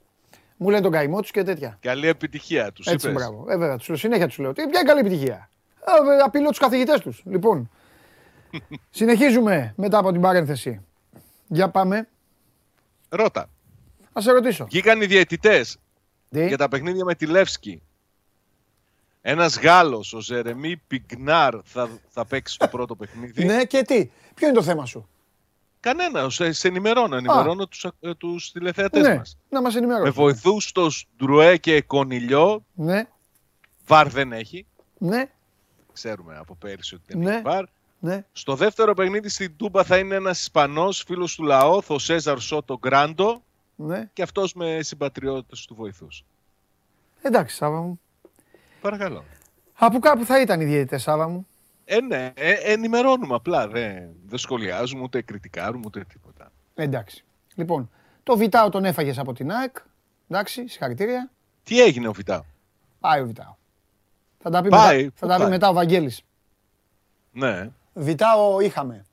Μου λένε τον καημό τους και τέτοια. Καλή επιτυχία τους Έτσι, είπες. μπράβο. Ε, βέβαια, τους, συνέχεια τους λέω. Τι, ποια είναι καλή επιτυχία; Ε, ε, απειλώ τους καθηγητές τους. Λοιπόν, συνεχίζουμε μετά από την παρένθεση. Για πάμε. Ρώτα. Να σε ρωτήσω. Βγήκαν οι διαιτητές Τι; για τα παιχνίδια με τη Λεύσκη. Ένας Γάλλος, ο Ζερεμί Πιγνάρ, θα, θα παίξει το πρώτο παιχνίδι. Ναι, και τι; Ποιο είναι το θέμα σου; Κανένα, σε, σε ενημερώνω, ενημερώνω τους, ε, τους τηλεθεατές ναι, μας. να μας ενημερώσει. Με βοηθούς το Ντρουέ και Κονιλιό, Ναι, βαρ δεν έχει. ναι, Ξέρουμε από πέρυσι ότι δεν Ναι. έχει βαρ. ναι. Στο δεύτερο παιχνίδι στην Τούμπα θα είναι ένας Ισπανός φίλος του Λαόθ, ο Σέζαρ Σότο Γκράντο ναι. και αυτός με συμπατριώτες του βοηθούς. Εντάξει, Σάβα μου. Παρακαλώ. Από κάπου θα ήταν οι διαιτητές, Σάβα μου. Ε, ναι, ε, ενημερώνουμε απλά. Δεν, δεν σχολιάζουμε, ούτε κριτικάρουμε, ούτε τίποτα. Εντάξει. Λοιπόν, Το Βιτάο τον έφαγες από την ΑΕΚ. Εντάξει, συγχαρητήρια. Τι έγινε ο Βιτάο; Πάει ο Βιτάο. Θα τα πει, Πάει, μετά, πού θα τα πει πάει; μετά ο Βαγγέλης. Ναι. Βιτάο είχαμε.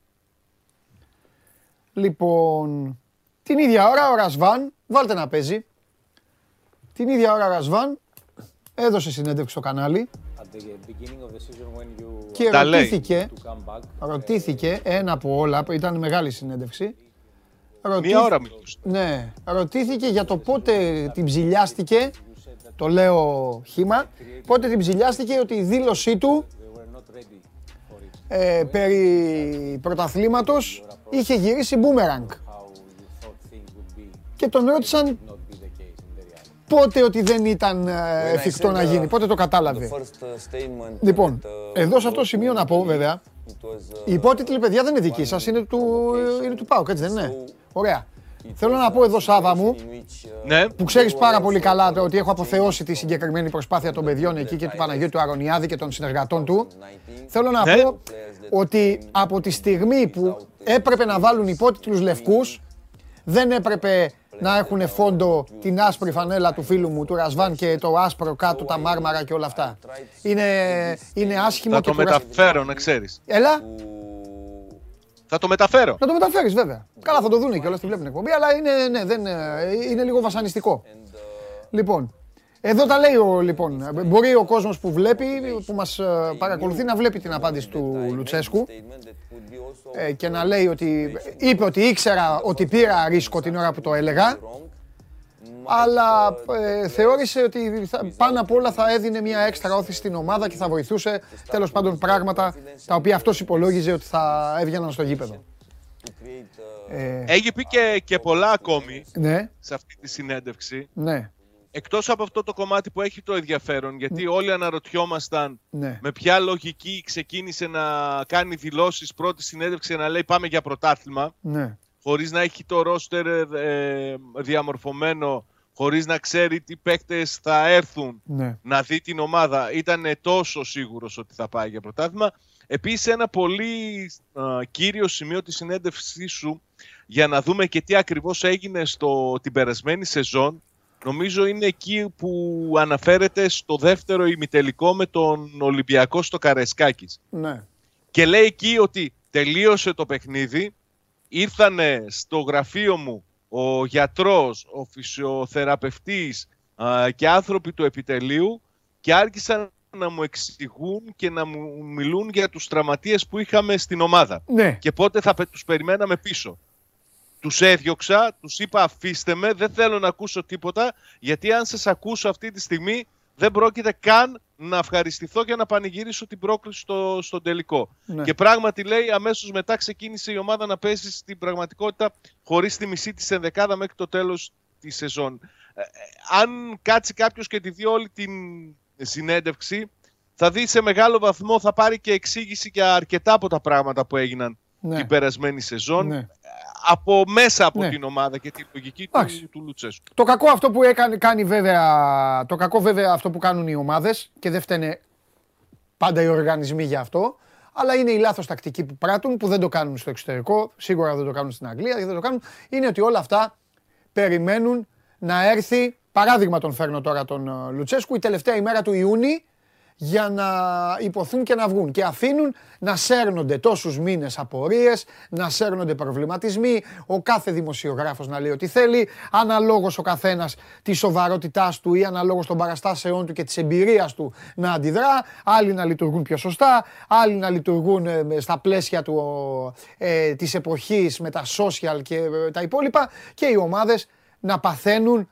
Λοιπόν, την ίδια ώρα ο Ρασβάν, βάλτε να παίζει. Την ίδια ώρα ο Ρασβάν έδωσε συνέντευξη στο κανάλι και Τα λέει. ρωτήθηκε, ρωτήθηκε ένα από όλα, ήταν μεγάλη συνέντευξη. Μία Ρωτήθη- ώρα μιλούσε. Ναι, ρωτήθηκε για το πότε την ψηλιάστηκε, το λέω χήμα, πότε την ψηλιάστηκε ότι η δήλωσή του ε, περί πρωταθλήματος είχε γυρίσει μπούμεραγκ. Και τον ρώτησαν πότε ότι δεν ήταν ε, εφικτό να γίνει, πότε το κατάλαβε. Λοιπόν, εδώ σε αυτό το σημείο να πω βέβαια, η υπότιτλη παιδιά δεν είναι δική σας, είναι του, είναι του ΠΑΟΚ, έτσι δεν είναι; Ωραία. Θέλω να πω εδώ Σάβα μου, Ναι. που ξέρεις πάρα πολύ καλά το ότι έχω αποθεώσει τη συγκεκριμένη προσπάθεια των παιδιών εκεί και του Παναγιώτου του Αρωνιάδη και των συνεργατών του. Θέλω να Ναι. πω ότι από τη στιγμή που έπρεπε να βάλουν υπότιτλους λευκούς, δεν έπρεπε να έχουν φόντο την άσπρη φανέλα του φίλου μου, του Ρασβάν και το άσπρο κάτω, τα μάρμαρα και όλα αυτά. Είναι, είναι άσχημο Θα και το του Ρασ- μεταφέρω, να ξέρεις. Έλα, Θα το μεταφέρω. να το μεταφέρεις βέβαια. Καλά θα το δούνε και όλα τη βλέπουν εκπομπή, αλλά είναι, ναι, δεν, ε, είναι λίγο βασανιστικό. Λοιπόν, εδώ τα λέει ο, λοιπόν, μπορεί ο κόσμος που βλέπει, που μας ε, παρακολουθεί να βλέπει την απάντηση του Λουτσέσκου ε, και να λέει ότι είπε ότι ήξερα ότι πήρα ρίσκο την ώρα που το έλεγα αλλά ε, θεώρησε ότι θα- πάνω απ' όλα θα έδινε μια έξτρα όθηση στην ομάδα και θα βοηθούσε τέλος πάντων πράγματα τα οποία αυτός υπολόγιζε ότι θα έβγαιναν στο γήπεδο. Ε, Έχει πει και, και πολλά ακόμη ναι, σε αυτή τη συνέντευξη. ναι, Εκτός από αυτό το κομμάτι που έχει το ενδιαφέρον, γιατί όλοι αναρωτιόμασταν ναι. με ποια λογική ξεκίνησε να κάνει δηλώσεις πρώτη συνέντευξη να λέει πάμε για πρωτάθλημα, ναι. χωρίς να έχει το ρόστερ ε, διαμορφωμένο, χωρίς να ξέρει τι παίκτες θα έρθουν ναι. να δει την ομάδα. Ήταν τόσο σίγουρος ότι θα πάει για πρωτάθλημα. Επίσης ένα πολύ α, κύριο σημείο της συνέντευξής σου για να δούμε και τι ακριβώς έγινε στο, την περασμένη σεζόν νομίζω είναι εκεί που αναφέρεται στο δεύτερο ημιτελικό με τον Ολυμπιακό στο Καρεσκάκης. ναι. Και λέει εκεί ότι τελείωσε το παιχνίδι, ήρθανε στο γραφείο μου ο γιατρός, ο φυσιοθεραπευτής α, και άνθρωποι του επιτελείου και άρχισαν να μου εξηγούν και να μου μιλούν για τους τραυματίες που είχαμε στην ομάδα Ναι, και πότε θα πε- τους περιμέναμε πίσω. Τους έδιωξα, τους είπα αφήστε με, δεν θέλω να ακούσω τίποτα γιατί αν σας ακούσω αυτή τη στιγμή δεν πρόκειται καν να ευχαριστηθώ και να πανηγυρίσω την πρόκληση στο, στον τελικό. ναι. Και πράγματι λέει αμέσως μετά ξεκίνησε η ομάδα να παίζει στην πραγματικότητα χωρίς τη μισή της ενδεκάδα μέχρι το τέλος της σεζόν. Ε, ε, αν κάτσει κάποιος και τη δει όλη την συνέντευξη θα δει σε μεγάλο βαθμό θα πάρει και εξήγηση για αρκετά από τα πράγματα που έγιναν ναι. την περασμένη σεζόν ναι. από μέσα από Ναι. την ομάδα και την λογική Εντάξει. του, του Λουτσέσκου. Το κακό αυτό που έκανε, κάνει βέβαια, το κακό βέβαια αυτό που κάνουν οι ομάδες και δεν φταίνε πάντα οι οργανισμοί για αυτό, αλλά είναι η λάθος τακτική που πράττουν, που δεν το κάνουν στο εξωτερικό, σίγουρα δεν το κάνουν στην Αγγλία, δεν το κάνουν, είναι ότι όλα αυτά περιμένουν να έρθει, παράδειγμα τον φέρνω τώρα τον ε, Λουτσέσκου, η τελευταία ημέρα του Ιούνιου, για να υποθούν και να βγουν. Και αφήνουν να σέρνονται τόσους μήνες απορίες, να σέρνονται προβληματισμοί, ο κάθε δημοσιογράφος να λέει ό,τι θέλει, αναλόγως ο καθένας τη σοβαρότητάς του ή αναλόγως των παραστάσεών του και της εμπειρίας του να αντιδρά, άλλοι να λειτουργούν πιο σωστά, άλλοι να λειτουργούν ε, με- στα πλαίσια του, ε, της εποχής με τα social και ε, τα υπόλοιπα και οι ομάδες να παθαίνουν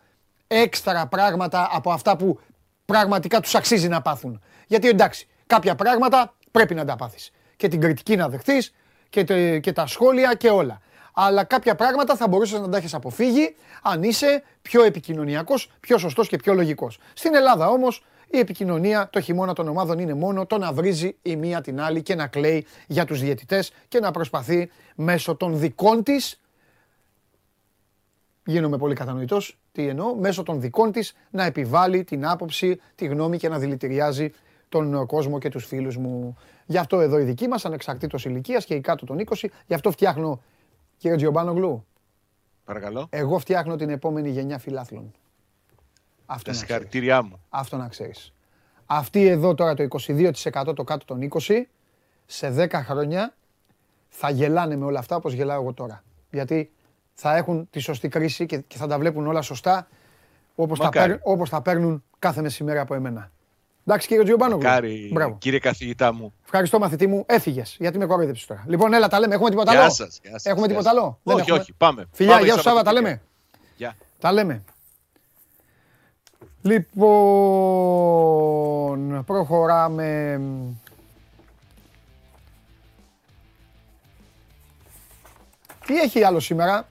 έξτρα πράγματα από αυτά που πραγματικά τους αξίζει να πάθουν. Γιατί εντάξει, κάποια πράγματα πρέπει να τα πάθεις. Και την κριτική να δεχτείς και, τε- και τα σχόλια και όλα. Αλλά κάποια πράγματα θα μπορούσες να τα έχεις αποφύγει αν είσαι πιο επικοινωνιακός, πιο σωστός και πιο λογικός. Στην Ελλάδα όμως η επικοινωνία το χειμώνα των ομάδων είναι μόνο το να βρίζει η μία την άλλη και να κλαίει για τους διαιτητές και να προσπαθεί μέσω των δικών της γίνομαι πολύ κατανοητός. Τι εννοώ, μέσω των δικών της να επιβάλλει την άποψη, τη γνώμη και να δηλητηριάζει τον κόσμο και τους φίλους μου. Γι' αυτό εδώ η δική μας, ανεξαρτήτως ηλικίας και η κάτω των 20, γι' αυτό φτιάχνω, κύριε Τζιομπάνογλου, Παρακαλώ. Εγώ φτιάχνω την επόμενη γενιά φιλάθλων. Αυτό Τα να ξέρεις. συγχαρητήριά μου. Αυτό να ξέρεις. Αυτή εδώ τώρα το 22% το κάτω των 20, σε 10 χρόνια θα γελάνε με όλα αυτά όπως γελάω εγώ τώρα. Γιατί θα έχουν τη σωστή κρίση και, και θα τα βλέπουν όλα σωστά όπως τα, Μακάρι. παίρ- όπως τα παίρνουν κάθε μεσημέρι από εμένα. Εντάξει κύριε Τζιομπάνογλου. Κάρι, Μπράβο. κύριε καθηγητά μου. Ευχαριστώ μαθητή μου. Έφυγες γιατί με κοροϊδέψει τώρα. Λοιπόν, έλα, τα λέμε. Έχουμε τίποτα Γεια άλλο; σας, γεια σας, Έχουμε γεια τίποτα σας. άλλο; Δεν Όχι, έχουμε; όχι, πάμε. Φιλιά, Πάμε γεια σου Σάββα, τα Σαββατοκύριακο. λέμε. Γεια. Τα λέμε. Λοιπόν, προχωράμε. Τι έχει άλλο σήμερα;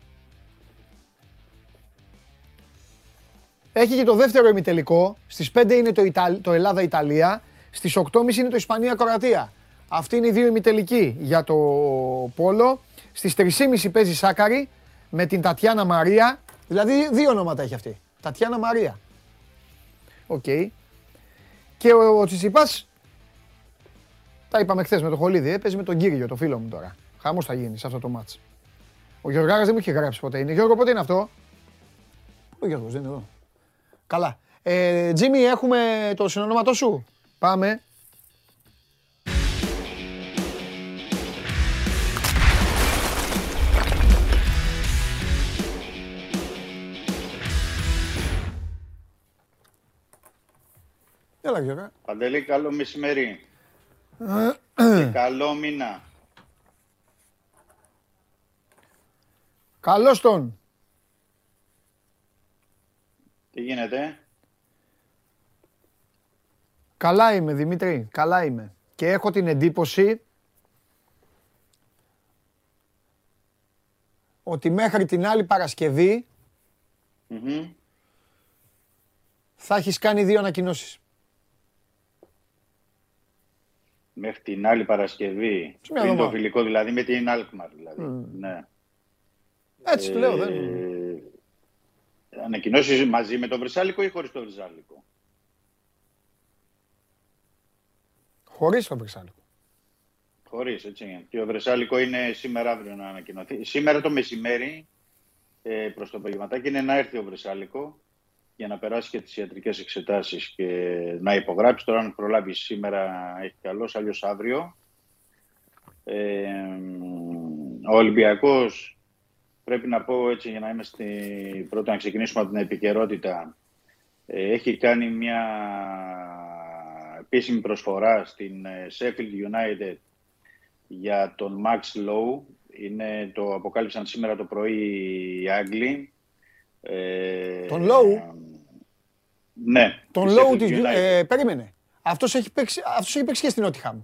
Έχει και το δεύτερο ημιτελικό. Στις 5 είναι το, Ιταλ- το Ελλάδα-Ιταλία. Στις 8.30 είναι το Ισπανία-Κροατία. Αυτή είναι οι δύο ημιτελικοί για το Πόλο. Στις 3.30 παίζει Σάκκαρη με την Τατιάνα Μαρία. Δηλαδή δύο ονόματα έχει αυτή. Τατιάνα Μαρία. Οκ. Και ο, ο Τσιτσιπάς, τα είπαμε χθες με το Χολίδι, ε, παίζει με τον Κύριο, το φίλο μου τώρα. Χαμός θα γίνει σε αυτό το μάτς. Ο Γιωργάρας δεν μου είχε γράψει ποτέ. Είναι Γιώργο, πότε είναι αυτό; Πού ο Γιώργος, δεν είναι εδώ. Καλά. Ε, Τζίμι, έχουμε το συνονόματό σου. Πάμε. Έλα Γιώργα. Παντελή, καλό μεσημέρι. και καλό μήνα. Καλώς τον. Τι γίνεται; Καλά είμαι Δημήτρη, καλά είμαι. Και έχω την εντύπωση ότι μέχρι την άλλη Παρασκευή Μμμ. θα έχεις κάνει δύο ανακοινώσεις. Μέχρι την άλλη Παρασκευή. Σε μια Πριν το εβδομάδα. φιλικό δηλαδή, με την Alkmaar δηλαδή. Ναι. Έτσι του λέω, δεν... Ε, Ανακοινώσεις μαζί με το Βρυσάλικο ή χωρίς το Βρυσάλικο. Χωρίς το Βρυσάλικο. Χωρίς, έτσι. Και ο Βρεσάλικο είναι σήμερα αύριο να ανακοινωθεί. Σήμερα το μεσημέρι, ε, προς το απογευματάκι, είναι να έρθει ο Βρεσάλικο για να περάσει και τις ιατρικές εξετάσεις και να υπογράψει. Τώρα αν προλάβει σήμερα έχει καλώς, αλλιώς αύριο. Ε, ο Ολυμπιακός, πρέπει να πω έτσι για να είμαστε πρώτα να ξεκινήσουμε από την επικαιρότητα, ε, έχει κάνει μια επίσημη προσφορά στην ε, Sheffield United για τον Max Lowe. Είναι, το αποκάλυψαν σήμερα το πρωί οι Άγγλοι. Ε, Τον Lowe? Ναι. Τον της Lowe Sheffield της... United. Ε, περίμενε. Αυτός έχει, παίξει, αυτός έχει παίξει και στην Νότιχαμ.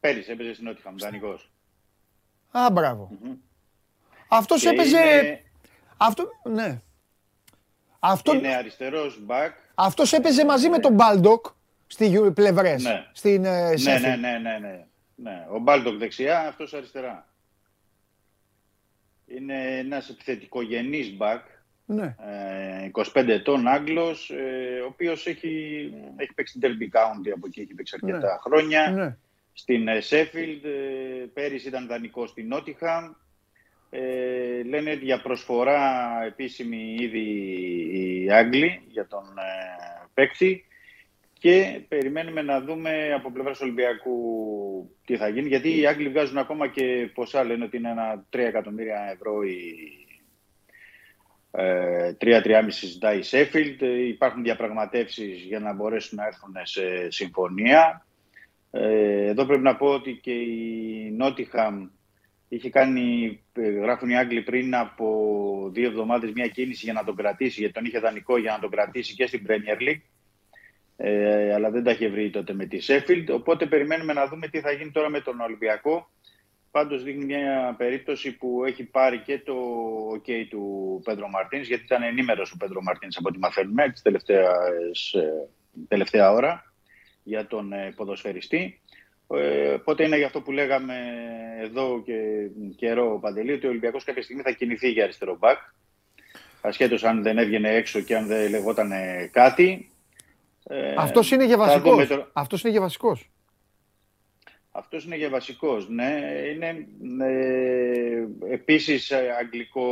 Πέρυσι έπαιζε στην Νότιγχαμ, δανεικός. Α, μπράβο. Αυτός Και έπαιζε... είναι- Αυτό... Ναι. Αυτό... Είναι αριστερός back. Αυτός έπαιζε μαζί με τον Μπάλντοκ στη πλευρές. Ναι. Στην ε, Ναι, Sheffield. ναι, ναι, ναι, ναι. ναι. Ο Μπάλτοκ δεξιά, αυτός αριστερά. Είναι ένας επιθετικογενής back. Ναι. Ε, 25 ετών Άγγλος, ε, ο οποίος έχει, έχει παίξει στην Derby County, από εκεί έχει παίξει αρκετά Ναι. χρόνια. Ναι. Στην ε, Sheffield, ε, πέρυσι ήταν δανεικό στην Νότιχαμ. Ε, λένε για προσφορά επίσημη ήδη οι Άγγλοι για τον ε, παίκτη και περιμένουμε να δούμε από πλευράς Ολυμπιακού τι θα γίνει γιατί οι Άγγλοι βγάζουν ακόμα και ποσά λένε ότι είναι ένα 3 εκατομμύρια ευρώ η, ε, 3-3,5 ζητάει η Sheffield. Ε, Υπάρχουν διαπραγματεύσεις για να μπορέσουν να έρθουν σε συμφωνία. Ε, εδώ πρέπει να πω ότι και η Νότιχαμ είχε κάνει, ε, γράφουν οι Άγγλοι πριν από δύο εβδομάδες μια κίνηση για να τον κρατήσει, γιατί τον είχε δανεικό για να τον κρατήσει και στην Premier League. Ε, αλλά δεν τα είχε βρει τότε με τη Sheffield. Οπότε περιμένουμε να δούμε τι θα γίνει τώρα με τον Ολυμπιακό. Πάντως δείχνει μια περίπτωση που έχει πάρει και το OK του Πέντρο Μαρτίνς, γιατί ήταν ενήμερος ο Πέντρο Μαρτίνς από ό,τι μαθαίνουμε τις τελευταίες, ε, τελευταία ώρα για τον ε, ποδοσφαιριστή. Ε, οπότε είναι για αυτό που λέγαμε εδώ και καιρό ο Παντελή, ότι ο Ολυμπιακός κάποια στιγμή θα κινηθεί για αριστερό μπακ. Ασχέτως αν δεν έβγαινε έξω και αν δεν λεγόταν κάτι. Ε, Αυτός είναι και θα δούμε βασικός. τώρα- Αυτός είναι και βασικός. αυτός είναι για βασικός. Ναι, είναι ε, επίσης ε, αγγλικό,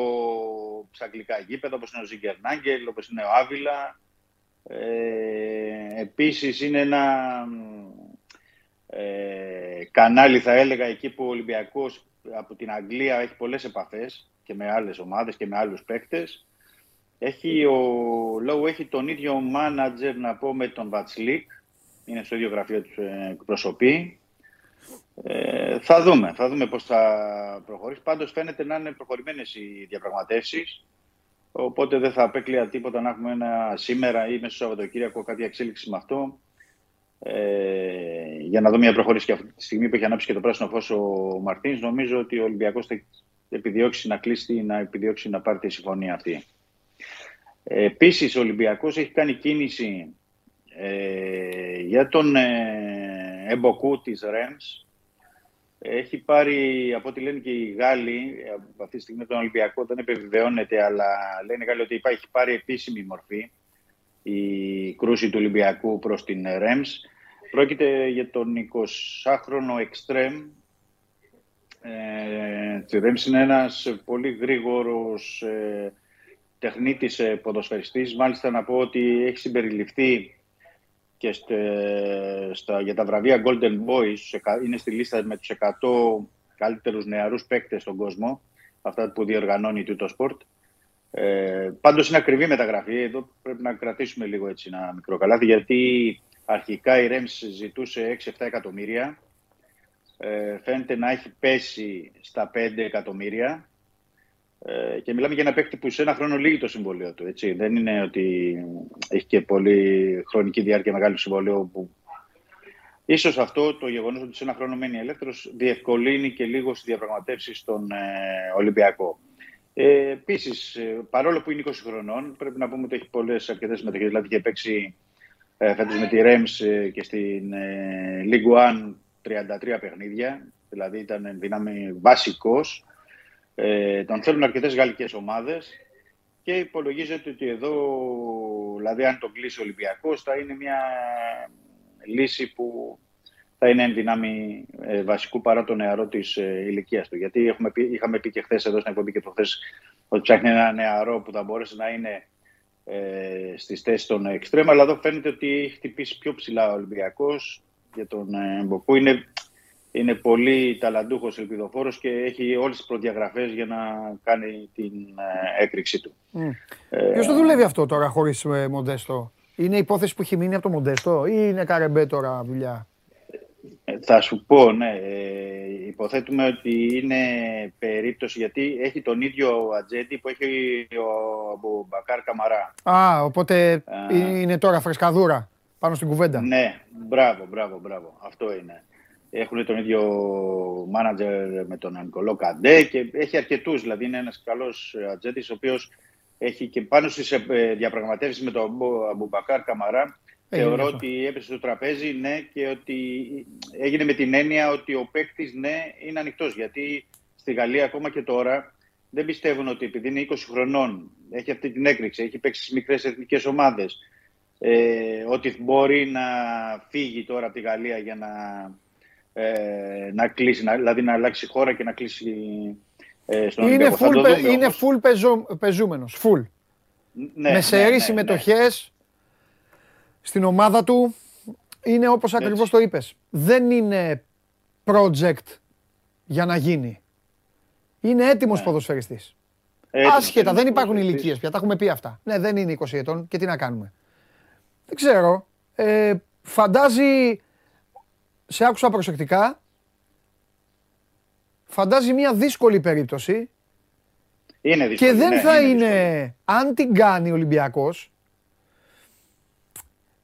στα αγγλικά γήπεδα, όπως είναι ο Ζιγκερνάγκελ, όπως είναι ο Άβυλα. Ε, επίσης είναι ένα ε, κανάλι, θα έλεγα, εκεί που ο Ολυμπιακός από την Αγγλία έχει πολλές επαφές και με άλλες ομάδες και με άλλους παίκτες. Έχει ο Λόου έχει τον ίδιο μάνατζερ να πω με τον Βατσλίκ. Είναι στο ίδιο γραφείο του ε, εκπροσωπεί. Ε, θα δούμε, θα δούμε πώς θα προχωρήσει. Πάντως φαίνεται να είναι προχωρημένες οι διαπραγματεύσεις. Οπότε δεν θα απέκλεια τίποτα να έχουμε ένα σήμερα ή μέσα στο Σαββατοκύριακο κάποια εξέλιξη με αυτό. Ε, για να δω μια προχώρηση και αυτή τη στιγμή που έχει ανάψει και το πράσινο φως ο Μαρτίνς. Νομίζω ότι ο Ολυμπιακός θα επιδιώξει να κλείσει, να επιδιώξει να πάρει τη συμφωνία αυτή. Ε, επίσης ο Ολυμπιακός έχει κάνει κίνηση ε, για τον ε, εμποκού της ΡΕΜΣ έχει πάρει, από ό,τι λένε και οι Γάλλοι, αυτή τη στιγμή τον Ολυμπιακό δεν επιβεβαιώνεται, αλλά λένε οι Γάλλοι ότι υπάρχει πάρει επίσημη μορφή η κρούση του Ολυμπιακού προς την ΡΕΜΣ. Πρόκειται για τον 20χρονο Εκστρέμ. Ε, τη ΡΕΜΣ είναι ένας πολύ γρήγορος ε, τεχνίτης ε, ποδοσφαιριστής. Μάλιστα να πω ότι έχει συμπεριληφθεί και στα, για τα βραβεία Golden Boys είναι στη λίστα με τους 100 καλύτερους νεαρούς παίκτες στον κόσμο, αυτά που διοργανώνει το Sport. Ε, πάντως είναι ακριβή μεταγραφή, εδώ πρέπει να κρατήσουμε λίγο έτσι ένα μικρό καλάθι, γιατί αρχικά η Ρέμς ζητούσε 6-7 εκατομμύρια, ε, φαίνεται να έχει πέσει στα 5 εκατομμύρια ε, και μιλάμε για ένα παίκτη που σε ένα χρόνο λύγει το συμβολίο του. Έτσι. Δεν είναι ότι έχει και πολύ χρονική διάρκεια μεγάλου συμβολίου που Ίσως αυτό το γεγονός ότι σε ένα χρόνο μένει ελεύθερος διευκολύνει και λίγο στις διαπραγματεύσεις στον ε, Ολυμπιακό. Ε, Επίσης, ε, παρόλο που είναι 20 χρονών, πρέπει να πούμε ότι έχει πολλές αρκετές συμμετοχές. Δηλαδή, είχε παίξει ε, φέτος με τη Ρέμς ε, και στην ε, League One 33 παιχνίδια. Δηλαδή, ήταν δυνάμει βασικός. Ε, τον θέλουν αρκετές γαλλικές ομάδες και υπολογίζεται ότι εδώ, δηλαδή, αν τον κλείσει ο Ολυμπιακός, θα είναι μια λύση που θα είναι εν δυνάμει ε, βασικού παρά το νεαρό της ε, ηλικίας του. Γιατί έχουμε πει, είχαμε πει και χθες εδώ στην εκπομπή και προχθές ότι ψάχνει ένα νεαρό που θα μπορέσει να είναι ε, στις θέσεις των εξτρέμων. Αλλά εδώ φαίνεται ότι έχει χτυπήσει πιο ψηλά ο Ολυμπιακός για τον ε, Μποκού. Είναι, είναι πολύ ταλαντούχος ελπιδοφόρος και έχει όλες τις προδιαγραφές για να κάνει την ε, έκρηξή του. Mm. Ε, Ποιος το δουλεύει αυτό τώρα χωρίς ε, Μοντέστο, Είναι υπόθεση που έχει μείνει από το Μοντέστο ή είναι καρεμπέ τώρα δουλειά; Ε, θα σου πω, ναι. Ε, υποθέτουμε ότι είναι περίπτωση γιατί έχει τον ίδιο ατζέντη που έχει ο Μπακάρ Καμαρά. Α, οπότε είναι τώρα φρεσκαδούρα πάνω στην κουβέντα. Ναι, μπράβο, μπράβο, μπράβο. Αυτό είναι. Έχουν τον ίδιο μάνατζερ με τον Νικολό Καντέ και έχει αρκετούς, δηλαδή είναι ένας καλός ατζέντης ο οποίος έχει και πάνω στις ε, διαπραγματεύσεις με τον Αμπουμπακάρ Καμαρά Θεωρώ ότι έπεσε στο τραπέζι, ναι, και ότι έγινε με την έννοια ότι ο παίκτης, ναι, είναι ανοιχτός. Γιατί στη Γαλλία ακόμα και τώρα δεν πιστεύουν ότι επειδή είναι 20 χρονών, έχει αυτή την έκρηξη, έχει παίξει στις μικρές εθνικές ομάδες, ε, ότι μπορεί να φύγει τώρα από τη Γαλλία για να, ε, να κλείσει, να, δηλαδή να αλλάξει χώρα και να κλείσει ε, στον είναι full, πε, είναι full πεζο, πεζούμενος, full. Ναι, με σερείς ναι, ναι, συμμετοχές, στην ομάδα του είναι όπως ακριβώς το είπες. Δεν είναι project για να γίνει. Είναι έτοιμος ναι. ποδοσφαιριστής. Άσχετα, δεν υπάρχουν ηλικίες πια. Τα έχουμε πει αυτά. Ναι, δεν είναι 20 ετών και τι να κάνουμε. Δεν ξέρω. Ε, φαντάζει, σε άκουσα προσεκτικά, φαντάζει μια δύσκολη περίπτωση. Είναι δύσκολη, και δεν ναι, θα είναι, αν την κάνει ο Ολυμπιακός,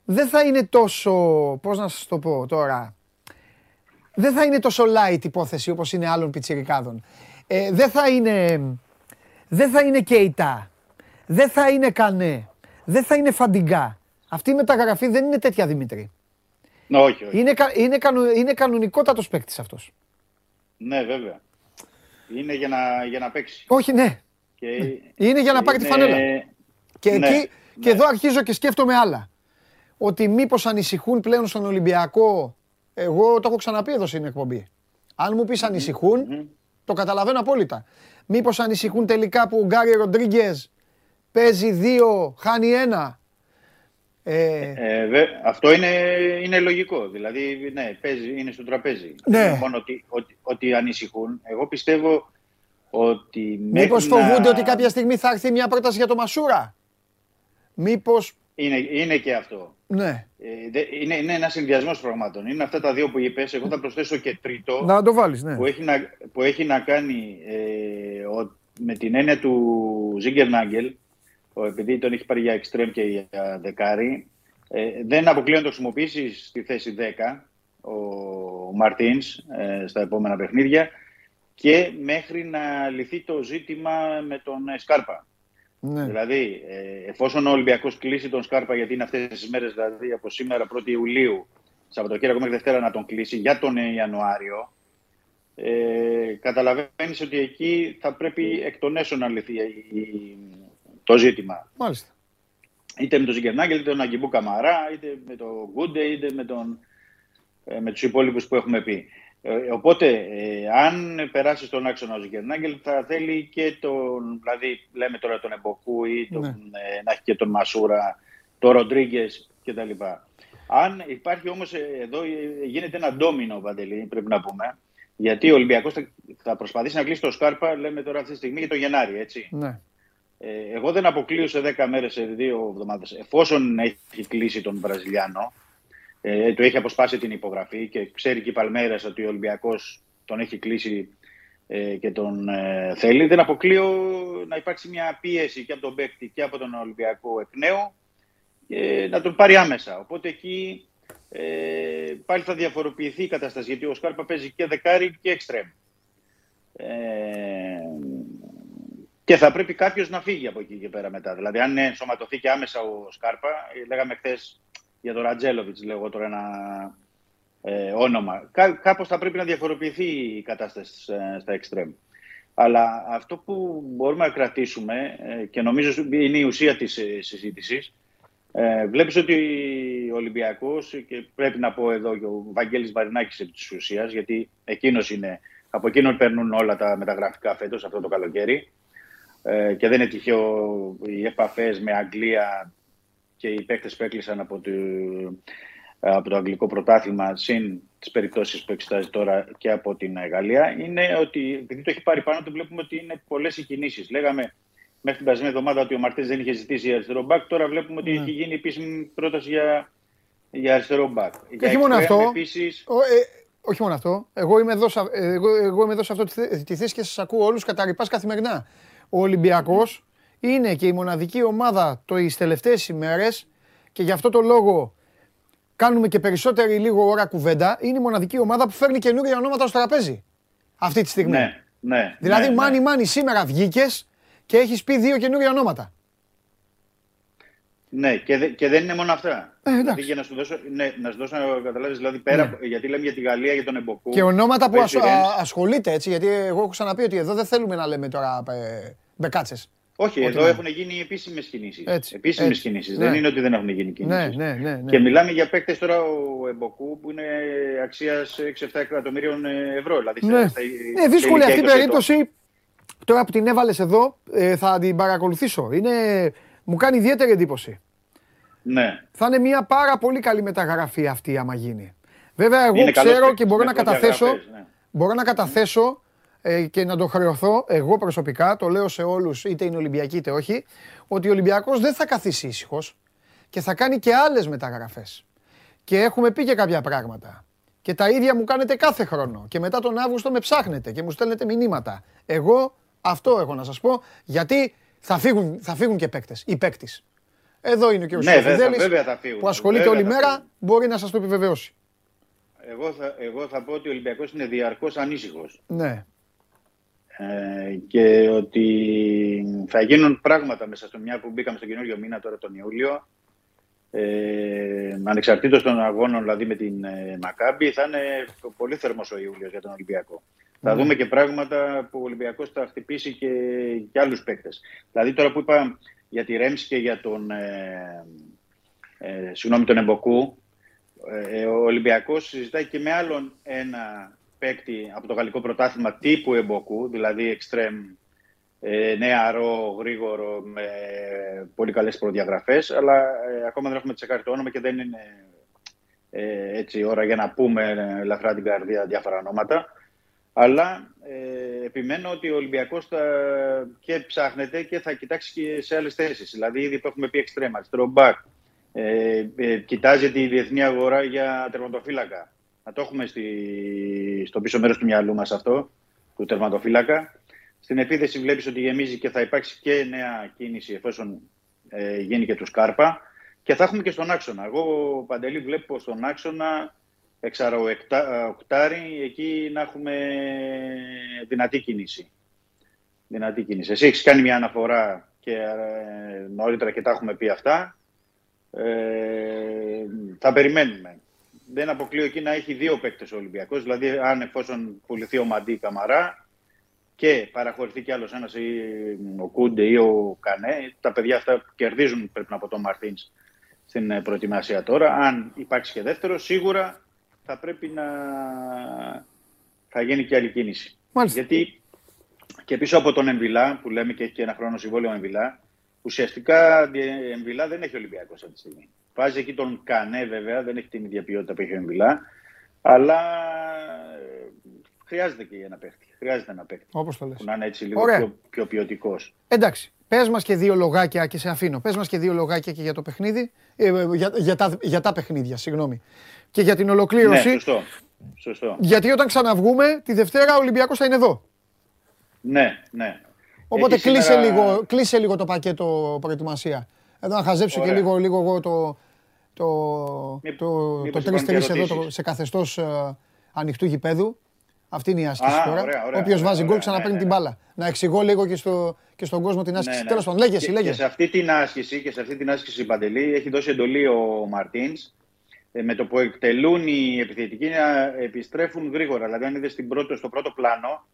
δεν θα είναι τόσο, πώς να σας το πω τώρα, δεν θα είναι τόσο light υπόθεση όπως είναι άλλων πιτσιρικάδων. Ε, δεν θα είναι, δεν θα είναι Κέιτα, δεν θα είναι Κανέ, δεν θα είναι Φαντιγκά. Αυτή η μεταγραφή δεν είναι τέτοια Δημήτρη. Ναι, όχι, όχι. Είναι, είναι, κανου, είναι κανονικότατος παίκτης αυτός. Ναι, βέβαια. Είναι για να, για να παίξει. Όχι, ναι. Και... Είναι για να πάρει τη φανέλα. Και, ναι, εκεί, και ναι. εδώ αρχίζω και σκέφτομαι άλλα ότι μήπως ανησυχούν πλέον στον Ολυμπιακό Εγώ το έχω ξαναπεί εδώ στην εκπομπή. Αν μου πεις ανησυχούν, το καταλαβαίνω απόλυτα. Μήπως ανησυχούν τελικά που ο Γκάρι Ροντρίγκες παίζει δύο, χάνει ένα. Ε, Ε, βε- αυτό είναι, είναι λογικό. Δηλαδή, ναι, παίζει, είναι στο τραπέζι. Ναι. Μόνο ότι, ότι, ότι ανησυχούν. Εγώ πιστεύω ότι. μήπως μέχρι φοβούνται να- ότι κάποια στιγμή θα έρθει μια πρόταση για το Μασούρα; Μήπως, Είναι, είναι και αυτό. ναι. Ε, δε- είναι, είναι ένας συνδυασμός πραγμάτων. Είναι αυτά τα δύο που είπες. Εγώ θα προσθέσω και τρίτο. Να το βάλεις, ναι. που, έχει να, που έχει να κάνει ε, ο- με την έννοια του Ζίγκερ Νάγκελ, ο- επειδή τον έχει πάρει για εξτρέμ και για δεκάρι, ε, δεν αποκλείω να το χρησιμοποιήσεις στη θέση 10 ο, ο Μαρτίνς ε, στα επόμενα παιχνίδια και μέχρι να λυθεί το ζήτημα με τον ε, Σκάρπα. Ναι. Δηλαδή, ε, εφόσον ο Ολυμπιακός κλείσει τον Σκάρπα, γιατί είναι αυτές τις μέρες, δηλαδή από σήμερα 1η Ιουλίου, Σαββατοκύριακο μέχρι Δευτέρα να τον κλείσει για τον ε, Ιανουάριο, ε, καταλαβαίνεις ότι εκεί θα πρέπει εκ των έσω να λυθεί η- η- το ζήτημα. Μάλιστα. Είτε με τον Ζιγκερνάγκελ, είτε με τον Αγκιμπού Καμαρά, είτε με τον Γκούντε, είτε με, τον, ε, με τους υπόλοιπους που έχουμε πει. Ε, οπότε, ε, αν περάσεις στον άξονα ο Ζιγκερνάγκελ, θα θέλει και τον, δηλαδή λέμε τώρα τον Εμποκού ή τον, Ναι. ε, να έχει και τον Μασούρα, τον Ροντρίγκες κτλ. Αν υπάρχει όμως ε, εδώ ε, γίνεται ένα ντόμινο, Παντελή, πρέπει να πούμε. Γιατί ο Ολυμπιακός θα, θα προσπαθήσει να κλείσει το Σκάρπα, λέμε τώρα αυτή τη στιγμή, για το Γενάρη, έτσι. ναι. Ε, εγώ δεν αποκλείω σε 10 μέρες, σε 2 εβδομάδες, εφόσον έχει κλείσει τον Βραζιλιάνο, ε, του έχει αποσπάσει την υπογραφή και ξέρει και η Παλμέρας ότι ο Ολυμπιακός τον έχει κλείσει ε, και τον ε, θέλει, δεν αποκλείω να υπάρξει μια πίεση και από τον παίκτη και από τον Ολυμπιακό εκ νέου και να τον πάρει άμεσα. Οπότε εκεί ε, πάλι θα διαφοροποιηθεί η κατάσταση, γιατί ο Σκάρπα παίζει και δεκάρι και εξτρέμ. Ε, και θα πρέπει κάποιος να φύγει από εκεί και πέρα μετά. Δηλαδή, αν ενσωματωθεί και άμεσα ο Σκάρπα, ε, λέγαμε χθες για τον Ρατζέλοβιτ, λέγω τώρα ένα ε, όνομα. Κά, κάπως θα πρέπει να διαφοροποιηθεί η κατάσταση ε, στα εξτρέμ. Αλλά αυτό που μπορούμε να κρατήσουμε ε, και νομίζω είναι η ουσία της ε, συζήτησης, ε, βλέπεις ότι ο Ολυμπιακός και πρέπει να πω εδώ και ο Βαγγέλης Μαρινάκης επί της ουσίας, γιατί εκείνος είναι, από εκείνον παίρνουν όλα τα μεταγραφικά φέτος αυτό το καλοκαίρι ε, και δεν είναι τυχαίο οι επαφές με Αγγλία και οι παίκτες που έκλεισαν από το, από το αγγλικό πρωτάθλημα συν τις περιπτώσεις που εξετάζει τώρα και από την Γαλλία είναι ότι επειδή το έχει πάρει πάνω του βλέπουμε ότι είναι πολλές οι κινήσεις. Λέγαμε μέχρι την περασμένη εβδομάδα ότι ο Μαρτές δεν είχε ζητήσει για αριστερό μπακ. Τώρα βλέπουμε ότι Ναι. έχει γίνει επίσημη πρόταση για, για αριστερό μπακ. Και όχι μόνο αυτό. Επίσης, Ο- ε, όχι μόνο αυτό. Εγώ είμαι εδώ, σε- ε, εγώ, εγώ είμαι εδώ σε αυτό τη, θε- τη θέση και σας ακούω όλους καταρρυπάς καθημερινά. Ο Ολυμπιακός είναι και η μοναδική ομάδα το τις τελευταίες ημέρες και γι' αυτό το λόγο κάνουμε και περισσότερη λίγο ώρα κουβέντα. Είναι η μοναδική ομάδα που φέρνει καινούργια ονόματα στο τραπέζι αυτή τη στιγμή. ναι, ναι. Δηλαδή, ναι, μάνι ναι. μάνι σήμερα βγήκες και έχεις πει δύο καινούργια ονόματα. Ναι, και, δε- και δεν είναι μόνο αυτά. Ε, εντάξει. δηλαδή, για να σου δώσω, ναι, να σου δώσω να καταλάβεις, δηλαδή, πέρα, Ναι. από- γιατί λέμε για τη Γαλλία, για τον Εμποκού. Και ονόματα που παίζει ασ- Ρένς. α- ασχολείται έτσι, γιατί εγώ έχω ξαναπεί ότι εδώ δεν θέλουμε να λέμε τώρα ε, μπεκάτσες. Όχι, Ό,τι εδώ να έχουν γίνει επίσημες κινήσεις. Έτσι, Επίσημες έτσι. κινήσεις. Ναι. Δεν είναι ότι δεν έχουν γίνει κινήσεις. Ναι, ναι, ναι. ναι. Και μιλάμε για παίκτες τώρα ο Εμποκού που είναι αξίας 6-7 εκατομμυρίων ε, ευρώ. Δηλαδή, Ναι. στα- Είναι δύσκολη στα αυτή η ηλικία 20 ετών. περίπτωση. Τώρα που την έβαλες εδώ, ε, θα την παρακολουθήσω. Είναι, μου κάνει ιδιαίτερη εντύπωση. Ναι. Θα είναι μια πάρα πολύ καλή μεταγραφή αυτή άμα γίνει. Βέβαια, εγώ Είναι καλός ξέρω παίκτης, και μπορώ με να καταθέσω, προδιαγραφές, ναι. μπορώ να καταθέσω ε, και να το χρεωθώ εγώ προσωπικά, το λέω σε όλους, είτε είναι Ολυμπιακοί είτε όχι, ότι ο Ολυμπιακός δεν θα καθίσει ήσυχος και θα κάνει και άλλες μεταγραφές. Και έχουμε πει και κάποια πράγματα. Και τα ίδια μου κάνετε κάθε χρόνο. Και μετά τον Αύγουστο με ψάχνετε και μου στέλνετε μηνύματα. Εγώ αυτό έχω να σας πω, γιατί θα φύγουν, θα φύγουν και παίκτες, οι παίκτης. Εδώ είναι και ο Ναι, βέβαια, Σοφιδέλης, βέβαια θα φύγουν. που ασχολείται Βέβαια όλη θα μέρα, φύγουν. μπορεί να σας το επιβεβαιώσει. Εγώ θα, εγώ θα πω ότι ο Ολυμπιακός είναι διαρκώς ανήσυχος. Ναι. Ε, και ότι θα γίνουν πράγματα μέσα στο μια που μπήκαμε στον καινούριο μήνα τώρα τον Ιούλιο. Ε, ανεξαρτήτως των αγώνων δηλαδή με την ε, Μακάμπη θα είναι πολύ θερμός ο Ιούλιος για τον Ολυμπιακό. Θα Ναι. δούμε και πράγματα που ο Ολυμπιακός θα χτυπήσει και, και άλλους παίκτες. Δηλαδή τώρα που είπα για τη Ρέμς και για τον, ε, ε, συγγνώμη, τον Εμποκού, ε, ο Ολυμπιακός συζητάει και με άλλον ένα παίκτη από το γαλλικό πρωτάθλημα τύπου Εμποκού, δηλαδή εξτρέμ ε, νεαρό, γρήγορο, με πολύ καλές προδιαγραφές, αλλά ε, ακόμα δεν έχουμε τσεκάρει το όνομα και δεν είναι ε, έτσι η ώρα για να πούμε ε, ελαφρά την καρδία διάφορα ονόματα. Αλλά ε, επιμένω ότι ο Ολυμπιακός θα και ψάχνεται και θα κοιτάξει και σε άλλες θέσεις. Δηλαδή ήδη το έχουμε πει εξτρέμα, στρομπάκ, ε, ε, κοιτάζει τη διεθνή αγορά για τερματοφύλακα. Να το έχουμε στη, στο πίσω μέρος του μυαλού μας αυτό, του τερματοφύλακα. Στην επίθεση βλέπεις ότι γεμίζει και θα υπάρξει και νέα κίνηση εφόσον ε, γίνει και του Σκάρπα. Και θα έχουμε και στον άξονα. Εγώ, Παντελή, βλέπω στον άξονα εξαροοκτάρι, εκεί να έχουμε δυνατή κίνηση. Δυνατή κίνηση. Εσύ έχεις κάνει μια αναφορά και ε, νωρίτερα και τα έχουμε πει αυτά. Ε, θα περιμένουμε. Δεν αποκλείω εκεί να έχει δύο παίκτες ο Ολυμπιακός, δηλαδή αν εφόσον πουληθεί ο Μαντί Καμαρά και παραχωρηθεί κι άλλος ένας ή ο Κούντε ή ο Κανέ, τα παιδιά αυτά κερδίζουν πρέπει να πω τον Μαρτίνς στην ε, προετοιμασία τώρα. Αν υπάρξει και δεύτερος, σίγουρα θα πρέπει να θα γίνει και άλλη κίνηση. Μάλιστα. Γιατί και πίσω από τον Εμβιλά, που λέμε και έχει και ένα χρόνο συμβόλαιο Εμβιλά, ουσιαστικά Εμβιλά δεν έχει Ολυμπιακός αυτή τη στιγμή. Βάζει εκεί τον Κανέ βέβαια, δεν έχει την ίδια ποιότητα που έχει ο Εμβιλά, αλλά ε, χρειάζεται και ένα παίχτη. Χρειάζεται ένα παίχτη. Όπως το λες. Που να είναι έτσι λίγο Ωραία. πιο, πιο ποιοτικός. Εντάξει. Πες μας και δύο λογάκια και σε αφήνω. Πες μας και δύο λογάκια και για το παιχνίδι. Ε, ε, για, για, τα, για τα παιχνίδια, συγγνώμη. Και για την Ναι, ολοκλήρωση. σωστό. σωστό. γιατί όταν ξαναβγούμε, τη Δευτέρα ο Ολυμπιακός θα είναι εδώ. Ναι, ναι. Οπότε Έχει κλείσε, σήμερα- λίγο, κλείσε λίγο το πακέτο προετοιμασία. Εδώ να χαζέψω και Ωραία. λίγο, λίγο εγώ το, το, Μη- το, μήπως το υπάρχουν και 3-3 εδώ το, ερωτήσεις. σε καθεστώς ε, ανοιχτού γηπέδου. Αυτή είναι η άσκηση Α, τώρα. ωραία, ωραία, Όποιος ωραία, βάζει γκολ ωραία, ξαναπαίρνει ναι, την ναι. μπάλα. Να εξηγώ λίγο και, στο, και στον κόσμο την άσκηση. Ναι, ναι. Τέλος πάντων, λέγε εσύ, Και- λέγε. Και σε αυτή την άσκηση, και σε αυτή την άσκηση Παντελή, έχει δώσει εντολή ο Μαρτίνς ε, με το που εκτελούν οι επιθετικοί να επιστρέφουν γρήγορα. Δηλαδή, αν είδες στην πρώτο, στο πρώτο πλάνο,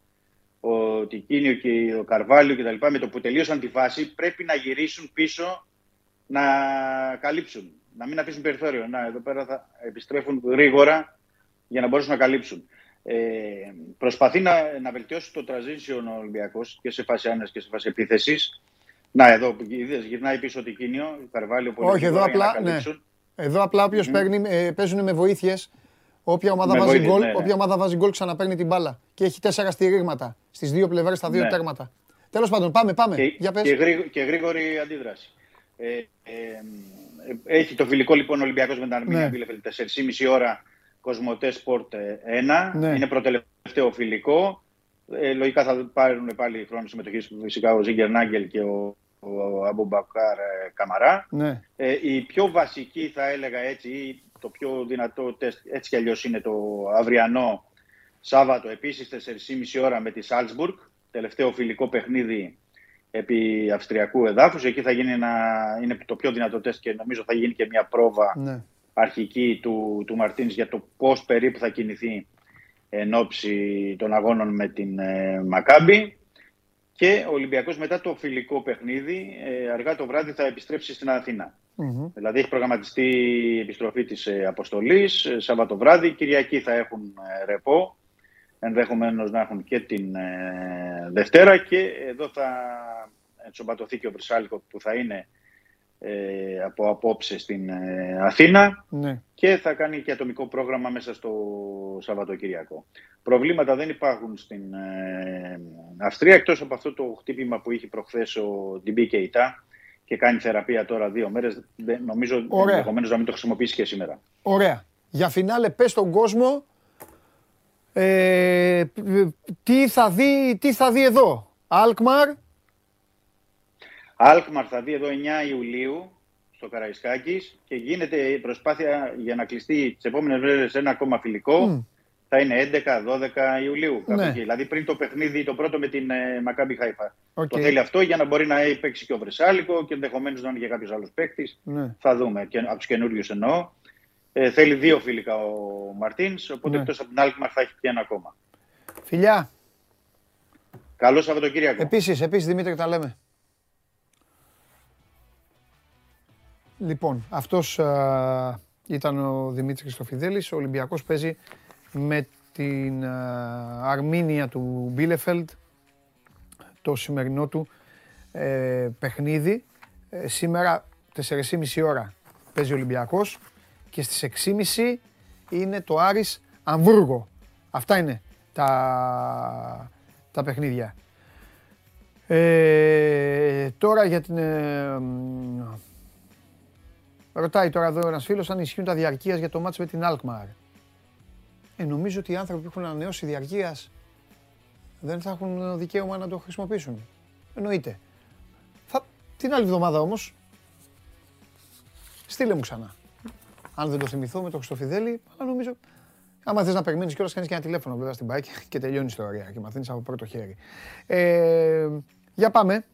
ο Τικίνιο και ο Καρβάλιο κτλ. Με το που τελείωσαν τη φάση, πρέπει να γυρίσουν πίσω να καλύψουν. Να μην αφήσουν περιθώριο. Να, εδώ πέρα θα επιστρέφουν γρήγορα για να μπορέσουν να καλύψουν. Ε, προσπαθεί να, να βελτιώσει το transition ο Ολυμπιακός και σε φάση άμυνας και σε φάση επίθεσης. Να, εδώ είδες, γυρνάει πίσω ο Τικίνιο, Καρβάλιο πολύ Όχι, εδώ γρήγορα για να απλά, ναι. καλύψουν. Εδώ απλά όποιος παίρνει, ε, παίζουν με βοήθειες. Όποια ομάδα, Με βάζει βοήθειες, γκολ, ναι, ναι. όποια ομάδα βάζει γκολ ξαναπαίρνει την μπάλα. Και έχει τέσσερα στηρίγματα στις δύο πλευρές στα δύο Ναι. τέρματα. Τέλος πάντων, πάμε, πάμε. Και, Για πες. και, γρήγο- και γρήγορη αντίδραση. Ε, ε, ε, έχει το φιλικό λοιπόν ο Ολυμπιακός με την Αρμίνια Ναι. Μπίλεφελντ 4,5 ώρα Cosmote Sport 1. Ναι. Είναι προτελευταίο φιλικό. Ε, λογικά θα πάρουν πάλι χρόνο συμμετοχής φυσικά ο Ζίνκερναγκελ και ο, ο Αμπουμπακάρ ε, Καμαρά. Ναι. Ε, η πιο βασική θα έλεγα έτσι, ή το πιο δυνατό τεστ έτσι κι αλλιώς είναι το αυριανό Σάββατο επίσης 4,5 ώρα με τη Σάλτσμπουργκ, τελευταίο φιλικό παιχνίδι επί αυστριακού εδάφους. Εκεί θα γίνει ένα, είναι το πιο δυνατό τεστ και νομίζω θα γίνει και μια πρόβα Ναι. αρχική του, του Μαρτίνς για το πώς περίπου θα κινηθεί εν ώψη των αγώνων με την ε, Μακάμπη. Και ο Ολυμπιακός μετά το φιλικό παιχνίδι, ε, αργά το βράδυ θα επιστρέψει στην Αθήνα. Μμμ. Δηλαδή έχει προγραμματιστεί η επιστροφή της ε, αποστολής, ε, Σάββατο βράδυ, Κυριακή θα έχουν ε, ρεπό, ενδεχομένως να έχουν και την ε, Δευτέρα και εδώ θα ενσωματωθεί και ο Βρυσάλικο που θα είναι ε, από απόψε στην ε, Αθήνα Ναι. και θα κάνει και ατομικό πρόγραμμα μέσα στο Σαββατοκύριακο. Προβλήματα δεν υπάρχουν στην ε, Αυστρία εκτός από αυτό το χτύπημα που είχε προχθές ο Ντιμπί Κεϊτά και κάνει θεραπεία τώρα δύο μέρες. Δεν- Νομίζω Ωραία. ενδεχομένως να μην το χρησιμοποιήσει και σήμερα. Ωραία. Για φινάλε πες στον κόσμο ε, τι, θα δει, τι θα δει εδώ. Αλκμαρ, Αλκμαρ θα δει εδώ 9 Ιουλίου στο Καραϊσκάκης και γίνεται η προσπάθεια για να κλειστεί τις επόμενες μέρες ένα ακόμα φιλικό. Μμ. Θα είναι 11-12 Ιουλίου. κάπου Ναι. εκεί. Δηλαδή πριν το παιχνίδι το πρώτο με την ε, Μακάμπι Χάιφα. Οκ. Το θέλει αυτό για να μπορεί να παίξει και ο Βρσάλικο και ενδεχομένως να είναι και κάποιος άλλος παίκτης. Ναι. Θα δούμε. Και, από τους καινούριους εννοώ. Ε, θέλει δύο φιλικά ο Μαρτίνς, οπότε Ναι. εκτός από την Αλκμαρ θα έχει και ένα ακόμα. φιλιά. Καλό Σαββατοκύριακο. Επίσης, επίσης Δημήτρη τα λέμε. Λοιπόν, αυτός α, Ήταν ο Δημήτρης Χριστοφιδέλης. Ο Ολυμπιακός παίζει με την α, Αρμίνια του Μπίλεφελντ το σημερινό του ε, παιχνίδι. Ε, σήμερα 4.30 ώρα παίζει ο Ολυμπιακός και στις 6.30 είναι το Άρης Αμβούργο. Αυτά είναι τα, τα παιχνίδια. Ε, τώρα για την... ε, μ, ρωτάει τώρα εδώ ένας φίλος αν ισχύουν τα διαρκείας για το μάτς με την Αλκμαρ. Ε, νομίζω ότι οι άνθρωποι που έχουν ανανεώσει διαρκείας δεν θα έχουν δικαίωμα να το χρησιμοποιήσουν. Εννοείται. Θα... Την άλλη εβδομάδα όμως, στείλε μου ξανά. Αν δεν το θυμηθώ με το Χριστοφιδέλη, αλλά νομίζω Άμα θες να περιμένεις κιόλας κάνεις και ένα τηλέφωνο βέβαια στην μπάκη και τελειώνεις η ιστορία και μαθαίνεις από πρώτο χέρι. Ε, για πάμε.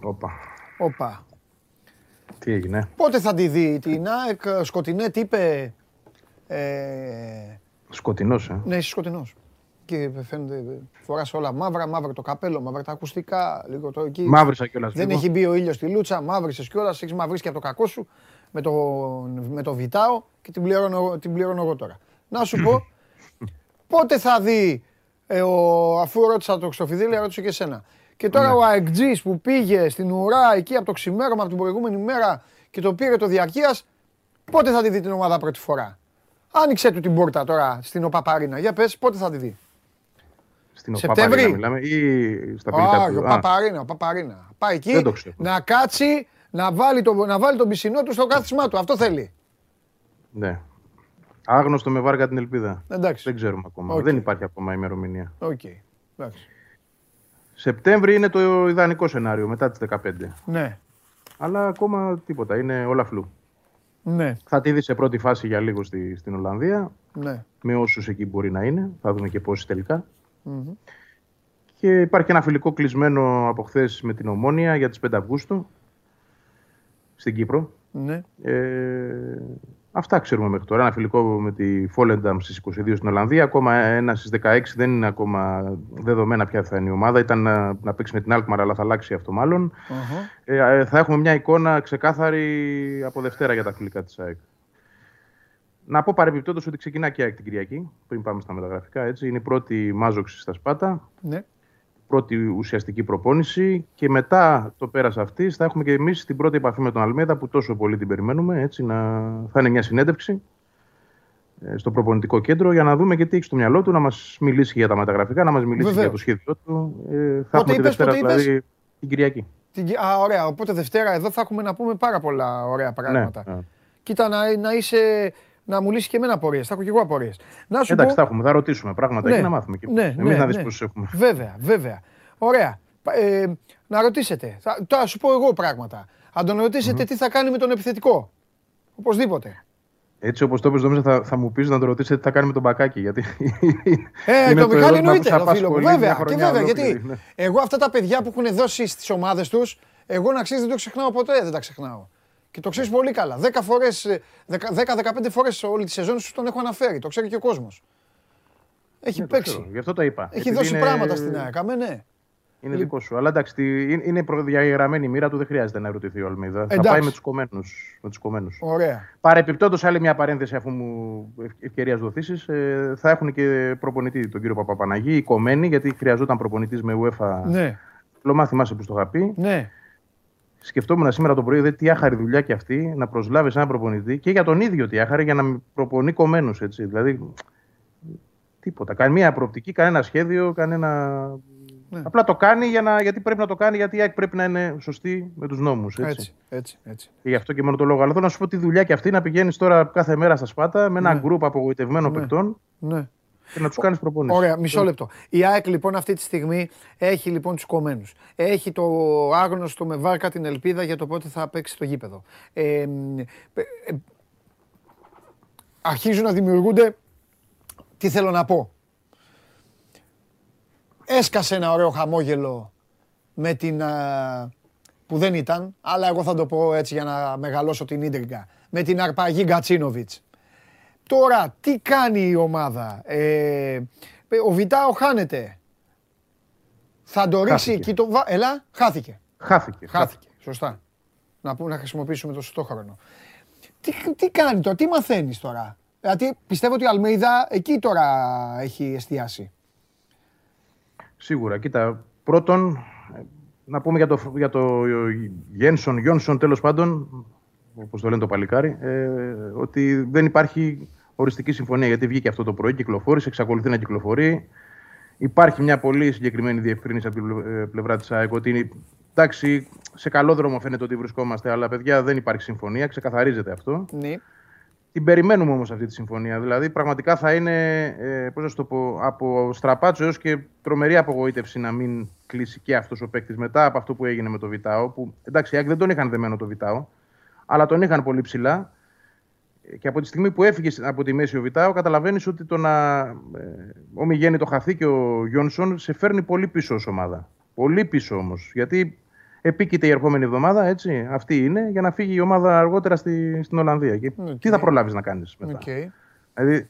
Όπα. Όπα. Τι έγινε; Πότε θα τη δει την ΑΕΚ, σκοτεινέ, τι είπε; Ε, Σκοτεινός, ε. ναι, είσαι σκοτεινός. Και φαίνεται, φοράς όλα μαύρα, μαύρο το καπέλο, μαύρα τα ακουστικά, λίγο το εκεί. Μαύρισα κιόλας Δεν λίγο. έχει μπει ο ήλιος στη λούτσα, μαύρισες κιόλας, έχεις μαυρίσει και από το κακό σου με το, με το βιτάο και την πληρώνω, την πληρώνω εγώ τώρα. Να σου πω, πότε θα δει, ε, ο, αφού ρώτησα το Χρυστοφιδέλη, ρώτησε και εσένα. Και τώρα Ναι. ο αεκτζής που πήγε στην ουρά εκεί από το ξημέρωμα από την προηγούμενη μέρα και το πήρε το διαρκείας, πότε θα τη δει την ομάδα πρώτη φορά; Άνοιξε του την πόρτα τώρα στην Οπαπαρίνα. Για πες, πότε θα τη δει; Στην Σεπτέμβρη. Οπαπαρίνα μιλάμε ή στα φιλικά Α, του. ο Α, Παπαρίνα, ο Παπαρίνα. Πάει εκεί Δεν το ξέρω. να κάτσει, να βάλει, το, να βάλει τον πισινό του στο κάθισμά του. Αυτό θέλει. ναι. Άγνωστο με βάρκα την ελπίδα. Εντάξει. Δεν ξέρουμε ακόμα. Οκ. Δεν υπάρχει ακόμα ημερομηνία. Οκ. Εντάξει. Σεπτέμβρη είναι το ιδανικό σενάριο μετά τις 15. Ναι. Αλλά ακόμα τίποτα. Είναι όλα φλου. Ναι. Θα τη δει σε πρώτη φάση για λίγο στη, στην Ολλανδία. Ναι. Με όσους εκεί μπορεί να είναι. Θα δούμε και πόσοι τελικά. Μμμ. Και υπάρχει ένα φιλικό κλεισμένο από χθες με την Ομόνια για τις 5 Αυγούστου στην Κύπρο. Ναι. Ε, αυτά ξέρουμε μέχρι τώρα. Ένα φιλικό με τη Φόλενταμ στις 22 στην Ολλανδία. Ακόμα ένα στις 16 δεν είναι ακόμα δεδομένα ποια θα είναι η ομάδα. Ήταν να, να παίξει με την Alkmaar, αλλά θα αλλάξει αυτό μάλλον. Αχα. Ε, ε, θα έχουμε μια εικόνα ξεκάθαρη από Δευτέρα για τα φιλικά της ΑΕΚ. Να πω παρεμπιπτόντως ότι ξεκινά και η ΑΕΚ την Κυριακή, πριν πάμε στα μεταγραφικά. Έτσι. Είναι η πρώτη μάζοξη στα Σπάτα, Ναι. Πρώτη ουσιαστική προπόνηση και μετά το πέρας αυτής θα έχουμε και εμείς την πρώτη επαφή με τον Αλμέδα που τόσο πολύ την περιμένουμε. Έτσι, να... Θα είναι μια συνέντευξη ε, στο προπονητικό κέντρο για να δούμε και τι έχει στο μυαλό του, να μας μιλήσει για τα μεταγραφικά, να μας μιλήσει Βεβαίως. για το σχέδιο του. Ε, θα Πότε έχουμε τη είπες, Δευτέρα πότε είπες; δηλαδή την Κυριακή. Την... Κι- Α, ωραία. Οπότε Δευτέρα εδώ θα έχουμε να πούμε πάρα πολλά ωραία πράγματα. Ναι, ναι. Κοίτα να, να είσαι. Να μου λύσει και εμένα απορίες. Θα έχω και εγώ απορίες. Να σου Εντάξει, πω. θα έχουμε, θα ρωτήσουμε πράγματα Ναι, εκεί να μάθουμε και ναι, εμείς. ναι, Εμείς να ναι. δεις πόσους έχουμε. Βέβαια, βέβαια. Ωραία. Πα- Ε, να ρωτήσετε. Θα, τώρα σου πω εγώ πράγματα. Αν τον ρωτησετε τι θα κάνει με τον επιθετικό. Οπωσδήποτε. Έτσι όπως το είπες, νομίζω θα, θα μου πεις να το ρωτήσετε τι θα κάνει με τον Μπακάκι. Γιατί Ε, είναι το Μιχάλη ερώτημα που εννοείται, σε το φίλο μου. απασχολεί μια Βέβαια, και χρονιά βέβαια. ολόκληρη, Γιατί ναι. εγώ αυτά τα παιδιά που έχουν δώσει στις ομάδες τους, εγώ να ξέρεις δεν το ξεχνάω ποτέ, δεν τα ξεχνάω. Και το ξέρεις πολύ καλά. 10 φορές, 10-15 φορές όλη τη σεζόν σου τον έχω αναφέρει. Το ξέρει και ο κόσμος. Έχει Ναι, το ξέρω, παίξει. Γι' αυτό το είπα. Έχει Επειδή δώσει είναι- πράγματα στην ΑΕΚ. Αμέ, ναι. Είναι δικό σου. Αλλά εντάξει, τι- είναι- είναι προδιαγεγραμμένη η μοίρα του, δεν χρειάζεται να ερωτηθεί ο Αλμίδα. Θα Εντάξει. πάει με τους κομμένους. Με τους κομμένους. Ωραία. Παρεπιπτόντως, άλλη μια παρένθεση, αφού μου ευ- ευκαιρίας δοθήσεις, ε, θα έχουν και προπονητή τον κύριο Παπαπαναγή, οι κομμένοι, γιατί χρειαζόταν προπονητής με UEFA. Ναι, Λομά, θυμάσαι που στο είχα πει. ναι. Σκεφτόμουν σήμερα το πρωί, δε, τι άχαρη δουλειά και αυτή να προσλάβεις έναν προπονητή και για τον ίδιο τι άχαρη για να μην προπονεί κομμένου. Δηλαδή, τίποτα. Καμία προοπτική, κανένα σχέδιο, κανένα. Ναι. Απλά το κάνει για να, γιατί πρέπει να το κάνει, γιατί η ΑΕΚ πρέπει να είναι σωστή με τους νόμους. Έτσι. Έτσι, έτσι, έτσι. Και γι' αυτό και μόνο το λόγο. Αλλά θέλω να σου πω τη δουλειά και αυτή να πηγαίνεις τώρα κάθε μέρα στα Σπάτα με ένα Ναι. γκρουπ απογοητευμένων Ναι. παικτών Ναι. Και να τους κάνεις προπόνηση. Ωραία, μισό λεπτό. Η ΑΕΚ λοιπόν αυτή τη στιγμή έχει λοιπόν τους κομμένους. Έχει το άγνωστο με βάρκα την ελπίδα για το πότε θα παίξει το γήπεδο. Ε, μ, ε, ε, αρχίζουν να δημιουργούνται, τι θέλω να πω; Έσκασε ένα ωραίο χαμόγελο με την, α, που δεν ήταν, αλλά εγώ θα το πω έτσι για να μεγαλώσω την ίντριγκα, με την αρπαγή Γκατσίνοβιτς. Τώρα, τι κάνει η ομάδα; Ε, ο Βιτάο χάνεται. Θα το ρίξει Χάθηκε. εκεί το... βα- Ελά, χάθηκε. Χάθηκε. Χάθηκε. Σωστά. Να πούμε να χρησιμοποιήσουμε το σωστό χρόνο. Τι, τι κάνει τώρα, τι μαθαίνεις τώρα; Δηλαδή πιστεύω ότι ο Αλμέιδα εκεί τώρα έχει εστιάσει. Σίγουρα. Κοίτα, πρώτον, ε, να πούμε για το, για το Γένσον, Γιόνσον τέλος πάντων, όπως το λένε το παλικάρι, ε, ότι δεν υπάρχει οριστική συμφωνία, γιατί βγήκε αυτό το πρωί, κυκλοφόρησε, εξακολουθεί να κυκλοφορεί. Υπάρχει μια πολύ συγκεκριμένη διευκρίνηση από την πλε- ε, πλευρά της ΑΕΚ, ότι είναι, εντάξει, σε καλό δρόμο φαίνεται ότι βρισκόμαστε, αλλά παιδιά δεν υπάρχει συμφωνία, ξεκαθαρίζεται αυτό. Ναι. Την περιμένουμε όμως αυτή τη συμφωνία. Δηλαδή, πραγματικά θα είναι, ε, πώς να σου το πω, από στραπάτσο έως και τρομερή απογοήτευση να μην κλείσει και αυτός ο παίκτης μετά από αυτό που έγινε με το Βιτάο. Που εντάξει, οι Άκοι δεν τον είχαν δεμένο το Βιτάο, αλλά τον είχαν πολύ ψηλά. Ε, Και από τη στιγμή που έφυγες από τη μέση ο Βιτάο, καταλαβαίνεις ότι το να ε, ομιγένει το χαθεί και ο Γιόνσον σε φέρνει πολύ πίσω ως ομάδα. Πολύ πίσω όμως. Γιατί επίκειται η ερχόμενη εβδομάδα, έτσι. Αυτή είναι, για να φύγει η ομάδα αργότερα στη, στην Ολλανδία. Και τι θα προλάβεις να κάνεις μετά; Οκ. Δηλαδή,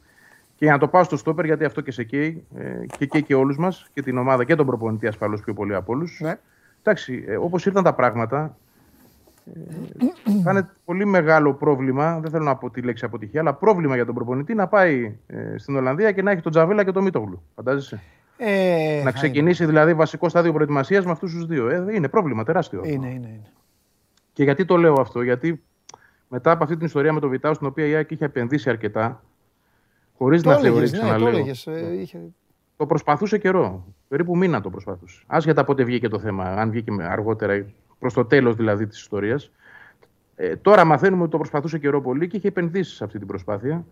και για να το πάω στο στόπερ, γιατί αυτό και σε καίει ε, και καίει και όλους μας και την ομάδα και τον προπονητή ασφαλώς πιο πολύ από όλους. Ναι. Εντάξει, ε, όπως ήρθαν τα πράγματα, ε, θα είναι πολύ μεγάλο πρόβλημα. Δεν θέλω να πω τη λέξη αποτυχία, αλλά πρόβλημα για τον προπονητή να πάει ε, στην Ολλανδία και να έχει τον Τζαβέλα και τον Μίτογλου. Φαντάζεσαι; Ε, να θα ξεκινήσει δηλαδή βασικό στάδιο προετοιμασίας με αυτούς τους δύο. Ε, είναι πρόβλημα τεράστιο. αυτό. Είναι, είναι, είναι. Και γιατί το λέω αυτό, Γιατί μετά από αυτή την ιστορία με τον Βιτάου, στην οποία η ΑΕΚ είχε επενδύσει αρκετά, χωρίς Το να έλεγες, θεωρεί, ναι, ξαναλέω. το έλεγες, ε, είχε... Το προσπαθούσε καιρό. Περίπου μήνα το προσπαθούσε. Άσχετα πότε βγήκε το θέμα, αν βγήκε με- αργότερα, προς το τέλος δηλαδή της ιστορίας. Ε, τώρα μαθαίνουμε ότι το προσπαθούσε καιρό πολύ και είχε επενδύσει σε αυτή την προσπάθεια.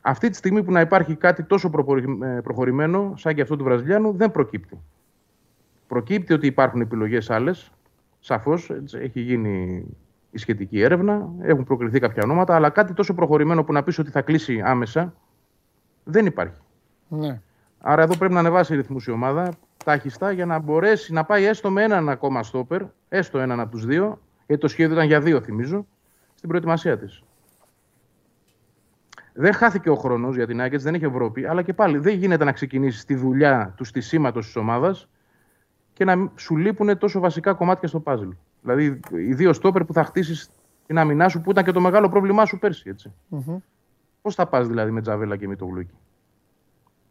Αυτή τη στιγμή που να υπάρχει κάτι τόσο προπορι- ε, προχωρημένο, σαν και αυτό του Βραζιλιάνου, δεν προκύπτει. Προκύπτει ότι υπάρχουν επιλογές άλλες. Σαφώς έχει γίνει η σχετική έρευνα, έχουν προκριθεί κάποια ονόματα, αλλά κάτι τόσο προχωρημένο που να πεις ότι θα κλείσει άμεσα δεν υπάρχει. Ναι. Άρα εδώ πρέπει να ανεβάσει ρυθμούς η ομάδα τάχιστα για να μπορέσει να πάει έστω με έναν ακόμα στόπερ, έστω έναν από τους δύο, γιατί το σχέδιο ήταν για δύο θυμίζω, στην προετοιμασία της. Δεν χάθηκε ο χρόνος για την Άγκετς, δεν έχει Ευρώπη, αλλά και πάλι δεν γίνεται να ξεκινήσεις τη δουλειά του στισίματος της ομάδας και να μην- σου λείπουν τόσο βασικά κομμάτια στο πάζλ. Δηλαδή οι δύο στόπερ που θα χτίσεις την άμυνά σου που ήταν και το μεγάλο πρόβλημά σου πέρσι. Έτσι. Μμμ. Πώς θα πας δηλαδή με Τζαβέλα και με το Γλούκι.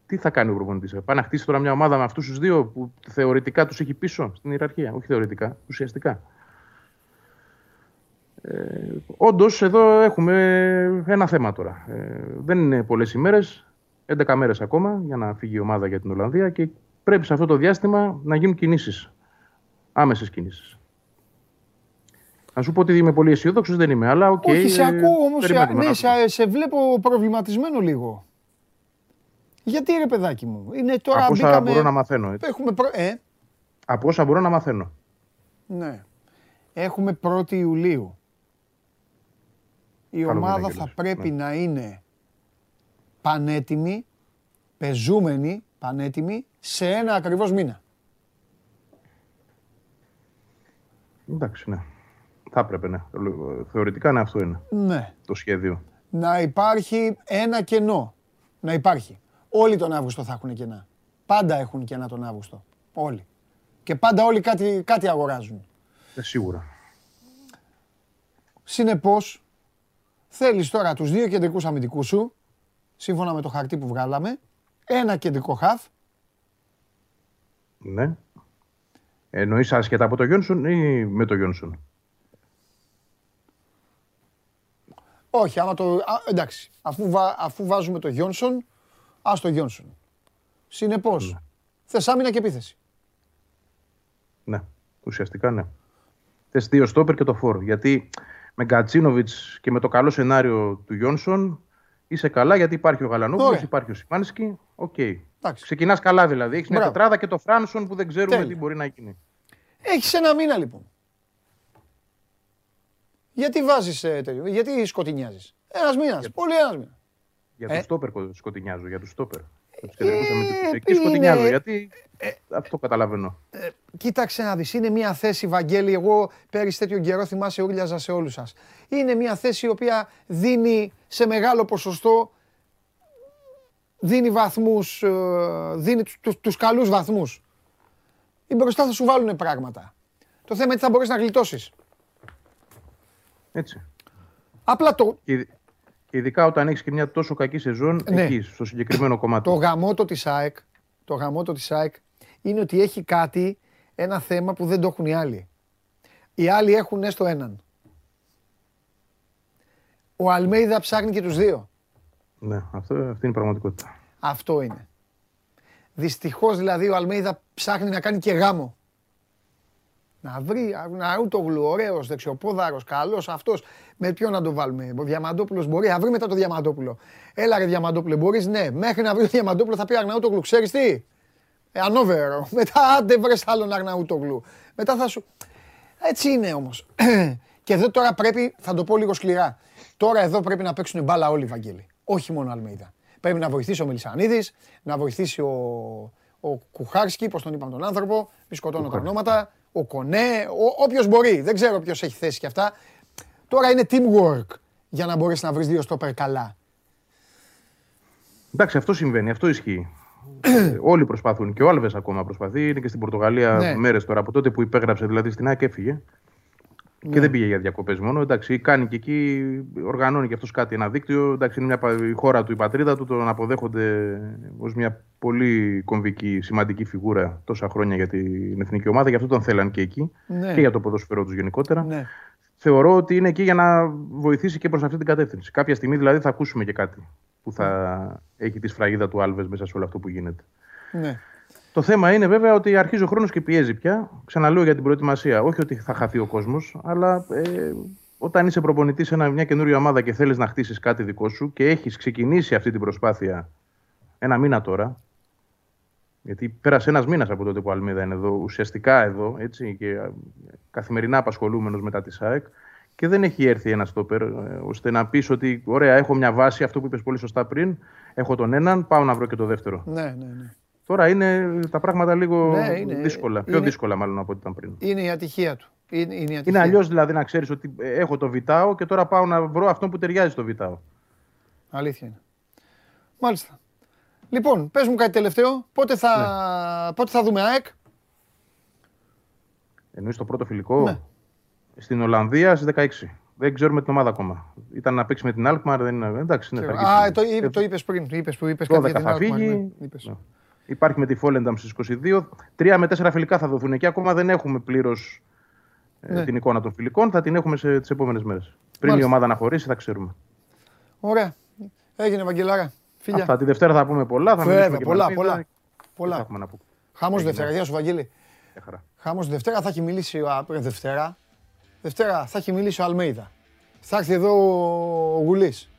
Τι θα κάνει ο προπονητής. Πάει να χτίσει τώρα μια ομάδα με αυτούς τους δύο που θεωρητικά τους έχει πίσω στην ιεραρχία. Όχι θεωρητικά, ουσιαστικά. Ε, Όντως, εδώ έχουμε ένα θέμα τώρα. Ε, δεν είναι πολλές ημέρες, 11 μέρες ακόμα για να φύγει η ομάδα για την Ολλανδία και πρέπει σε αυτό το διάστημα να γίνουν κινήσεις. Άμεσες κινήσεις. Να σου πω ότι είμαι πολύ αισιόδοξος, δεν είμαι, αλλά οκ. Όχι, σε ε, ακούω όμως, σε, περιμένουμε ναι, να σε, σε βλέπω προβληματισμένο λίγο. Γιατί ρε παιδάκι μου, είναι τώρα Από όσα μπήκαμε... μπορώ να μαθαίνω, έτσι. Έχουμε προ... Ε, Από όσα μπορώ να μαθαίνω. ναι. Έχουμε 1η Ιουλίου. Η Καλό ομάδα μήνα θα κιόλας, πρέπει ναι. να είναι πανέτοιμη, πεζούμενη, πανέτοιμη, σε ένα ακριβώς μήνα. Εντάξει, ναι. Θα έπρεπε, ναι. Θεωρητικά, ναι, αυτό είναι Ναι. το σχέδιο. να υπάρχει ένα κενό. Να υπάρχει. Όλοι τον Αύγουστο θα έχουν κενά. Πάντα έχουν κενά τον Αύγουστο. Όλοι. Και πάντα όλοι κάτι, κάτι αγοράζουν. Ε, σίγουρα. Συνεπώς, θέλεις τώρα τους δύο κεντρικούς αμυντικούς σου, σύμφωνα με το χαρτί που βγάλαμε, ένα κεντρικό χαφ, Ναι. Εννοείς άσχετα από το Γιόνσον ή με το Γιόνσον; όχι, άμα το, α, εντάξει, αφού, βα- αφού βάζουμε το Γιόνσον, ας το Γιόνσον. Συνεπώς, θες άμυνα και επίθεση. Ναι. Ουσιαστικά ναι. Θες δύο στόπερ και το φορ. Γιατί με Γκατσίνοβιτς και με το καλό σενάριο του Γιόνσον είσαι καλά γιατί υπάρχει ο Γαλανόπουλος, Ωραία. υπάρχει ο Σιμάνσκι. Οκ. Εντάξει. Ξεκινάς καλά δηλαδή. Έχεις μια Μπράβο. τετράδα και το Φράνσον που δεν ξέρουμε Τέλεια. τι μπορεί να γίνει. Έχεις ένα μήνα λοιπόν. Γιατί βάζεις ε, τέτοιο, γιατί σκοτεινιάζεις. Ένας μήνας, πολύ ένας μήνας. Για Ε. του στόπερ κο- σκοτεινιάζω. Για του στόπερ. Του κεντρικού αμυντικού. ε, Εκεί είναι- σκοτεινιάζω. Γιατί αυτό καταλαβαίνω. Κοίταξε να δεις, είναι μια θέση, Βαγγέλη, εγώ πέρυσι τέτοιο καιρό θυμάσαι ούρλιαζα σε όλους σας. Είναι μια θέση η οποία δίνει σε μεγάλο ποσοστό δίνει βαθμούς, ε, δίνει τους, τους, τους καλούς βαθμούς. Οι μπροστά θα σου βάλουν πράγματα. Το θέμα είναι τι θα μπορείς να γλιτώσεις. Έτσι. Απλά το, Και ειδ- Ειδικά όταν έχεις και μια τόσο κακή σεζόν Ναι. εκεί, στο συγκεκριμένο κομμάτι. το γαμότο της ΑΕΚ, το γαμότο της ΑΕΚ είναι ότι έχει κάτι, ένα θέμα που δεν το έχουν οι άλλοι. Οι άλλοι έχουν έστω έναν. Ο Αλμέιδα ψάχνει και τους δύο. Ναι, αυτό, αυτή είναι η πραγματικότητα. Αυτό είναι. Δυστυχώς δηλαδή ο Αλμέιδα ψάχνει να κάνει και γάμο. Να βρει Ναούτογλου, ωραίος, δεξιοπόδαρος, καλός αυτός. Με ποιον να το βάλουμε. Ο Διαμαντόπουλος μπορεί, θα βρει μετά το Διαμαντόπουλο. Έλα ρε Διαμαντόπουλε, μπορείς, ναι. Μέχρι να βρει το Διαμαντόπουλο θα πει Αρναούτογλου, ξέρεις τι; Ε, Ανόβερο. Μετά άντε βρες άλλον Αρναούτογλου. Μετά θα σου... Έτσι είναι όμως. και εδώ τώρα πρέπει, θα το πω λίγο σκληρά. Τώρα εδώ πρέπει να παίξουν μπάλα όλοι, Βαγγέλη. Όχι μόνο ο Αλμέιδα. Πρέπει να βοηθήσει ο Μελισανίδης, να βοηθήσει ο, ο Κουχάρσκι, πώς τον είπαμε τον άνθρωπο, μη σκοτώνω τα ονόματα, ο Κονέ, ο, όποιος μπορεί. Δεν ξέρω ποιος έχει θέση και αυτά. Τώρα είναι teamwork για να μπορέσει να βρεις δύο στόπερ καλά. Εντάξει, αυτό συμβαίνει, αυτό ισχύει. Ε, όλοι προσπαθούν και ο Άλβες ακόμα προσπαθεί. Είναι και στην Πορτογαλία Ναι. μέρες τώρα από τότε που υπέγραψε δηλαδή στην ΑΕΚ έφυγε. Ναι. Και δεν πήγε για διακοπές μόνο. Εντάξει, κάνει και εκεί, οργανώνει και αυτός κάτι, ένα δίκτυο. Εντάξει, είναι μια πα- η χώρα του, η πατρίδα του, τον αποδέχονται ως μια πολύ κομβική, σημαντική φιγούρα τόσα χρόνια για την εθνική ομάδα. Γι' αυτό τον θέλαν και εκεί Ναι. και για το ποδόσφαιρό τους γενικότερα. Ναι. Θεωρώ ότι είναι εκεί για να βοηθήσει και προς αυτή την κατεύθυνση. Κάποια στιγμή δηλαδή θα ακούσουμε και κάτι που θα έχει τη σφραγίδα του Άλβες μέσα σε όλο αυτό που γίνεται. Ναι. Το θέμα είναι βέβαια ότι αρχίζει ο χρόνος και πιέζει πια. Ξαναλέω για την προετοιμασία. Όχι ότι θα χαθεί ο κόσμος, αλλά ε, όταν είσαι προπονητής σε ένα- μια καινούργια ομάδα και θέλεις να χτίσεις κάτι δικό σου και έχεις ξεκινήσει αυτή την προσπάθεια ένα μήνα τώρα. Γιατί πέρασε ένας μήνας από τότε που ο Αλμίδα είναι εδώ, ουσιαστικά εδώ, έτσι, και ε, καθημερινά απασχολούμενος μετά της ΣΑΕΚ. Και δεν έχει έρθει ένα στόπερ, ε, ώστε να πεις ότι, ωραία, έχω μια βάση, αυτό που είπες πολύ σωστά πριν. Έχω τον έναν, πάω να βρω και το δεύτερο. Ναι, ναι, ναι. Τώρα είναι τα πράγματα λίγο Ναι, είναι- δύσκολα. Πιο είναι- δύσκολα μάλλον από ό,τι ήταν πριν. Είναι η ατυχία του. Είναι, είναι, η ατυχία. Είναι αλλιώς δηλαδή να ξέρεις ότι ε, έχω το βιτάο και τώρα πάω να βρω αυτό που ταιριάζει στο βιτάο. Αλήθεια είναι. Μάλιστα. Λοιπόν, πες μου κάτι τελευταίο. Πότε θα, Ναι. πότε θα δούμε ΑΕΚ; Εννοείς το πρώτο φιλικό; Ναι. Στην Ολλανδία στις 16. Δεν ξέρουμε την ομάδα ακόμα. Ήταν να παίξει με την Alkmaar, δεν είναι. Εντάξει, ναι, θα αργήσει. Α, το, είπε, το είπες πριν. Είπες, που είπες κάτι 12 για την θα Alkmaar, φύγει. ναι. Είπες. Ναι. Υπάρχει με τη Φόλενταμ στις 22. Τρία με τέσσερα φιλικά θα δοθούν εκεί. Ακόμα δεν έχουμε πλήρως Ναι. την εικόνα των φιλικών. Θα την έχουμε σε, τις επόμενες μέρες. Πριν Μάλιστα. η ομάδα να χωρίσει, θα ξέρουμε. Ωραία. Έγινε, Βαγγελάρα. Φίλια. Αυτά. Τη Δευτέρα θα πούμε πολλά. Θα Βέβαια, μιλήσουμε και πολλά, με Αλμίδα. πολλά. Πολλά. Θα έχουμε να πούμε. Χαμός Έγινε. Δευτέρα. Γεια σου, Βαγγέλη. Μια χαρά. Χαμός Δευτέρα θα έχει μιλήσει ο Α, Δευτέρα. Δευτέρα θα έχει μιλήσει ο Αλμέιδα. Θα έρθει εδώ ο Γουλής.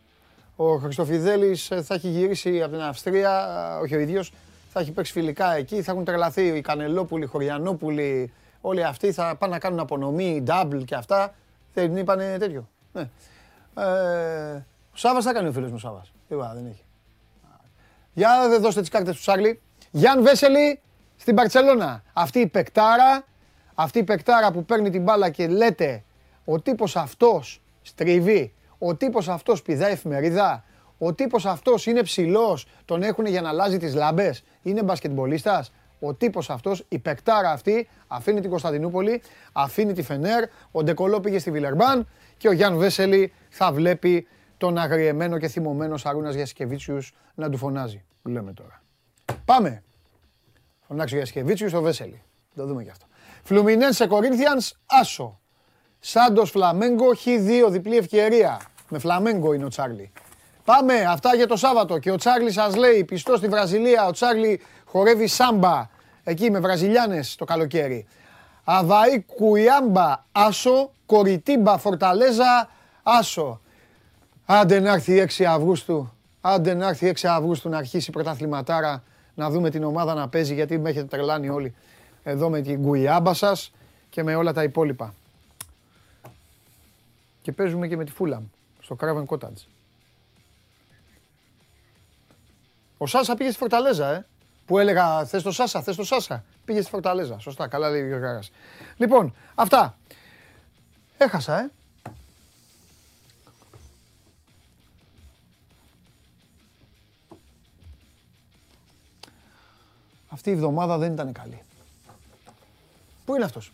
Ο Χριστοφιδέλης ε, θα έχει γυρίσει από την Αυστρία, ε, όχι ο ίδιος, θα έχει παίξει φιλικά εκεί, θα έχουν τρελαθεί οι Κανελόπουλοι, οι Χωριανόπουλοι, όλοι αυτοί θα πάνε να κάνουν απονομή, double και αυτά. Δεν είπανε τέτοιο. Ναι. Ε, ο Σάβας θα κάνει ο φίλος μου ο Σάβας. Τίποτα, δεν έχει. Για δε δώστε τις κάρτες του Σάρλι. Γιάν Βέσελη στην Παρτσελώνα. Αυτή η πεκτάρα, αυτή η πεκτάρα που παίρνει την μπάλα και λέτε ο τύπος αυτός στριβεί, ο τύπος αυτός πηδάει εφημερίδα, ο τύπος αυτός είναι ψηλός, τον έχουν για να αλλάζει τις λάμπες, είναι μπασκετμπολίστας. Ο τύπος αυτός, η πεκτάρα αυτή, αφήνει την Κωνσταντινούπολη, αφήνει τη Φενέρ, ο Ντεκολό πήγε στη Βιλερμπάν και ο Γιάν Βέσελη θα βλέπει τον αγριεμένο και θυμωμένος Σαρούνας Γιασκεβίτσιους να του φωνάζει. Λέμε τώρα. Πάμε. Φωνάξει ο Γιασκεβίτσιους στο Βέσελη. Το δούμε και αυτό. Φλουμινένσε Κορίνθιανς, Άσο. Σάντος Φλαμέγκο, Χ2, διπλή ευκαιρία. Με Φλαμέγκο είναι ο Τσάρλι. Πάμε, αυτά για το Σάββατο. Και ο Τσάρλι σας λέει, πιστό στη Βραζιλία, ο Τσάρλι χορεύει σάμπα. Εκεί με Βραζιλιάνες το καλοκαίρι. Αβαή Κουιάμπα, Άσο, Κοριτίμπα, Φορταλέζα, Άσο. Άντε να έρθει 6 Αυγούστου. Άντε να έρθει 6 Αυγούστου να αρχίσει η πρωταθληματάρα. Να δούμε την ομάδα να παίζει γιατί με έχετε τρελάνει όλοι. Εδώ με την Γκουιάμπα σας και με όλα τα υπόλοιπα. Και παίζουμε και με τη Φούλαμ στο Craven Cottage. Ο Σάσα πήγε στη Φορταλέζα, ε. Που έλεγα θες το Σάσα, θες το Σάσα. Πήγε στη Φορταλέζα. Σωστά, καλά λέει ο Γιώργος. Λοιπόν, αυτά. Έχασα, ε. αυτή η εβδομάδα δεν ήταν καλή. Πού είναι αυτός;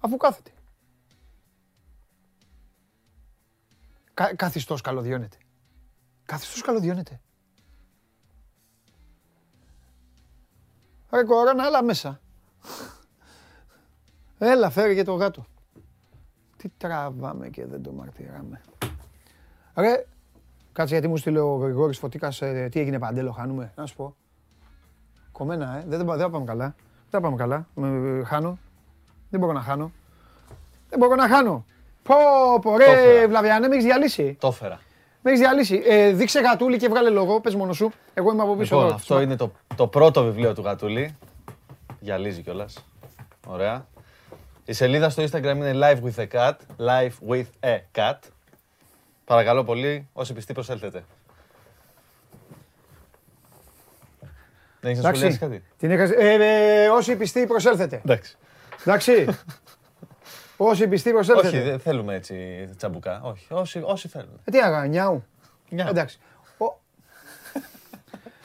Αφού κάθεται. Κα, καθιστός καλωδιώνεται. Καθιστός καλωδιώνεται. Ρε κορώνα, έλα μέσα. Έλα, φέρε και το γάτο. Τι τραβάμε και δεν το μαρτυράμε. Ρε, κάτσε γιατί μου στείλε ο Γρηγόρης Φωτίκας, ε, τι έγινε Παντέλο, χάνουμε, να σου πω. Κομμένα, ε, δεν, δεν, δεν πάμε καλά. Δεν πάμε καλά, με, χάνω. Δεν μπορώ να χάνω. Δεν μπορώ να χάνω. Πω, πω, ρε, Βλαβιανέ, με έχεις διαλύσει. Το έφερα. Με έχεις διαλύσει. Ε, δείξε γατούλη και βγάλε λόγο, πες μόνος σου. Εγώ είμαι από πίσω Λοιπόν, εδώ. αυτό είναι το, το πρώτο βιβλίο του Γατούλη. Γυαλίζει κιόλας. Ωραία. Η σελίδα στο Instagram είναι Live with a Cat. Live with a Cat. Παρακαλώ πολύ, όσοι πιστοί προσέλθετε. Δεν έχεις να σχολιάσεις κάτι; Την έχασε... ε, ε, όσοι πιστοί προσέλθετε. Εντάξει. Εντάξει. όσοι πιστοί προσέλθετε. Όχι, δεν θέλουμε έτσι τσαμπουκά. Όχι, όσοι, όσοι θέλουν. Ε, τι άγα, νιάου. Νιάου. Εντάξει. Ο...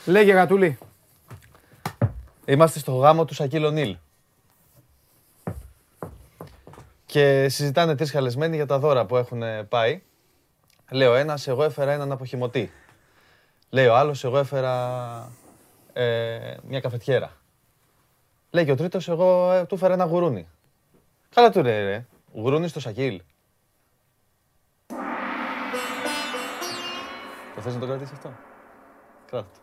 Λέγε γατούλη. Είμαστε στο γάμο του Σακύλ Νίλ. Και συζητάνε τρεις καλεσμένοι για τα δώρα που έχουν πάει. Λέει ο ένας, εγώ έφερα έναν αποχημωτή. Λέει ο άλλος, εγώ έφερα ε, μια καφετιέρα. Λέει και ο τρίτος, εγώ ε, του έφερα ένα γουρούνι. Καλά του ρε, ρε. Γουρούνι στο Σακύλ. Το θες να το κρατήσεις αυτό; Κράτα το.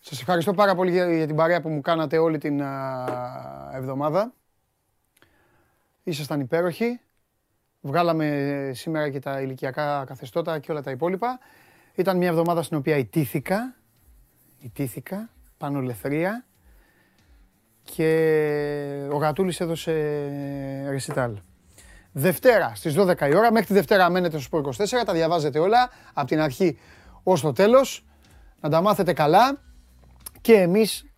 Σας ευχαριστώ πάρα πολύ για, για την παρέα που μου κάνατε όλη την α, εβδομάδα. Ήσασταν υπέροχοι. Βγάλαμε σήμερα και τα ηλικιακά καθεστώτα και όλα τα υπόλοιπα. Ήταν μια εβδομάδα στην οποία ιτήθηκα, ιτήθηκα, πάνω λεθρία και ο Γατούλης έδωσε ρεσιτάλ. Δευτέρα στις 12 η ώρα, μέχρι τη Δευτέρα μένετε στο Sport 24, τα διαβάζετε όλα, από την αρχή ως το τέλος. Να τα μάθετε καλά και εμείς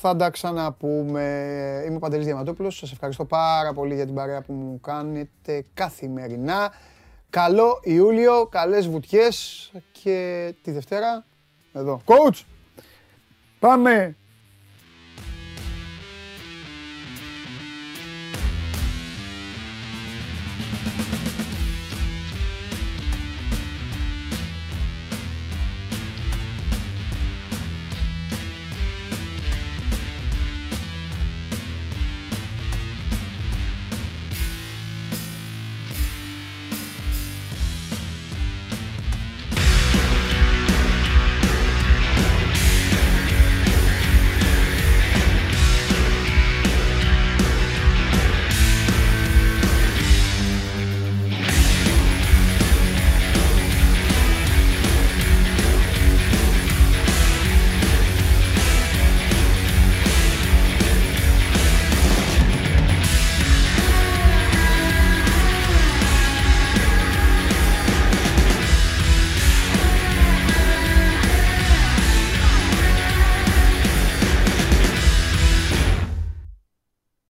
θα τα ξαναπούμε. Είμαι ο Παντελής Διαματόπουλος. Σας ευχαριστώ πάρα πολύ για την παρέα που μου κάνετε καθημερινά. Καλό Ιούλιο, καλές βουτιές και τη Δευτέρα εδώ. Coach, πάμε!